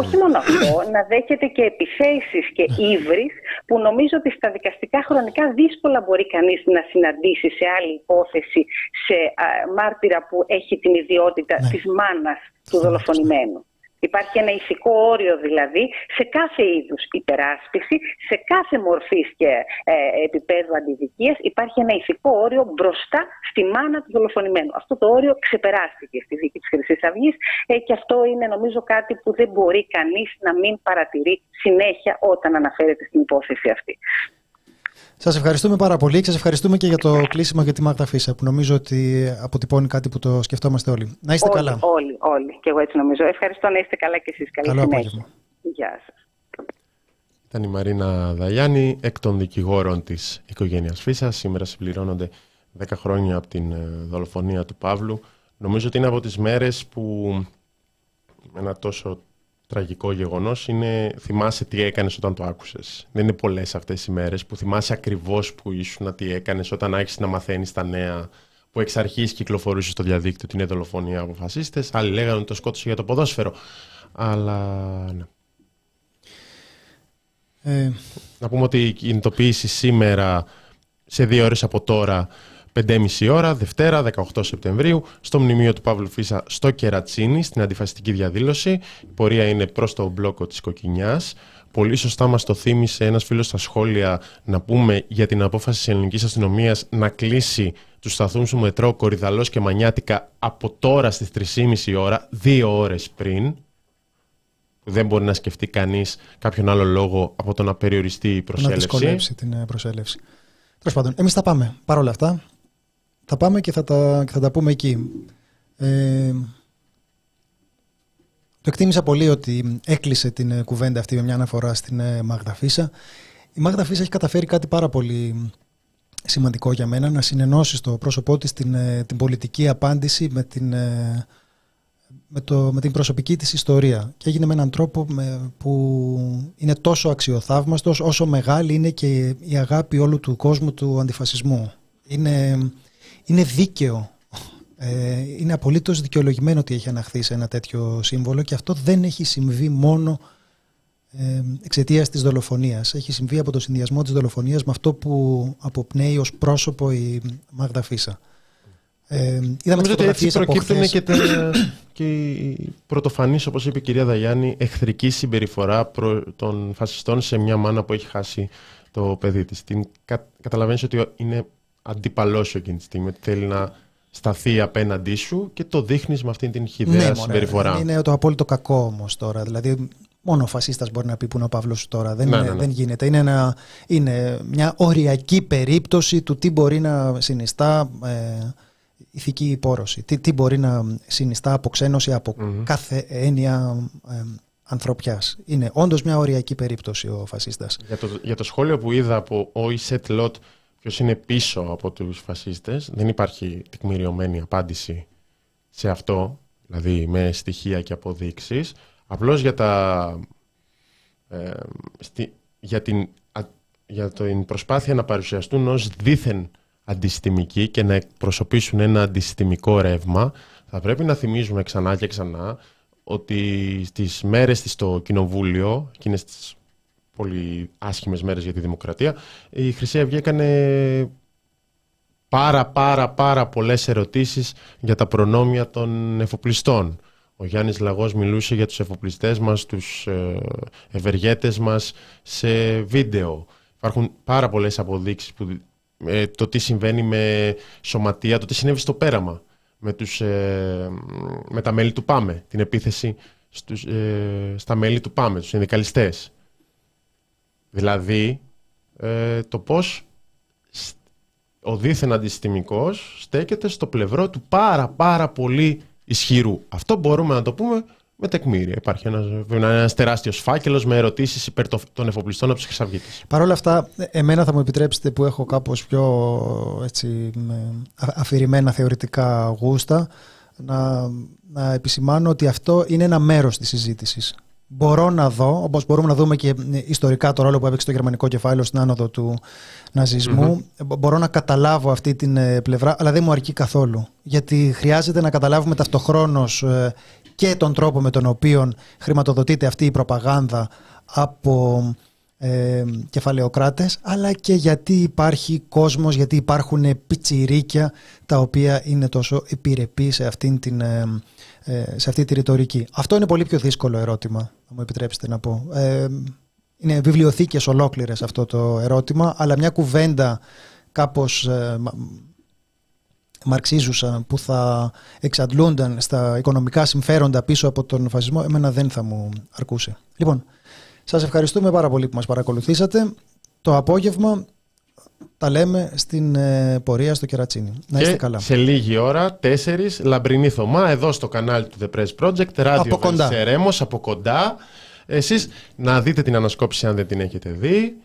Όχι μόνο αυτό, να δέχεται και επιθέσεις και ύβρις που νομίζω ότι στα δικαστικά χρονικά δύσκολα μπορεί κανείς να συναντήσει σε άλλη υπόθεση σε α, μάρτυρα που έχει την ιδιότητα ναι. της μάνας του δολοφονημένου. Υπάρχει ένα ηθικό όριο δηλαδή σε κάθε είδους υπεράσπιση, σε κάθε μορφής και ε, επίπεδου αντιδικίας υπάρχει ένα ηθικό όριο μπροστά στη μάνα του δολοφονημένου. Αυτό το όριο ξεπεράστηκε στη δίκη της Χρυσής Αυγής ε, και αυτό είναι νομίζω κάτι που δεν μπορεί κανείς να μην παρατηρεί συνέχεια όταν αναφέρεται στην υπόθεση αυτή. Σας ευχαριστούμε πάρα πολύ και σας ευχαριστούμε και για το κλείσιμο για τη Μάγδα Φίσα που νομίζω ότι αποτυπώνει κάτι που το σκεφτόμαστε όλοι. Να είστε όλοι, καλά. Όλοι, όλοι. Και εγώ έτσι νομίζω. Ευχαριστώ να είστε καλά και εσείς. Καλή Καλό απόγευμα. Γεια σας. Ήταν η Μαρίνα Δαγιάννη, εκ των δικηγόρων της οικογένειας Φίσας. Σήμερα συμπληρώνονται 10 χρόνια από την ε, δολοφονία του Παύλου. Νομίζω ότι είναι από τις μέρες που ένα τόσο τραγικό γεγονός είναι θυμάσαι τι έκανες όταν το άκουσες. Δεν είναι πολλές αυτές οι μέρες που θυμάσαι ακριβώς που ήσουν, τι έκανες όταν άρχισες να μαθαίνεις τα νέα που εξ αρχής κυκλοφορούσες στο διαδίκτυο ότι είναι δολοφονία από φασίστες. Άλλοι λέγανε ότι το σκότωσε για το ποδόσφαιρο. Αλλά. Ναι. Ε... Να πούμε ότι η κινητοποίηση σήμερα σε δύο ώρες από τώρα 5.30 ώρα, Δευτέρα, 18 Σεπτεμβρίου, στο μνημείο του Παύλου Φίσα στο Κερατσίνη, στην αντιφασιστική διαδήλωση. Η πορεία είναι προς το μπλόκο της Κοκκινιάς. Πολύ σωστά μας το θύμισε ένας φίλος στα σχόλια να πούμε για την απόφαση της ελληνικής αστυνομίας να κλείσει τους σταθμούς του μετρό Κορυδαλός και Μανιάτικα από τώρα στις 3.30 ώρα, δύο ώρες πριν. Δεν μπορεί να σκεφτεί κανείς κάποιον άλλο λόγο από το να περιοριστεί η προσέλευση. Να δυσκολέψει την ε, προσέλευση. Τέλος πάντων, εμείς θα πάμε. Παρ' όλα αυτά, θα πάμε και θα τα, και θα τα πούμε εκεί. Ε, το εκτίμησα πολύ ότι έκλεισε την ε, κουβέντα αυτή με μια αναφορά στην ε, Μάγδα Φίσα. Η Μάγδα Φίσα έχει καταφέρει κάτι πάρα πολύ σημαντικό για μένα, να συνενώσει στο πρόσωπό της την, ε, την πολιτική απάντηση με την, με, το, με την προσωπική της ιστορία. Και έγινε με έναν τρόπο που είναι τόσο αξιοθαύμαστος όσο μεγάλη είναι και η αγάπη όλου του κόσμου του αντιφασισμού. Είναι είναι δίκαιο. Ε, είναι απολύτως δικαιολογημένο ότι έχει αναχθεί σε ένα τέτοιο σύμβολο και αυτό δεν έχει συμβεί μόνο ε, εξαιτίας της δολοφονίας. Έχει συμβεί από το συνδυασμό της δολοφονίας με αυτό που αποπνέει ως πρόσωπο η Μάγδα Φίσα. Ε, Νομίζω ότι έτσι προκύπτουν και, τα, και οι πρωτοφανείς, όπως είπε η κυρία Δαγιάννη, εχθρική συμπεριφορά των φασιστών σε μια μάνα που έχει χάσει το παιδί της. Την, κα, καταλαβαίνεις ότι είναι αντίπαλό σου εκείνη τη στιγμή, ότι θέλει να σταθεί απέναντί σου και το δείχνεις με αυτήν την χιδέα ναι, συμπεριφορά. Είναι το απόλυτο κακό όμως τώρα. Δηλαδή, μόνο ο φασίστας μπορεί να πει που είναι ο Παύλος τώρα. Δεν, ναι, είναι, ναι, ναι. δεν γίνεται. Είναι, ένα, είναι μια οριακή περίπτωση του τι μπορεί να συνιστά ε, ηθική υπόρωση. Τι, τι μπορεί να συνιστά αποξένωση από mm-hmm. κάθε έννοια ε, ανθρωπιάς. Είναι όντως μια οριακή περίπτωση ο φασίστας. Για το, για το σχόλιο που είδα από ο Ισετ Λότ ποιος είναι πίσω από τους φασίστες. Δεν υπάρχει τεκμηριωμένη απάντηση σε αυτό, δηλαδή με στοιχεία και αποδείξεις. Απλώς για, τα, ε, για, την, για την προσπάθεια να παρουσιαστούν ως δίθεν αντισυστημικοί και να εκπροσωπήσουν ένα αντισυστημικό ρεύμα, θα πρέπει να θυμίζουμε ξανά και ξανά ότι στις μέρες της στο Κοινοβούλιο, εκείνες τις πολύ άσχημες μέρες για τη δημοκρατία, η Χρυσή Αυγή έκανε πάρα πάρα πάρα πολλές ερωτήσεις για τα προνόμια των εφοπλιστών. Ο Γιάννης Λαγός μιλούσε για τους εφοπλιστές μας, τους ε, ευεργέτες μας σε βίντεο. Υπάρχουν πάρα πολλές αποδείξεις που ε, το τι συμβαίνει με σωματεία, το τι συνέβη στο πέραμα με, τους, ε, με τα μέλη του ΠΑΜΕ, την επίθεση στους, στα μέλη του ΠΑΜΕ, τους συνδικαλιστές. Δηλαδή, ε, το πώς ο δίθεν αντισυστημικός στέκεται στο πλευρό του πάρα πάρα πολύ ισχυρού. Αυτό μπορούμε να το πούμε με τεκμήρια. Υπάρχει ένας, ένας τεράστιος φάκελος με ερωτήσεις υπέρ των εφοπλιστών από τους Χρυσαυγίτες. Παρ' όλα αυτά, εμένα θα μου επιτρέψετε που έχω κάπως πιο έτσι, αφηρημένα θεωρητικά γούστα να, να επισημάνω ότι αυτό είναι ένα μέρος της συζήτησης μπορώ να δω, όπως μπορούμε να δούμε και ιστορικά το ρόλο που έπαιξε το γερμανικό κεφάλαιο στην άνοδο του ναζισμου μπορώ να καταλάβω αυτή την ε, πλευρά, αλλά δεν μου αρκεί καθόλου. Γιατί χρειάζεται να καταλάβουμε ταυτοχρόνως ε, και τον τρόπο με τον οποίο χρηματοδοτείται αυτή η προπαγάνδα από ε, κεφαλαιοκράτες, αλλά και γιατί υπάρχει κόσμος, γιατί υπάρχουν πιτσιρίκια τα οποία είναι τόσο επιρρεπή σε, αυτήν την, ε, ε, σε αυτή τη ρητορική. Αυτό είναι πολύ πιο δύσκολο ερώτημα, θα μου επιτρέψετε να πω. Ε, είναι βιβλιοθήκες ολόκληρες αυτό το ερώτημα, αλλά μια κουβέντα κάπως ε, μαρξίζουσα που θα εξαντλούνταν στα οικονομικά συμφέροντα πίσω από τον φασισμό, εμένα δεν θα μου αρκούσε. Λοιπόν, σας ευχαριστούμε πάρα πολύ που μας παρακολουθήσατε. Το απόγευμα τα λέμε στην ε, πορεία στο Κερατσίνι. Να είστε καλά. σε λίγη ώρα, 4, Λαμπρινή Θωμά, εδώ στο κανάλι του The Press Project, ράδιο Βερσερέμος, από κοντά. Εσείς να δείτε την ανασκόπηση αν δεν την έχετε δει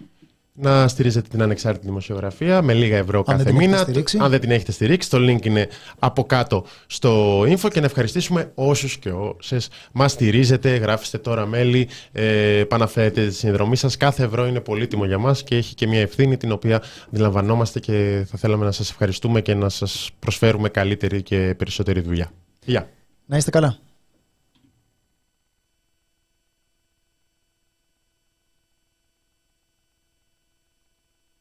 να στηρίζετε την ανεξάρτητη δημοσιογραφία με λίγα ευρώ κάθε μήνα. Αν δεν την έχετε στηρίξει, το link είναι από κάτω στο info και να ευχαριστήσουμε όσους και όσες μας στηρίζετε. Γράφεστε τώρα μέλη, ε, παναφέρετε τη συνδρομή σας. Κάθε ευρώ είναι πολύτιμο για μας και έχει και μια ευθύνη την οποία αντιλαμβανόμαστε και θα θέλαμε να σας ευχαριστούμε και να σας προσφέρουμε καλύτερη και περισσότερη δουλειά. Γεια. Να είστε καλά.